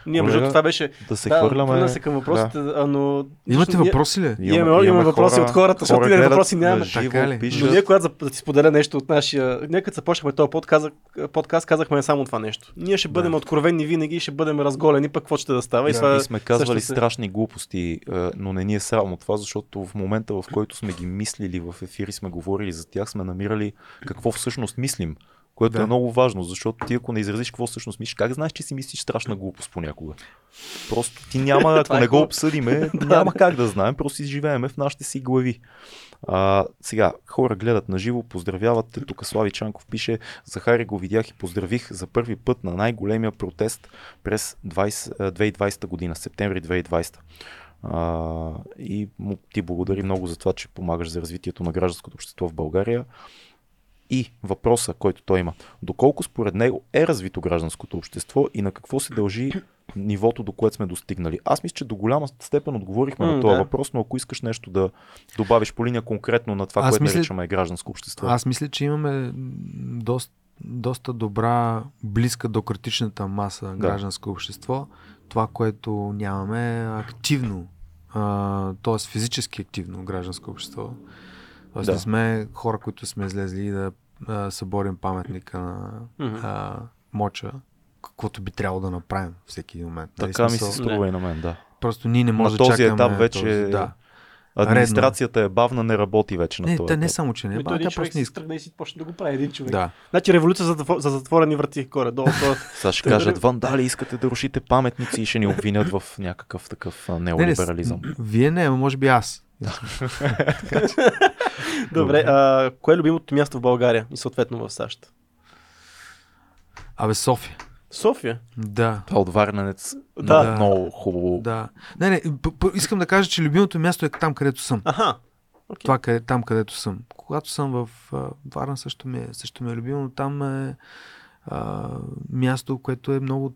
Ние, между това беше... Да се да, хвърляме... върна се към въпросите, а, но... Имате въпроси ли? Имаме- имаме въпроси от хората, защото ние гледат въпроси нямаме. живо, Така ли? пишат. Но ние, когато да ти споделя нещо от нашия... Ние като започнахме този подкаст, подкаст казахме само това нещо. Ние ще бъдем Да. откровени винаги и ще бъдем разголени, пък какво ще да става. И Да, това И сме казвали се- страшни глупости, е, но не ни е срамно това, защото в момента, в който сме ги мислили в ефири, сме говорили за тях, сме намирали какво всъщност мислим. Което Да. е много важно, защото ти ако не изразиш какво всъщност мислиш, как знаеш, че си мислиш страшна глупост понякога? Просто ти няма, (laughs) ако е не го обсъдиме, (laughs) няма как да знаем, просто изживееме в нашите си глави. А, сега, хора гледат на живо, поздравяват. Тук Слави Чанков пише, Захари го видях и поздравих за първи път на най-големия протест през 20, а, 2020 година, септември 2020. А, и му ти благодари много за това, че помагаш за развитието на гражданското общество в България. И въпроса, който той има, доколко според него е развито гражданското общество и на какво се дължи нивото, до което сме достигнали. Аз мисля, че до голяма степен отговорихме М, на този да. въпрос, но ако искаш нещо да добавиш по линия конкретно на това, Аз което мисля- наричаме гражданско общество. Аз мисля, че имаме доста, доста добра, близка до критичната маса Да. гражданско общество. Това, което нямаме е активно, т.е. физически активно гражданско общество. Тоест Да. не сме хора, които сме излезли да а, съборим паметника на Мгм. а, Моча, каквото би трябвало да направим всеки един момент. Нали, така ми се струва и на мен, да. Просто ние не можем На да този чакаме етап вече този, да. Администрацията е бавна, не работи вече на Не, този те не само, че не, Ами ба, той един тя просто не си иска. тръгне и си почне да го прави един човек. Да. Значи революция за, за затворени врати горе. Долу, (laughs) то... Сега ще кажат, дали- вандали, искате да рушите паметници и ще ни обвинят в някакъв такъв а, Не, не, неолиберализъм. вие не, може би аз. (laughs) (laughs) Добре, а, кое е любимото място в България и съответно в САЩ? Абе, София. София. Да. Това от Варненец Да. много, много хубаво. Да. Не, не, п- п- искам да кажа, че любимото място е там, където съм. Аха. Okay. Това къде, там, където съм. Когато съм в а, Варна, също ми, е, също ми е любимо, но там е а, място, което е много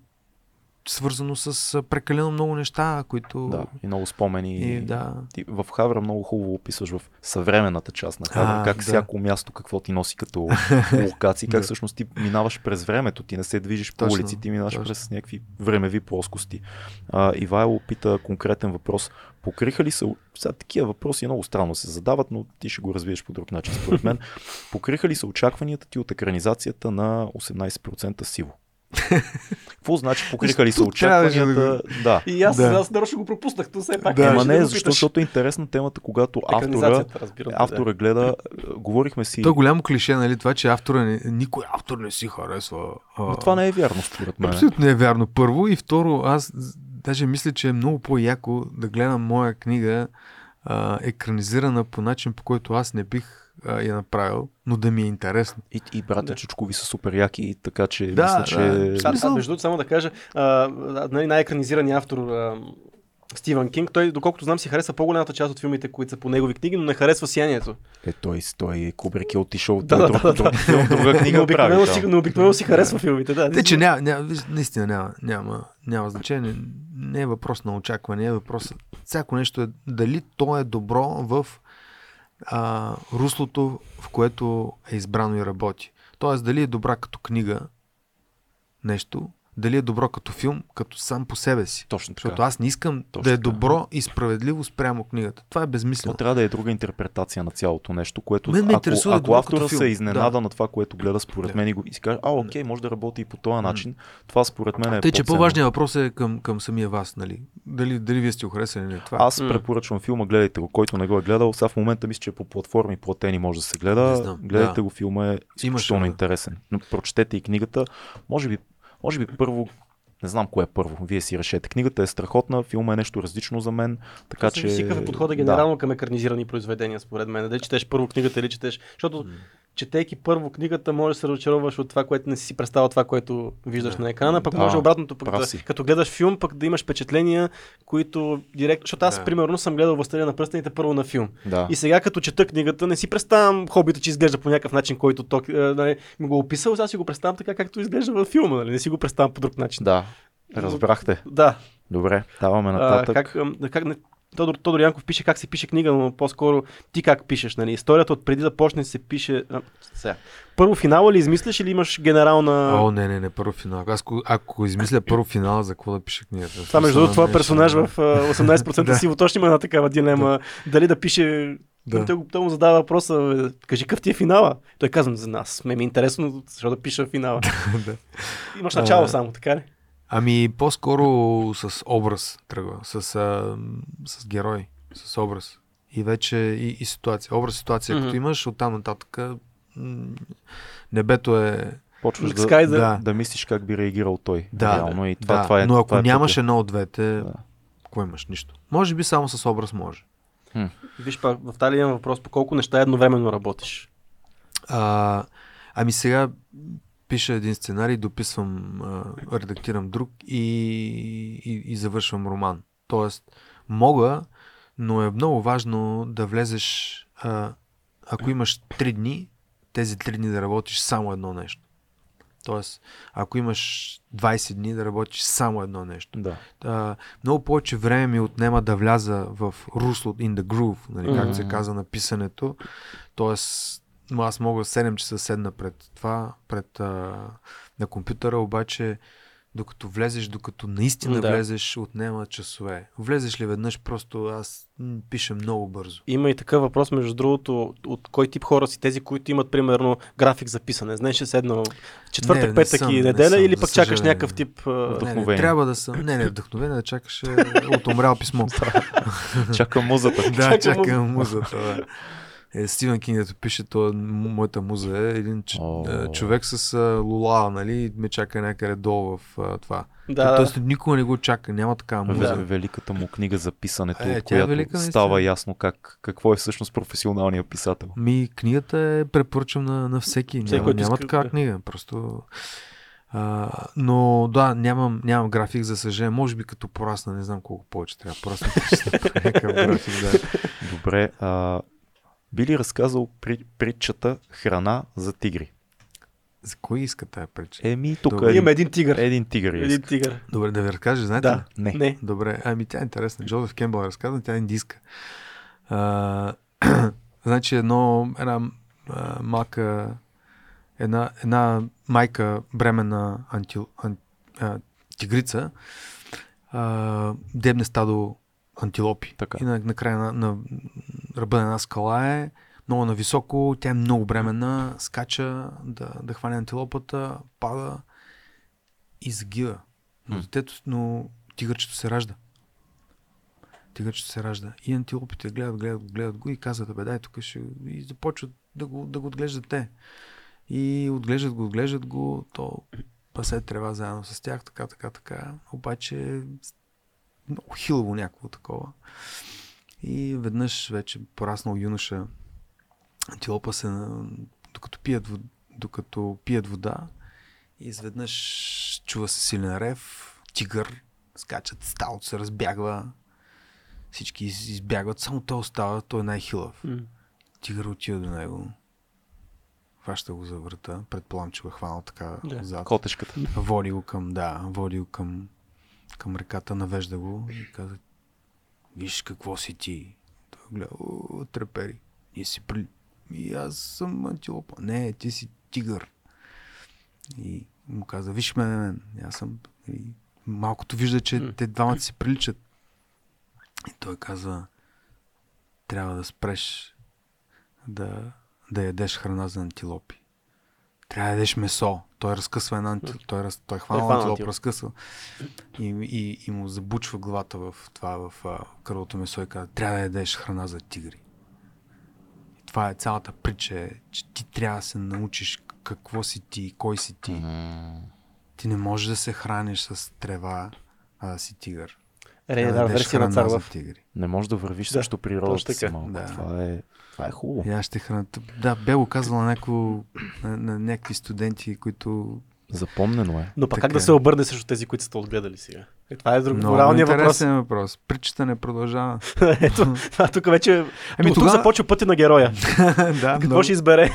свързано с прекалено много неща, които... Да, и много спомени. И, да. Ти в Хавра много хубаво описваш в съвременната част на Хавра, А, как да. всяко място какво ти носи като (laughs) локации, как Да. всъщност ти минаваш през времето, ти не се движиш по Точно, улици, ти минаваш точно. през някакви времеви плоскости. А, Ивайло пита конкретен въпрос. Покриха ли се, сега такива въпроси много странно се задават, но ти ще го развиеш по друг начин според мен. (laughs) Покриха ли се очакванията ти от екранизацията на 18% сиво? Какво значи покриха ли се трябваше да очакванията? Да. И аз, Да. аз нарочно го пропуснах, то все пак. Да. Ама не, защо, защото е интересна темата, когато автора, се, да. автора гледа, е, говорихме си, То е голямо клише, нали? Това, че автора не, никой автор не си харесва. А, но това не е вярно според мен. Абсолютно не е вярно. Първо и второ, аз даже мисля, че е много по-яко да гледам моя книга а, екранизирана по начин, по който аз не бих а, я направил, но да ми е интересно. И, и брата Да. Чучкови са супер яки, така че Да, мисля, да. че... Да, да, между другото, само да кажа, а, нали, най-екранизираният автор а, Стивън Кинг, той, доколкото знам, си харесва по-голямата част от филмите, които са по негови книги, но не харесва Сиянието. Е, той, той Кубрик е отишъл, Да, той да, друг, да, друг, друг, друга книга но обикновено, си, обикновено си харесва филмите. Да, Те, че няма, няма, наистина няма, няма, няма значение. Не е въпрос на очакване, е въпрос. Всяко нещо е дали то е добро в а, руслото, в което е избрано и работи. Тоест, дали е добра като книга нещо, дали е добро като филм, като сам по себе си. Точно така. Защото аз не искам Точно да е така. добро и справедливо спрямо книгата. Това е безмислено. трябва да е друга интерпретация на цялото нещо, което Мен ме ако, интересува да е ако автора се изненада Да. на това, което гледа според Да. мен и, го, и си каже, а окей, може да работи и по този начин, това според мен е Тъй, че по-важният въпрос е към, към самия вас, нали? Дали, дали вие сте го харесали или не. Това. Аз М. препоръчвам филма, гледайте го, който не го е гледал. Сега в момента мисля, че по платформи платени може да се гледа. Гледайте да. го, филма е изключително интересен. Но прочетете и книгата. Може би, може би първо, не знам кое е първо, вие си решете. Книгата е страхотна, филма е нещо различно за мен, така Така че... че... какъв е подхода генерално към екранизирани произведения, според мен. Дали четеш първо книгата или четеш. Защото четейки първо книгата, може да се разочароваш от това, което не си представил това, което виждаш Да. на екрана, пък Да, може обратното, пък да, си. като гледаш филм, пък да имаш впечатления, които директно. Защото аз, Да. примерно, съм гледал Властелина на пръстените първо на филм. Да. И сега, като чета книгата, не си представям хобита, че изглежда по някакъв начин, който ток, е, нали, ми го е описал, сега си го представям така, както изглежда във филма, нали? не си го представям по друг начин. да. Разбрахте. Да. Добре, даваме А, нататък. как, ам, как, не, Тодор, Тодор Янков пише как се пише книга, но по-скоро ти как пишеш. Нали? Историята от преди да почне се пише... А, сега. Първо финала ли измисляш или имаш генерална... О, не, не, не, първо финал. Аз, ако, ако измисля първо финала, за какво да пиша книгата? Това между другото, Смисъл, персонаж в а, 18% (laughs) Да. си точно има една такава дилема. Дали да пише... Да. Той, той му задава въпроса, кажи какъв ти е финала? Той казва, за нас ме ми е интересно, защо да пиша финала. (laughs) да. Имаш начало А, само, така ли? Ами, по-скоро с образ тръгва, с, а, с герой, с образ. И вече и, и ситуация. Образ, ситуация. Мгм. Като имаш, оттам нататък м, небето е... Почваш да, да, да- да мислиш как би реагирал той. Да, реално. И това, да. това е, но ако това е нямаш пътя. едно от двете, Да. какво имаш? Нищо. Може би само с образ може. Виж, пак, в тази имам въпрос, по колко неща едновременно работиш? А, ами сега пиша един сценарий, дописвам, а, редактирам друг и, и, и завършвам роман. Тоест, мога, но е много важно да влезеш, а, ако имаш три дни, тези три дни да работиш само едно нещо. Тоест, ако имаш 20 дни да работиш само едно нещо. Да. А, много повече време ми отнема да вляза в русло, in the groove, нали, както се Мгм. казва на писането. Тоест, м, аз мога 7 часа седна пред това, пред а, на компютъра, обаче докато влезеш, докато наистина Да. влезеш, отнема часове. Влезеш ли веднъж, просто аз м, пиша много бързо. Има и такъв въпрос, между другото, от кой тип хора си тези, които имат, примерно, график за писане. Знаеш, едно четвъртък, Не, не петък съм, и не неделя, съм, или пък чакаш някакъв тип... а, Не, не, Вдъхновение. трябва да съм. Не, не, вдъхновение да чакаш е, от умрял писмо. (laughs) Чакам музата. да, Чакам чакам музата. Да. Е, Стивен Кинг, като пише, то, м- моята муза е един ч- а, човек с а, лула, нали, и ме чака някъде долу в а, това. Да, Тоест никога не го чака, няма такава муза. Великата му книга за писането, Е, от е която велика, става наистина. ясно как, какво е всъщност професионалният писател. Ми, книгата е препоръчам на, на всеки. Всеки, няма, няма такава да. книга. Просто. А, но да, нямам, нямам график, за съжаление. Може би като порасна, не знам колко повече трябва. Порасна (laughs) някакъв график, да. Добре, а, би ли разказал при, притчата Храна за тигри? За кой иска тая преча? Еми, тук Добре. е един, Имаме един тигър. един тигър. Един иска. тигър. Добре, да ви разкажа, знаете Да. ли? Не. Не. Добре, ами тя е интересна. Джозеф Кембъл е разказан, тя е индийска. А, (clears throat) значи едно, една а, малка, една, една майка бремена антил, ан, а, тигрица а, дебне стадо антилопи. Така. И на, накрая на, на ръба на една скала е много нависоко, тя е много бременна, скача да, да хване антилопата, пада и загива. Но детето, но тигърчето се ражда. Тигърчето се ражда. И антилопите гледат, гледат, гледат го и казват, бе, дай тук ще... И започват да го, да го отглеждат те. И отглеждат го, отглеждат го, то пасе трева заедно с тях, така, така, така. Обаче много хилаво някакво такова. И веднъж вече пораснал юноша, антилопа се, на- докато пият, докато пият вода, и изведнъж чува се силен рев, тигър, скачат, сталото се разбягва, всички из- избягват, само той остава, той е най-хилав. М. Тигър отива до него, хваща го за врата, предполагам, че го е хванал така Да. зад. Котешката. Води го към, да, води го към, към реката, навежда го и каза, виж какво си ти. Той гледа, о, трепери. И си при... И аз съм антилопа. Не, ти си тигър. И му каза, виж ме, мен, аз съм... И малкото вижда, че те двамата си приличат. И той казва, трябва да спреш да, да ядеш храна за антилопи. Трябва да ядеш месо. Той разкъсва една. Той, раз, той хвана хвана антилопа. разкъсва. И, и, и, му забучва главата в това, в кървото месо и казва, трябва да ядеш храна за тигри. И това е цялата притча, е, че ти трябва да се научиш какво си ти, кой си ти. Ти не можеш да се храниш с трева, а да си тигър. Ядеш версия на храна цар за Лъв. тигри. Не можеш да вървиш Да, срещу природата си малко. Да. Това, е, това е хубаво. И аз ще храната. Да, бе го казал на, някакво, на, на някакви студенти, които Запомнено е. Но пък Така как да се обърне срещу тези, които сте отгледали сега? Е, това е друг Много моралният въпрос. интересен въпрос. Причата не продължава. (laughs) Ето, а тук вече. Ами тук тогава- започва пътя на героя. (laughs) да, Какво много. ще избере?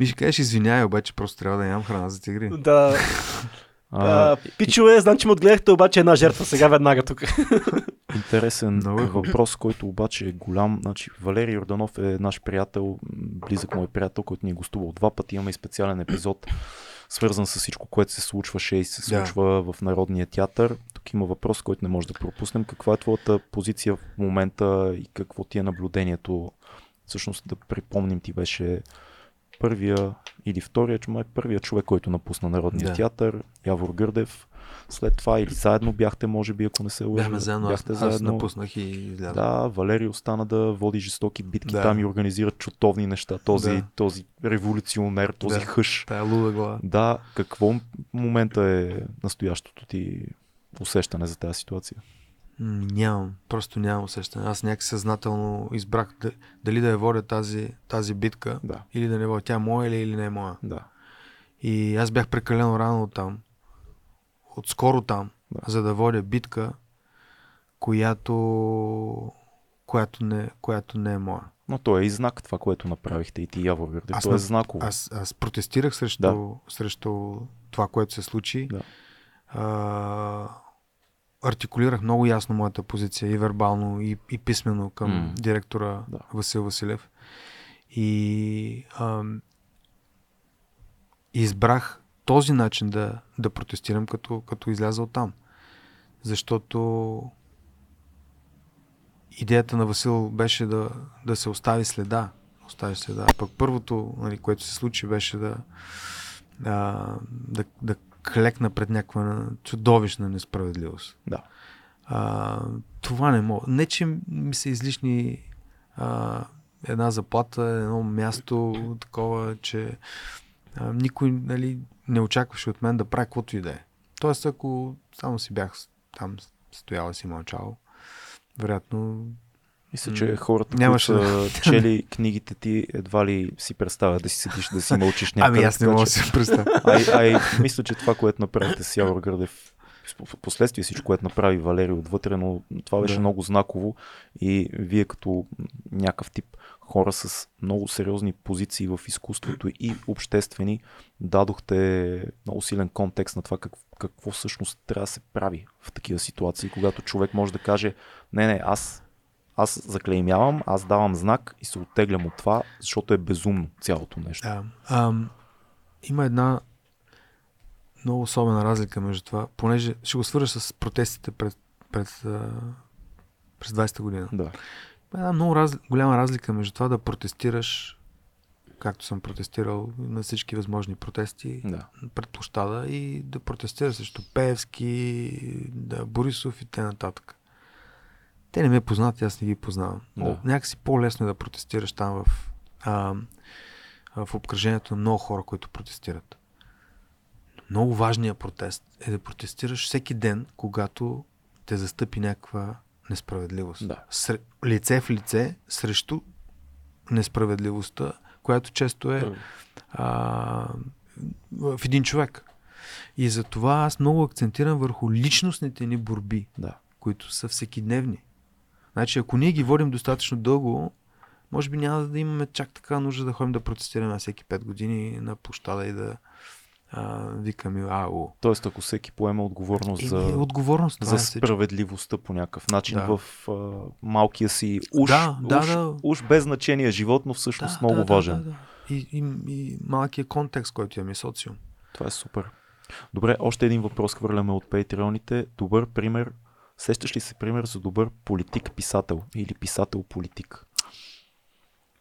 Ми ще кажеш, извиняй, обаче просто трябва да нямам храна за тигри. да. А, А, пичове, знам, че ме отгледахте, обаче една жертва сега веднага тук. (laughs) Интересен Много е въпрос, който обаче е голям. Значи, Валерий Йорданов е наш приятел, близък мой приятел, който ни е гостувал два пъти. Имаме и специален епизод, свързан с всичко, което се случваше и се Да. случва в Народния театър. Тук има въпрос, който не може да пропуснем. Каква е твоята позиция в момента и какво ти е наблюдението? Всъщност да припомним ти беше първия или втория, че май първия човек, който напусна Народния Да. театър, Явор Гърдев. След това или заедно бяхте, може би, ако не се лъжа. Бяхме заедно, аз, Бяхте аз заедно. напуснах и излязох. Да, Валерий остана да води жестоки битки Да. там и организира чутовни неща. Този, Да. този революционер, този Да. хъш. Тая луда глава. Да, какво момента е настоящото ти усещане за тази ситуация? Нямам, просто нямам усещане. Аз някак съзнателно избрах да, дали да я водя тази, тази битка Да, или да не водя. Тя е моя ли или не е моя. да. И аз бях прекалено рано там, отскоро там, Да. за да водя битка, която, която, не, която не е моя. Но то е и знак това, което направихте и ти, Явор Гърдев. Аз То е на- знаково. Аз, аз протестирах срещу, Да. срещу това, което се случи. Да. А, артикулирах много ясно моята позиция и вербално, и, и писменно към М. директора Да. Васил Василев. И ам, избрах този начин да, да протестирам, като, като изляза от там. Защото идеята на Васил беше да, да се остави следа. Остави следа. Пък първото, нали, което се случи, беше да, а, да, да клекна пред някаква чудовищна несправедливост. Да. А, това не мога. Не, че ми са излишни а, една заплата, едно място, такова, че а, никой нали, не очакваше от мен да правя каквото и да е. Тоест, ако само си бях там стоял и си мълчал, вероятно Мисля, че хората, нямаше които са (laughs) чели книгите ти, едва ли си представят да си седиш, да си мълчиш някъде. Ами аз не мога да си представя. (laughs) Ай, ай, мисля, че това, което направите с Явор Гърдев, в последствие всичко, което направи Валерий отвътре, но това беше Да. много знаково и вие като някакъв тип хора с много сериозни позиции в изкуството и обществени, дадохте много силен контекст на това как, какво всъщност трябва да се прави в такива ситуации, когато човек може да каже, не, не, аз аз заклеймявам, аз давам знак и се оттеглям от това, защото е безумно цялото нещо. Да. Ам, има една много особена разлика между това, понеже ще го свържа с протестите пред, пред, а, през 20-та година. Да. Има една много раз, голяма разлика между това да протестираш, както съм протестирал на всички възможни протести, Да. пред площада и да протестираш срещу Певски, да, Борисов и т.н. Те не ме познат, аз не ги познавам. Да. Да. Някакси по-лесно е да протестираш там в, а, в обкръжението на много хора, които протестират. Много важният протест е да протестираш всеки ден, когато те застъпи някаква несправедливост. Да. Сре, лице в лице срещу несправедливостта, която често е а, в един човек. И за това аз много акцентирам върху личностните ни борби, Да. които са всекидневни. Значи, ако ние ги водим достатъчно дълго, може би няма да имаме чак така нужда да ходим да протестираме всеки 5 години на площада и да а, викаме АО. Тоест, ако всеки поема отговорност И, за, и отговорност за е справедливостта по някакъв начин Да. в а, малкия си уж, Да, да, уж, да. уж без значение живот, но всъщност много важен. Да, да, да. И, и, и малкият контекст, който имаме, социум. Това е супер. Добре, още един въпрос хвърляме от патреоните. Добър пример. Сещаш ли се пример за добър политик-писател или писател-политик?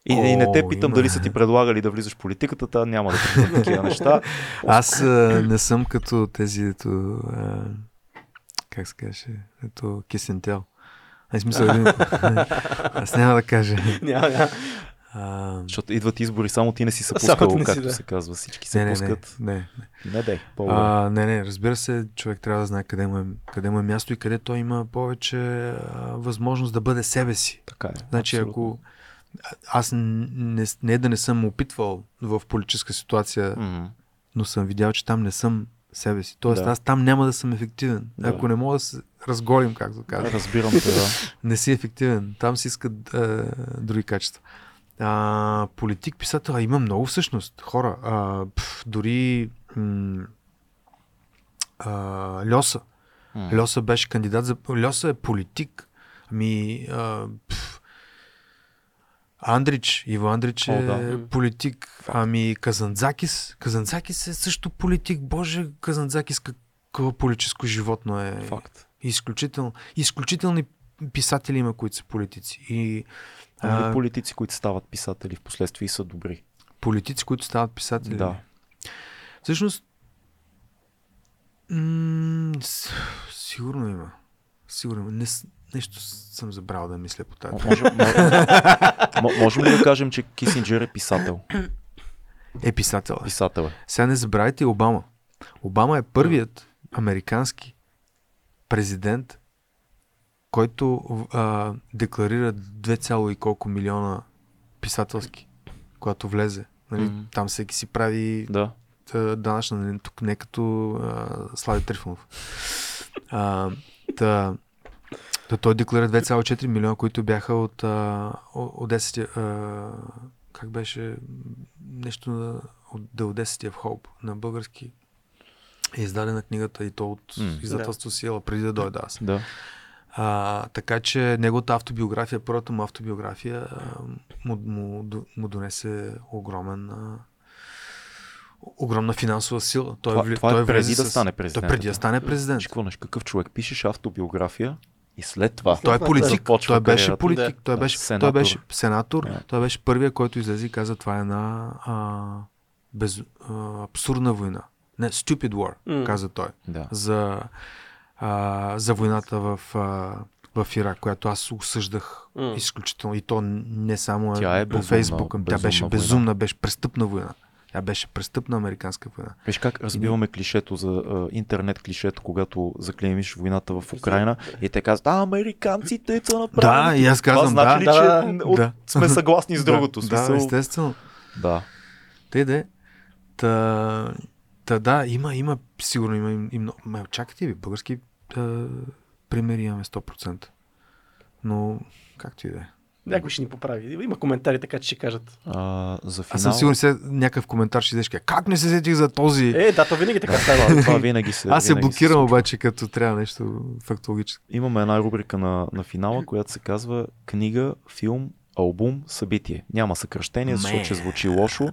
И, и не те О, питам има. дали са ти предлагали да влизаш в политиката, та няма да питам такива (laughs) неща. Аз а, не съм като тези, ето, а, как се каже, ето Кисентел. Ай, смисъл, един- (laughs) аз няма да кажа. Няма, няма. А, Защото идват избори, само ти не си съпускал, не си, както да. се казва. Всички се не, не, не, пускат. не, не. Не, дай. по А, не, не, разбира се, човек трябва да знае къде му е, къде му е място и къде той има повече а, възможност да бъде себе си. Така е. Значи, абсолютно. ако аз не, не да не съм опитвал в политическа ситуация, Мгм. но съм видял, че там не съм себе си. Тоест, Да. аз там няма да съм ефективен. Да. Ако не мога да се разгорим, както казвам. Разбирам те, да. (laughs) не си ефективен. Там си искат е, други качества. А, политик, писател, а има много всъщност хора. А, пф, дори м- а, Льоса. М. Льоса беше кандидат за... Льоса е политик. Ами... А, пф, Андрич, Иво Андрич е О, да. политик. Ами Казанзакис. Казанзакис е също политик. Боже, Казанзакис какво политическо животно е. Факт. Изключително, изключителни писатели има, които са политици. И А, а, политици, които стават писатели в последствие и са добри. политици, които стават писатели. Да. Всъщност, м- сигурно има. Сигурно има. Не, нещо съм забрал да мисля по тази. Може, (laughs) можем ли да кажем, че Кисинджер е писател? Е писател. е. Писател е. Сега не забравяйте Обама. Обама е първият американски президент, който а, декларира 2, и колко милиона писателски, когато влезе. Нали, Мгм. Там всеки си прави Да. данъчна, нали, тук не като а, Слави Трифонов. А, та, та той декларира 2,4 милиона, които бяха от, а, от 10 а, как беше нещо на, от Audacity of Hope на български е издадена книгата и то от М. издателство Сиела преди да дойда аз. Да. А, така че неговата автобиография, първата му автобиография му, му, му донесе огромен а, огромна финансова сила. Той, Това- вли- това е той преди влезе да стане президент. Той преди да стане президент. Какво нещо, какъв човек пишеш автобиография и след това. Той е политик. започва Той беше кариерата. политик. Да. Той Да, беше, сенатор. той беше сенатор. Да. Той беше първия, който излезе и каза, това е една а, без, а, абсурдна война. Не, stupid war, М. каза той. Да. За, а, за войната в, а, в Ирак, която аз осъждах М. изключително. И то не само Тя е по Фейсбук. Тя безумна беше война. безумна, беше престъпна война. Тя беше престъпна американска война. Виж как разбиваме клишето за а, интернет клишето, когато заклеймиш войната в Украина и те казват, а, американците са направили. Да, и аз Това казвам, значи ли, да, че да, от... да. сме съгласни с (laughs) другото? Да, Смисъл... да, естествено. да. Те де. Та, та да, има, има, сигурно има и, и много. Ме, чакайте ви, български а, примери имаме 100%. Но, както и да е. Някой ще ни поправи. Има коментари, така че ще кажат. А, за финал... Аз съм сигурен, сега някакъв коментар ще идеш, как не се сетих за този? Е, да, то винаги така става. (laughs) това, винаги се Аз се блокирам случва. обаче, като трябва нещо фактологическо. Имаме една рубрика на, на финала, която се казва книга, филм, албум, събитие. Няма съкръщение, защото ще звучи лошо.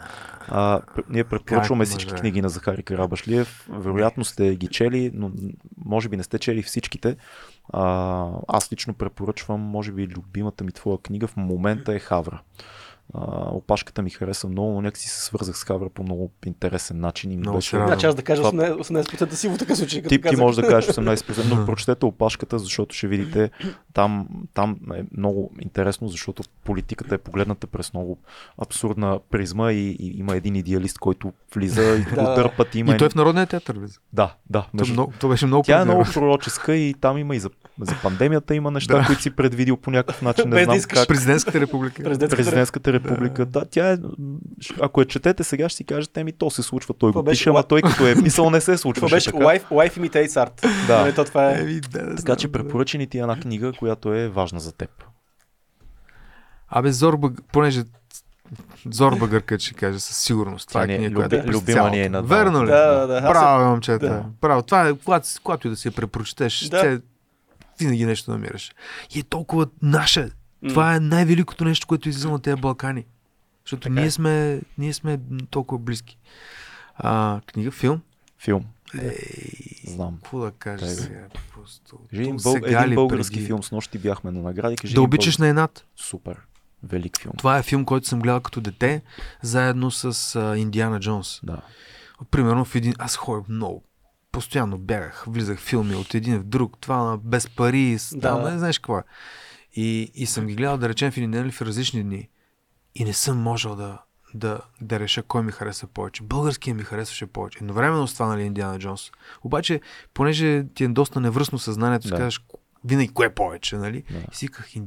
А, ние препоръчваме всички може? книги на Захари Карабашлиев. Вероятно сте ги чели, но може би не сте чели всичките. А, аз лично препоръчвам, може би, любимата ми твоя книга в момента е Хавра. А, опашката ми хареса много, но някакси се свързах с Хавра по много интересен начин. И ми Много беше... Значи аз да кажа Това- 18%, 18% си в такъв случай. Ти, ти можеш да кажеш 18%, но (laughs) прочетете опашката, защото ще видите, там, там е много интересно, защото политиката е погледната през много абсурдна призма и, и има един идеалист, който влиза и го (laughs) Да. дърпат. Има И той в Народния театър. влиза. Да, да. Между... то беше много Тя е много пророческа и там има и за, за пандемията има неща, Да. които си предвидил по някакъв начин. Не Без да знам искаш. как. Президентската република. Президентската Президентската република. Да. тя е. Ако я четете сега, ще си кажете, ми то се случва, той Това го беше пише, ама той като е писал не се Това случваше. беше така. Life, Life Imitates Art. Да. Нали, то това е... Еми, да, да Така че да. препоръчени ти е една книга, която е важна за теб. Абе, Зорба, понеже Зорба гъркът ще каже със сигурност. Това е е книга, която е любима ни е на. Верно ли? Да, да, да. Браво, момчета. Да. Браво. Това е, когато, когато и да си я препрочетеш, Да. те, винаги нещо намираш. И е толкова наша. М. Това е най-великото нещо, което излиза на тези Балкани. Защото Така е. ние сме, ние сме толкова близки. А, книга, филм? Филм. Ей, Знам. какво да кажа Дай го. сега? Просто, Кажи един, бъл... сега един български преди? филм, с нощи бяхме на награди. Кажи Да обичаш български- на еднат. Супер. Велик филм. Това е филм, който съм гледал като дете, заедно с а, Индиана Джонс. Да. Примерно в един... Аз ходих много. Постоянно бягах, влизах в филми от един в друг. Това без пари, с... Да. не знаеш какво е. И, и съм ги гледал, да речем, в един ден или в различни дни. И не съм можел да, да, да реша кой ми харесва повече. Българския ми харесваше повече. Едновременно с това, нали, Индиана Джонс. Обаче, понеже ти е доста невръсно съзнанието, Да. да. казваш винаги кое е повече, нали? Да. И си «И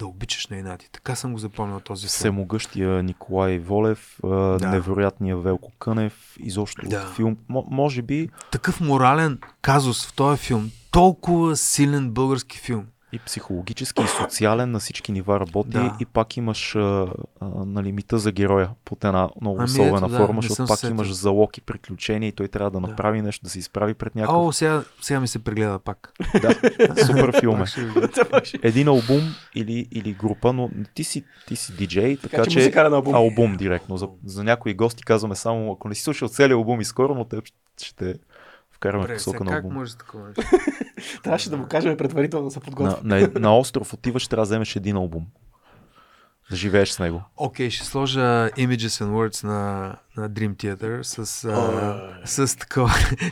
да обичаш на. Така съм го запомнил този филм. Всемогъщия Николай Волев. Да. невероятния Велко Кънев, изобщо Да. филм. М- може би Такъв морален казус в този филм. Толкова силен български филм. И психологически, и социален на всички нива работи Да. и пак имаш а, а, нали, мита за героя под една много Ами особена ето, да, форма, защото пак се имаш сетил. залог и приключения и той трябва да Да. направи нещо, да се изправи пред някакъв. О, сега, сега ми се прегледа пак. Да, супер филм е. (laughs) Един албум или, или група, но ти си, ти си диджей, така, Така че че албум. албум директно. За, за някои гости казваме само, ако не си слушал целият албум и скоро, но теб ще вкараме в Добре, посока на как албум. може такова нещо? (laughs) Трябваше да му кажем предварително да се На, подготви. на, на остров отиваш, трябва да вземеш един албум. Да живееш с него. Окей, ще сложа Images and Words на, на Dream Theater с, а, с такова.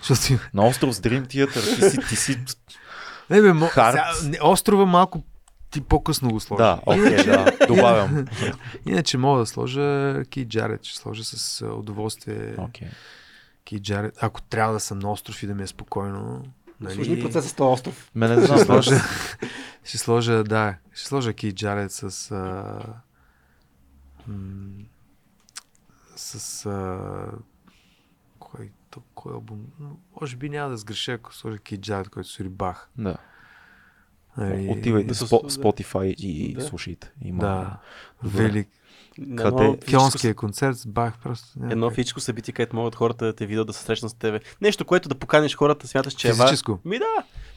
(laughs) На остров с Dream Theater ти си, ти си... не бе, мо... Острова малко ти по-късно го сложа. Да, окей, да, добавям. (laughs) Иначе мога да сложа Ки Джаред, ще сложа с удоволствие Ки Джаред. Ако трябва да съм на остров и да ми е спокойно. Нали... Сложни процеса с този остров. Ме не знам, Ще сложа, ще сложа, да, ще сложа Ки Джаред с а, м, с а, кой, то, кой албум? Може би няма да сгреша, ако сложа Ки Джаред, който свири Бах. Да. Нали, Отивайте в. Spotify и Да. слушайте. Има... Да, Добре. велик. Къде? физическо Кьонския концерт с Бах просто. няма Едно физическо събитие, където могат хората да те видят да се срещнат с тебе. Нещо, което да поканиш хората, смяташ, че е важно. Физическо. Ми да.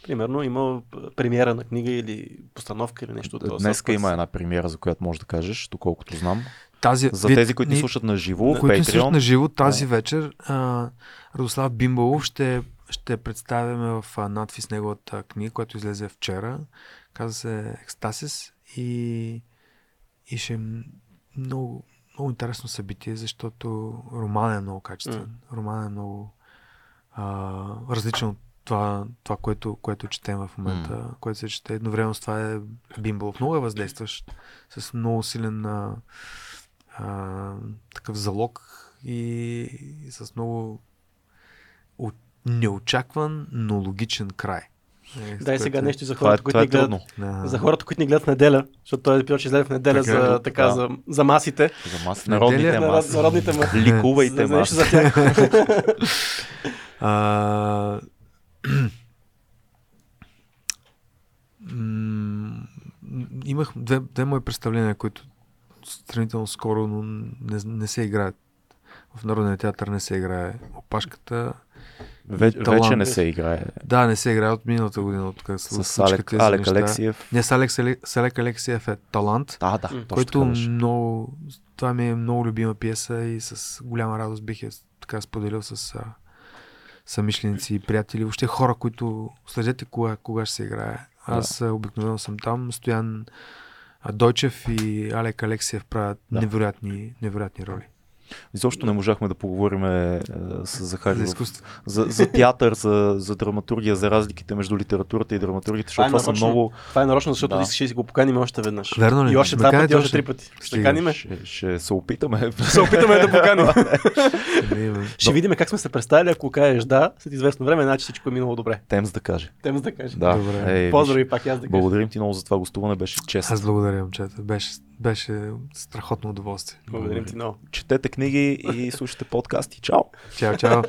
Примерно има премиера на книга или постановка или нещо от този Днеска има една премиера, за която можеш да кажеш, доколкото знам. Тази, За вие- тези, които ни слушат на живо, в които ни слушат на живо тази вечер, а, Радослав Бимбалов ще, ще представяме в а, надфис неговата книга, която излезе вчера. Казва се Екстасис и, и ще е много, много интересно събитие, защото роман е много качествен. Роман е много а, различен от това, това което, което четем в момента, което се чете. Едновременно с това е Бимбалов. Много е въздействащ, с много силен а, а, такъв залог и, и с много от, неочакван, но логичен край. Е, Дай сега което- нещо за Това е, хората, които това е ни гледат. трудно. Да. За хората, които ни гледат в неделя, защото този епизод ще излезе в неделя Така е, за, така, да. за, за масите. За мас... неделя народните Народ, маси. народните маси. Ликувайте маси. за тях. (laughs) А, имах две, две мои представления, които сравнително скоро, но не, не се играят. В Народния театър не се играе опашката. Ве, вече не се играе Да, не се играе от миналата година, от как с случиха Алек, Алек. Алексиев. Не, с Алекс, Али- с Алек Алексиев е талант, Да, да, точно който така много... Това ми е много любима пиеса и с голяма радост бих я така споделил с а, самишленици и приятели, въобще хора, които следете кога, кога ще се играе. Аз да. обикновено съм там. Стоян а, Дойчев и Алек Алексиев правят да. невероятни, невероятни роли. Изобщо не можахме да поговорим е, с Захари За изкуство. за, за театър, за, за драматургия, за разликите между литературата и драматургията, защото Това е това са много... Това е нарочно, защото Да. искаш да си го поканим още веднъж. Верно ли? И още два пъти, и още още? три пъти. Ще каним. Ще, ще се опитаме. Ще се опитаме да поканим. Ще видим как сме се представили, ако кажеш да, след известно време, значи всичко е минало добре. Темс да каже. Тем да кажа. Да. Добре. Ей, Поздрави пак аз да кажа. Благодарим ти много за това гостуване, беше чест. Аз благодаря, момчета. Беше, беше страхотно удоволствие. Благодарим ти много. Четете книги и слушате подкасти. Чао! Чао, чао.